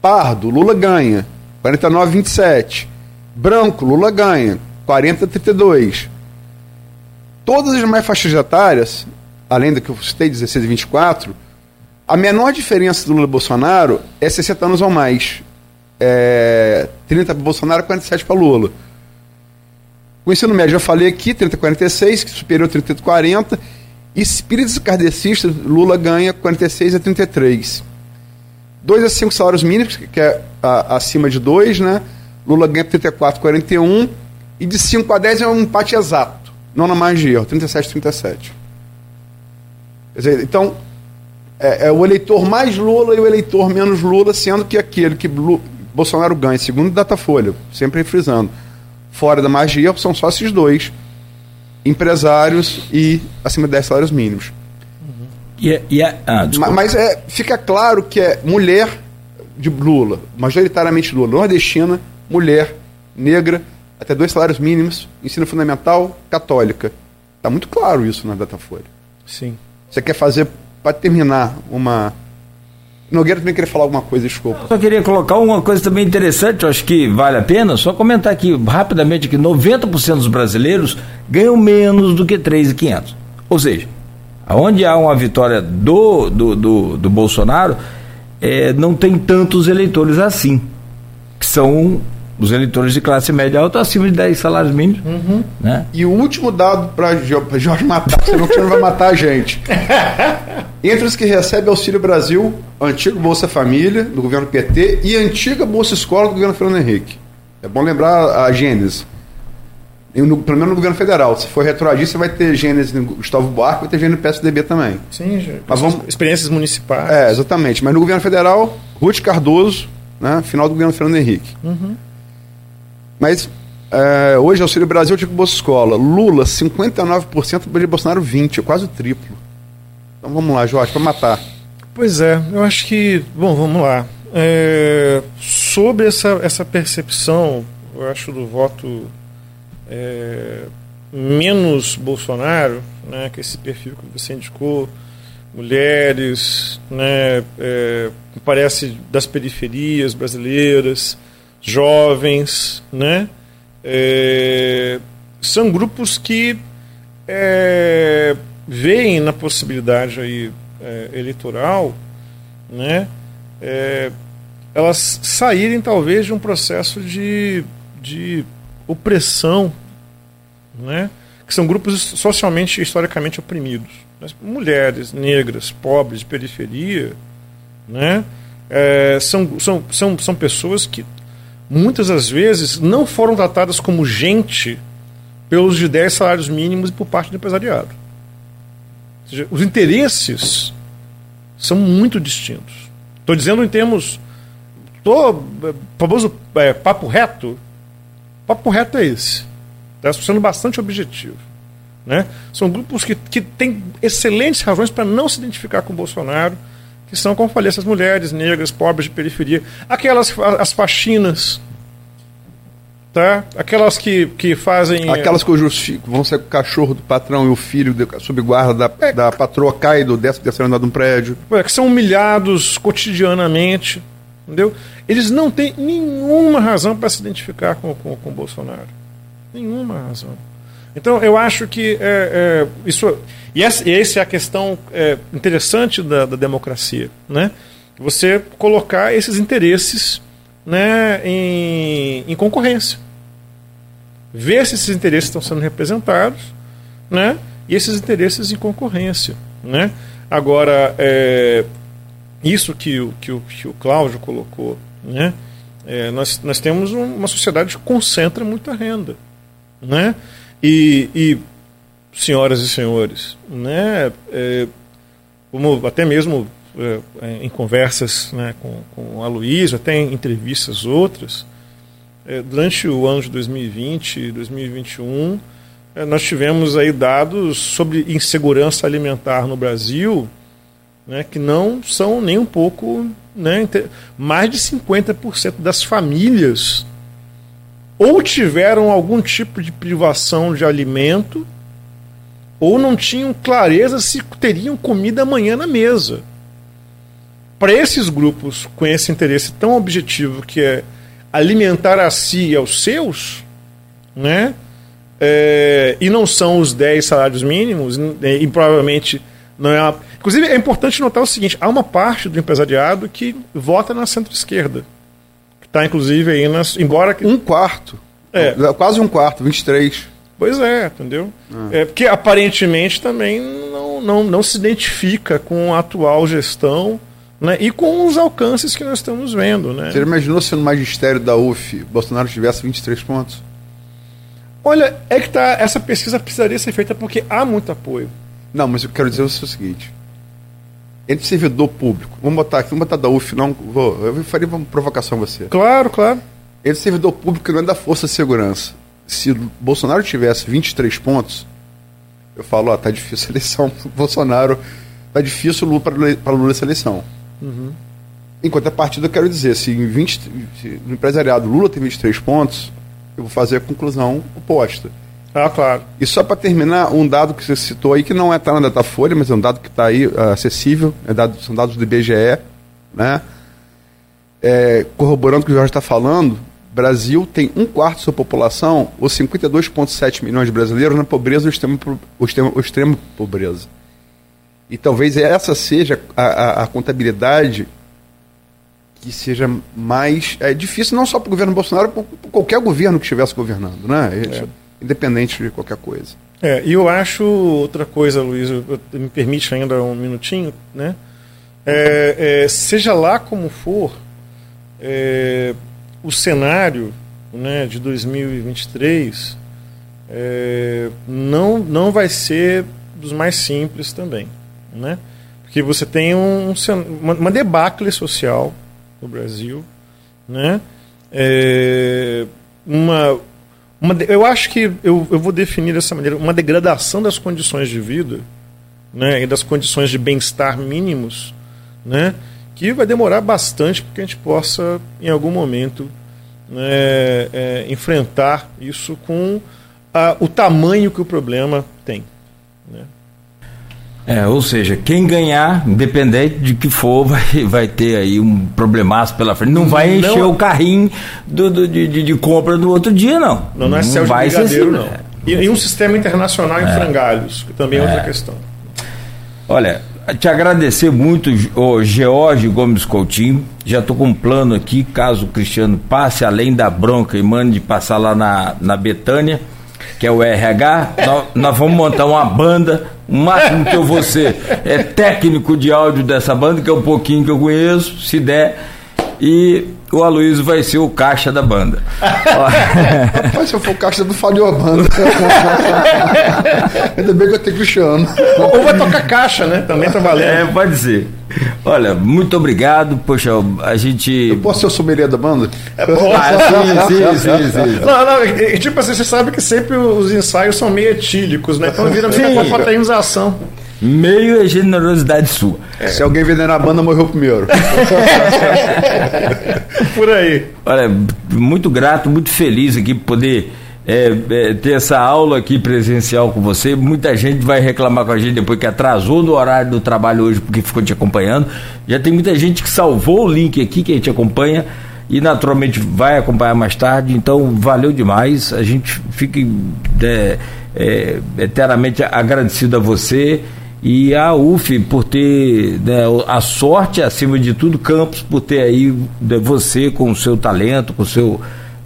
Pardo, Lula ganha, 49, 27. Branco, Lula ganha, 40, 32. Todas as demais faixas etárias, além da que eu citei, 16 e 24, a menor diferença do Lula e Bolsonaro é 60 anos ou mais. É 30 para Bolsonaro, 47 para Lula. O ensino médio, já falei aqui, 30 46, superior 30 40. Espíritos kardecistas, Lula ganha 46 a 33. 2 a 5 salários mínimos, que é a, acima de 2, né? Lula ganha 34 41. E de 5 a 10 é um empate exato, não na margem de erro, 37 37. Quer dizer, então, é, é, o eleitor mais Lula e o eleitor menos Lula, sendo que aquele que Bolsonaro ganha, segundo Datafolha, sempre frisando, fora da magia, são só esses dois, empresários e acima de 10 salários mínimos. Uhum. E, é, e é, ah, mas, mas é, fica claro que é mulher de Lula, majoritariamente Lula, nordestina, mulher, negra, até dois salários mínimos, ensino fundamental, católica. Está muito claro isso na Datafolha. Sim. Você quer fazer para terminar, uma. Nogueira também queria falar alguma coisa, desculpa. Só queria colocar uma coisa também interessante, eu acho que vale a pena, só comentar aqui rapidamente que 90% dos brasileiros ganham menos do que 3.500. Ou seja, aonde há uma vitória do, do, do, do Bolsonaro, é, não tem tantos eleitores assim, que são os eleitores de classe média alta acima de 10 salários mínimos. Uhum. Né? E o último dado para Jorge matar, senão que não vai matar a gente. Entre os que recebem Auxílio Brasil, antigo Bolsa Família, do governo PT, e antiga Bolsa Escola do governo Fernando Henrique. É bom lembrar a gênese. No, pelo menos no governo federal. Se for retroagir, você vai ter gênese no Gustavo Buarque, vai ter gênese no PSDB também. Sim, Mas vamos... experiências municipais. É, exatamente. Mas no governo federal, Ruth Cardoso, né, final do governo Fernando Henrique. Uhum. Mas é, hoje, Auxílio Brasil, tipo Bolsa Escola. Lula, 59%, Bolsonaro, 20%, é quase o triplo. Então vamos lá, Jorge, para matar. Pois é, eu acho que. Bom, vamos lá. É, sobre essa, essa percepção, eu acho, do voto é, menos Bolsonaro, né, que esse perfil que você indicou, mulheres, né, é, parece das periferias brasileiras, jovens, né? É, são grupos que é, veem na possibilidade aí, é, eleitoral né, é, elas saírem talvez de um processo de, de opressão, né, que são grupos socialmente e historicamente oprimidos. Mas mulheres, negras, pobres, periferia, né, é, são, são, são, são pessoas que muitas das vezes não foram tratadas como gente pelos de 10 salários mínimos e por parte do empresariado. Ou seja, os interesses são muito distintos. Estou dizendo em termos. Tô, famoso é, papo reto. Papo reto é esse. Está sendo bastante objetivo. Né? São grupos que, que têm excelentes razões para não se identificar com o Bolsonaro, que são, como falei, essas mulheres negras, pobres de periferia, aquelas as faxinas, tá? Aquelas que, que fazem. Aquelas cujos vão ser o cachorro do patrão e o filho de, sob guarda da, é, da patroa cai do décimo terceiro andar de um prédio. É, que são humilhados cotidianamente, entendeu? Eles não têm nenhuma razão para se identificar com, com, com o Bolsonaro. Nenhuma razão. Então, eu acho que é, é, isso. E essa, e essa é a questão é, interessante da, da democracia. Né? Você colocar esses interesses né, em, em concorrência. Ver se esses interesses estão sendo representados né, e esses interesses em concorrência. Né? Agora, é, isso que o, que, o, que o Cláudio colocou, né, é, nós, nós temos uma sociedade que concentra muita renda. Né? E, e senhoras e senhores, né, é, como até mesmo é, em conversas né, com, com a Luísa, até em entrevistas outras, é, durante o ano de 2020 e 2021, é, nós tivemos aí dados sobre insegurança alimentar no Brasil né, que não são nem um pouco. Né, mais de 50% das famílias ou tiveram algum tipo de privação de alimento, ou não tinham clareza se teriam comida amanhã na mesa. Para esses grupos com esse interesse tão objetivo que é alimentar a si e aos seus, né? É, e não são os 10 salários mínimos, e, e provavelmente não é uma... Inclusive, é importante notar o seguinte: há uma parte do empresariado que vota na centro-esquerda Está inclusive aí nas. Embora. Um quarto. É. Quase um quarto, 23. Pois é, entendeu? Ah. É, porque aparentemente também não, não, não se identifica com a atual gestão né, e com os alcances que nós estamos vendo. Né? Você imaginou se no magistério da UF Bolsonaro tivesse 23 pontos? Olha, é que tá, essa pesquisa precisaria ser feita porque há muito apoio. Não, mas eu quero dizer o seguinte: entre servidor público, vamos botar aqui, vamos botar da UF, não, vou, eu faria uma provocação a você. Claro, claro. Entre servidor público não é da Força de Segurança. Se Bolsonaro tivesse 23 pontos, eu falo, ó, tá difícil a eleição Bolsonaro, tá difícil Lula para Lula essa eleição. Uhum. Enquanto a partida, eu quero dizer, se, em 20, se no empresariado Lula tem 23 pontos, eu vou fazer a conclusão oposta. Ah, claro. E só para terminar, um dado que você citou aí, que não é tá na Datafolha, mas é um dado que está aí uh, acessível, é dado, são dados do IBGE, né? É, corroborando o que o Jorge está falando, Brasil tem um quarto da sua população, ou 52,7 milhões de brasileiros, na pobreza ou extrema, extremo, extremo pobreza. E talvez essa seja a, a, a, contabilidade que seja mais. É difícil não só para o governo Bolsonaro, para qualquer governo que estivesse governando, né? É independente de qualquer coisa. É, e eu acho outra coisa, Luiz, me permite ainda um minutinho, né? É, é, seja lá como for, é, o cenário né, de 2023 é, não, não vai ser dos mais simples também, né? Porque você tem um, uma, uma debacle social no Brasil, né? É, uma uma, eu acho que eu, eu vou definir dessa maneira uma degradação das condições de vida né, e das condições de bem-estar mínimos, né, que vai demorar bastante para que a gente possa, em algum momento, né, é, enfrentar isso com a, o tamanho que o problema tem. Né. É, ou seja, quem ganhar, independente de que for, vai, vai ter aí um problemaço pela frente. Não vai encher não, o carrinho do, do de, de, compra no outro dia, não. Não, não é céu de brigadeiro, assim, não. E, e um sistema internacional em é. frangalhos, que também é, é outra questão. Olha, te agradecer muito, o George Gomes Coutinho. Já estou com um plano aqui, caso o Cristiano passe além da bronca e mande passar lá na, na Betânia, que é o RH, nós, nós, vamos montar uma banda. O máximo que eu vou ser é técnico de áudio dessa banda, que é um pouquinho que eu conheço, se der. E o Aloysio vai ser o caixa da banda. Rapaz, se eu for o caixa do falhou a banda. Ainda bem que eu tenho Cristiano. Ou vai tocar caixa, né? Também tá valendo. É, pode ser. Olha, muito obrigado. Poxa, a gente. Eu posso ser o sommelier da banda? É bom. Ah, sim, sim, sim, sim. Não, não, tipo assim, você sabe que sempre os ensaios são meio etílicos, né? Então vira uma confraternização. Meio é generosidade sua. É. Se alguém vender na banda, morreu primeiro. Por aí. Olha, muito grato, muito feliz aqui por poder é, é, ter essa aula aqui presencial com você. Muita gente vai reclamar com a gente depois que atrasou no horário do trabalho hoje porque ficou te acompanhando. Já tem muita gente que salvou o link aqui que a gente acompanha e naturalmente vai acompanhar mais tarde. Então, valeu demais. A gente fica é, é eternamente agradecido a você e a UF por ter né, a sorte, acima de tudo, Campos, por ter aí né, você com o seu talento, com o seu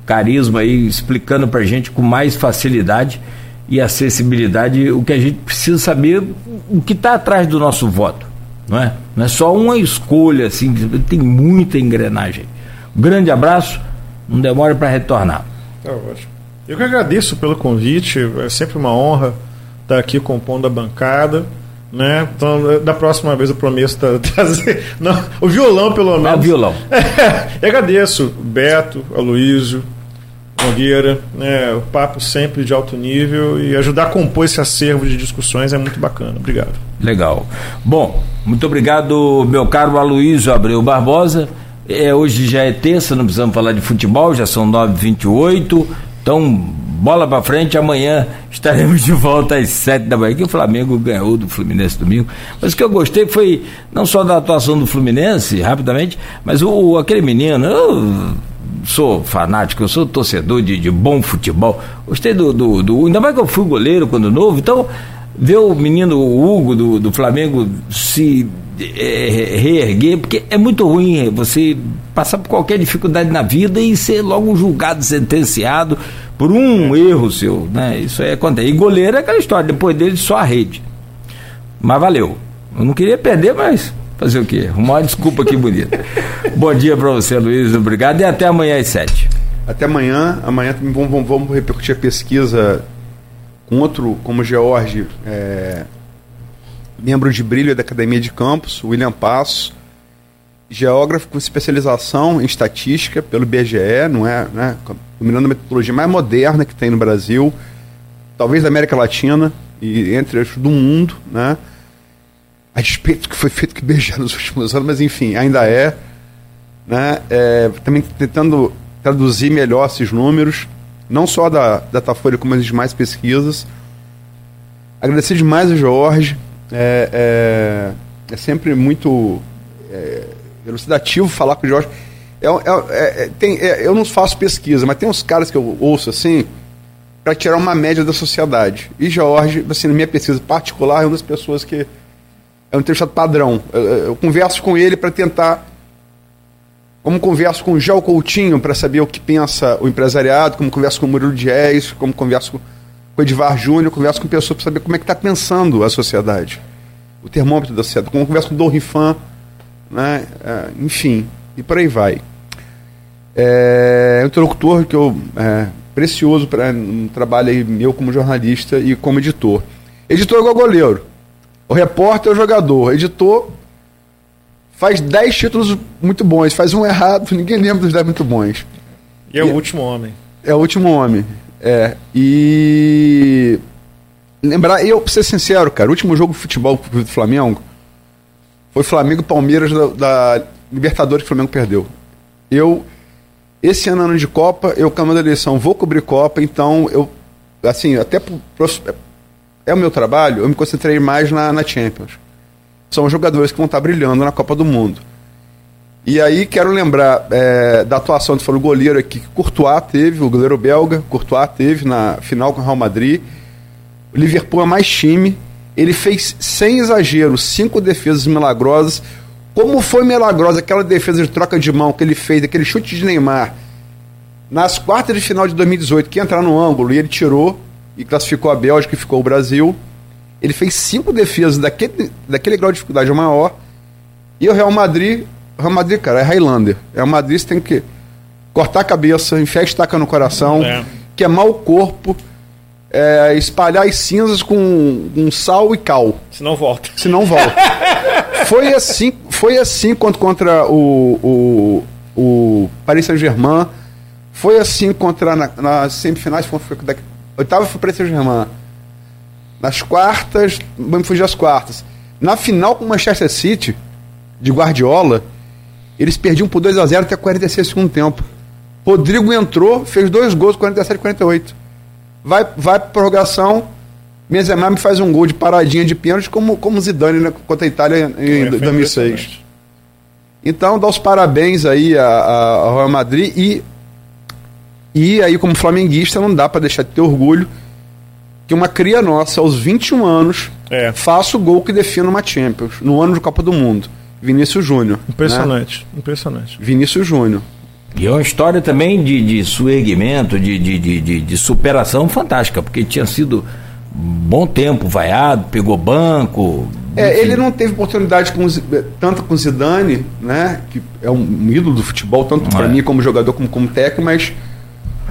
carisma aí, explicando para gente com mais facilidade e acessibilidade o que a gente precisa saber, o que está atrás do nosso voto. Não é? não é só uma escolha, assim, tem muita engrenagem. Um grande abraço, não demore para retornar. Tá. Eu que agradeço pelo convite, é sempre uma honra estar aqui compondo a bancada. Né? Então, da próxima vez eu prometo trazer não, o violão, pelo menos. Ah, violão. eu agradeço Beto, Aloysio, Nogueira, né? o papo sempre de alto nível e ajudar a compor esse acervo de discussões é muito bacana. Obrigado. Legal. Bom, muito obrigado, meu caro Aloysio Abreu Barbosa. É, hoje já é terça, não precisamos falar de futebol, já são 9h28. Então, bola para frente, amanhã estaremos de volta às sete da manhã, que o Flamengo ganhou do Fluminense domingo. Mas o que eu gostei foi não só da atuação do Fluminense, rapidamente, mas o, aquele menino, eu sou fanático, eu sou torcedor de, de bom futebol. Gostei do, do, do, Ainda mais que eu fui goleiro quando novo, então ver o menino Hugo do, do Flamengo se é, reerguer, porque é muito ruim você passar por qualquer dificuldade na vida e ser logo julgado, sentenciado por um erro seu, né? Isso é acontece. E goleiro é aquela história, depois dele só a rede. Mas valeu. Eu não queria perder, mas fazer o quê? Uma desculpa aqui bonita. Bom dia para você, Luiz. Obrigado e até amanhã às sete. Até amanhã. Amanhã vamos, vamos, vamos repercutir a pesquisa com outro, como George, é, membro de brilho da Academia de Campos, William Passo geógrafo com especialização em estatística pelo IBGE, não é, né, dominando a metodologia mais moderna que tem no Brasil, talvez da América Latina e entre os do mundo, né? A despeito que foi feito o IBGE nos últimos anos, mas enfim, ainda é, né? É, também tentando traduzir melhor esses números, não só da Datafolha, como as demais pesquisas. Agradecer demais ao Jorge, é, é, é sempre muito é, elucidativo falar com o Jorge. É, é, é, tem, é, eu não faço pesquisa, mas tem uns caras que eu ouço assim para tirar uma média da sociedade. E Jorge, assim, na minha pesquisa particular, é uma das pessoas que é um entrevistado padrão. Eu, eu converso com ele para tentar. Como converso com o Gel Coutinho para saber o que pensa o empresariado, como converso com o Murilo Dias, como converso com o Edivar Júnior, converso com pessoas para saber como é que está pensando a sociedade. O termômetro da sociedade. Como converso com o Dorrifan, né? É, enfim, e por aí vai. É um interlocutor que eu é, precioso para um trabalho aí meu como jornalista e como editor. Editor é igual goleiro. O repórter é o jogador. Editor faz 10 títulos muito bons, faz um errado, ninguém lembra dos 10 muito bons. E é o último homem. É o último homem. É. E. Lembrar, eu, pra ser sincero, cara, o último jogo de futebol do Flamengo foi Flamengo Palmeiras da, da Libertadores que o Flamengo perdeu. Eu, esse ano, ano de Copa, eu, com da eleição, vou cobrir Copa, então eu, assim, até pro, é o meu trabalho, eu me concentrei mais na, na Champions. São jogadores que vão estar brilhando na Copa do Mundo. E aí quero lembrar é, da atuação, tu falou goleiro aqui, que Courtois teve, o goleiro belga, Courtois teve na final com o Real Madrid. O Liverpool é mais time. Ele fez, sem exagero, cinco defesas milagrosas. Como foi milagrosa aquela defesa de troca de mão que ele fez, aquele chute de Neymar, nas quartas de final de 2018, que entrar no ângulo e ele tirou e classificou a Bélgica e ficou o Brasil. Ele fez cinco defesas daquele, daquele grau de dificuldade maior. E o Real Madrid Real Madrid, cara, é Highlander. É o Madrid você tem que cortar a cabeça, enfiar estaca no coração, é. queimar o corpo, é, espalhar as cinzas com um sal e cal. Se não volta. Se não volta. foi assim, foi assim contra, contra o, o, o Paris Saint-Germain. Foi assim contra na, nas semifinais, foi, foi, da, oitava foi Paris Saint-Germain. Nas quartas, vamos fugir às quartas. Na final com o Manchester City, de Guardiola, eles perdiam por 2 a 0 até 46 segundo tempo. Rodrigo entrou, fez dois gols, 47 e 48. Vai, vai para prorrogação, Benzema me faz um gol de paradinha de pênalti, como, como Zidane né, contra a Itália em 2006. Então, dá os parabéns aí ao Real Madrid e, e aí, como flamenguista, não dá para deixar de ter orgulho que uma cria nossa, aos 21 anos, é. faça o gol que defina uma Champions, no ano de Copa do Mundo. Vinícius Júnior. Impressionante, né? impressionante. Vinícius Júnior. E é uma história também de, de suerguimento, de, de, de, de, superação fantástica, porque tinha sido bom tempo vaiado, pegou banco. É, ele não teve oportunidade com, tanto com Zidane, né? Que é um, ídolo do futebol, tanto para é. mim como jogador como como técnico, mas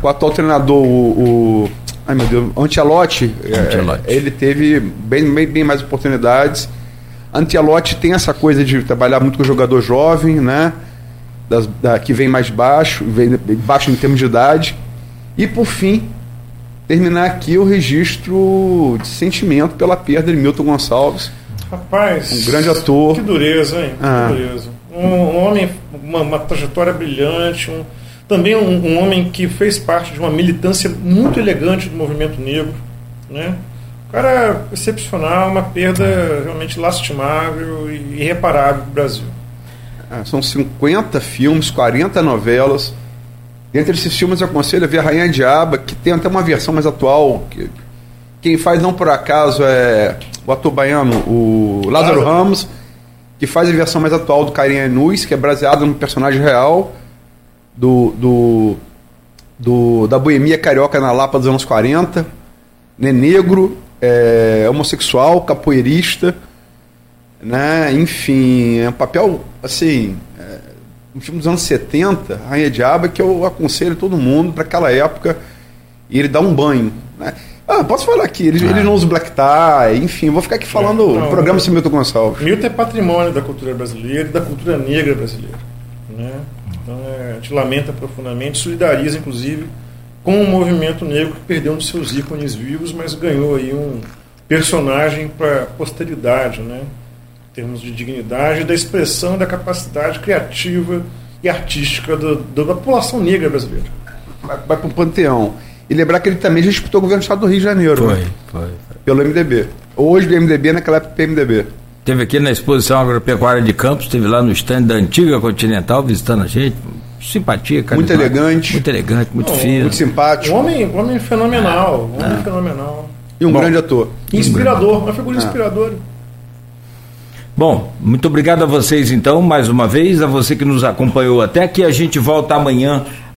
com o atual treinador, o, o ai meu Deus, Ancelotti, Ancelotti. É, ele teve bem, bem, bem mais oportunidades. Antelote tem essa coisa de trabalhar muito com o jogador jovem, né? Das, da, que vem mais baixo, vem baixo em termos de idade. E por fim, terminar aqui o registro de sentimento pela perda de Milton Gonçalves. Rapaz, um grande ator. Que dureza, hein? Ah. Que dureza. Um, um homem, uma, uma, trajetória brilhante, um, também um, um homem que fez parte de uma militância muito elegante do movimento negro, né? cara excepcional, uma perda realmente lastimável e irreparável para o Brasil. Ah, são 50 filmes, 40 novelas. Dentre esses filmes eu aconselho a ver a Rainha Diaba, que tem até uma versão mais atual. Que, quem faz não por acaso é o ator baiano, o Lázaro, Lázaro. Ramos, que faz a versão mais atual do Carinha Nuis, que é baseado no personagem real do, do, do, da boemia carioca na Lapa dos anos 40. Né, negro, é, homossexual, capoeirista, né? Enfim, é um papel, assim, é, dos anos 70, Rainha Diaba, que eu aconselho todo mundo para aquela época, e ele dá um banho, né? Ah, posso falar aqui, ele, ah. ele não usa black tie, enfim, vou ficar aqui falando é, não, o programa sem Milton Gonçalves. Milton é patrimônio da cultura brasileira e da cultura negra brasileira. Né? Então é, a gente lamenta profundamente, solidariza inclusive com o movimento negro que perdeu um de seus ícones vivos, mas ganhou aí um personagem para a posteridade, né? Em termos de dignidade, da expressão da capacidade criativa e artística do, da população negra brasileira. Vai, vai para o panteão. E lembrar que ele também já disputou o governo do estado do Rio de Janeiro. Foi, né? foi, foi. Pelo MDB. Hoje do MDB, naquela época PMDB. Teve aqui na exposição agropecuária de Campos, teve lá no stand da antiga Continental visitando a gente simpatia, cara. Muito elegante. Muito elegante, muito Não, fino. Muito simpático. Um homem, um homem fenomenal. Um homem é. fenomenal. E um Bom, grande ator. Inspirador, uma figura é. inspiradora. Bom, muito obrigado a vocês então, mais uma vez, a você que nos acompanhou até aqui. A gente volta amanhã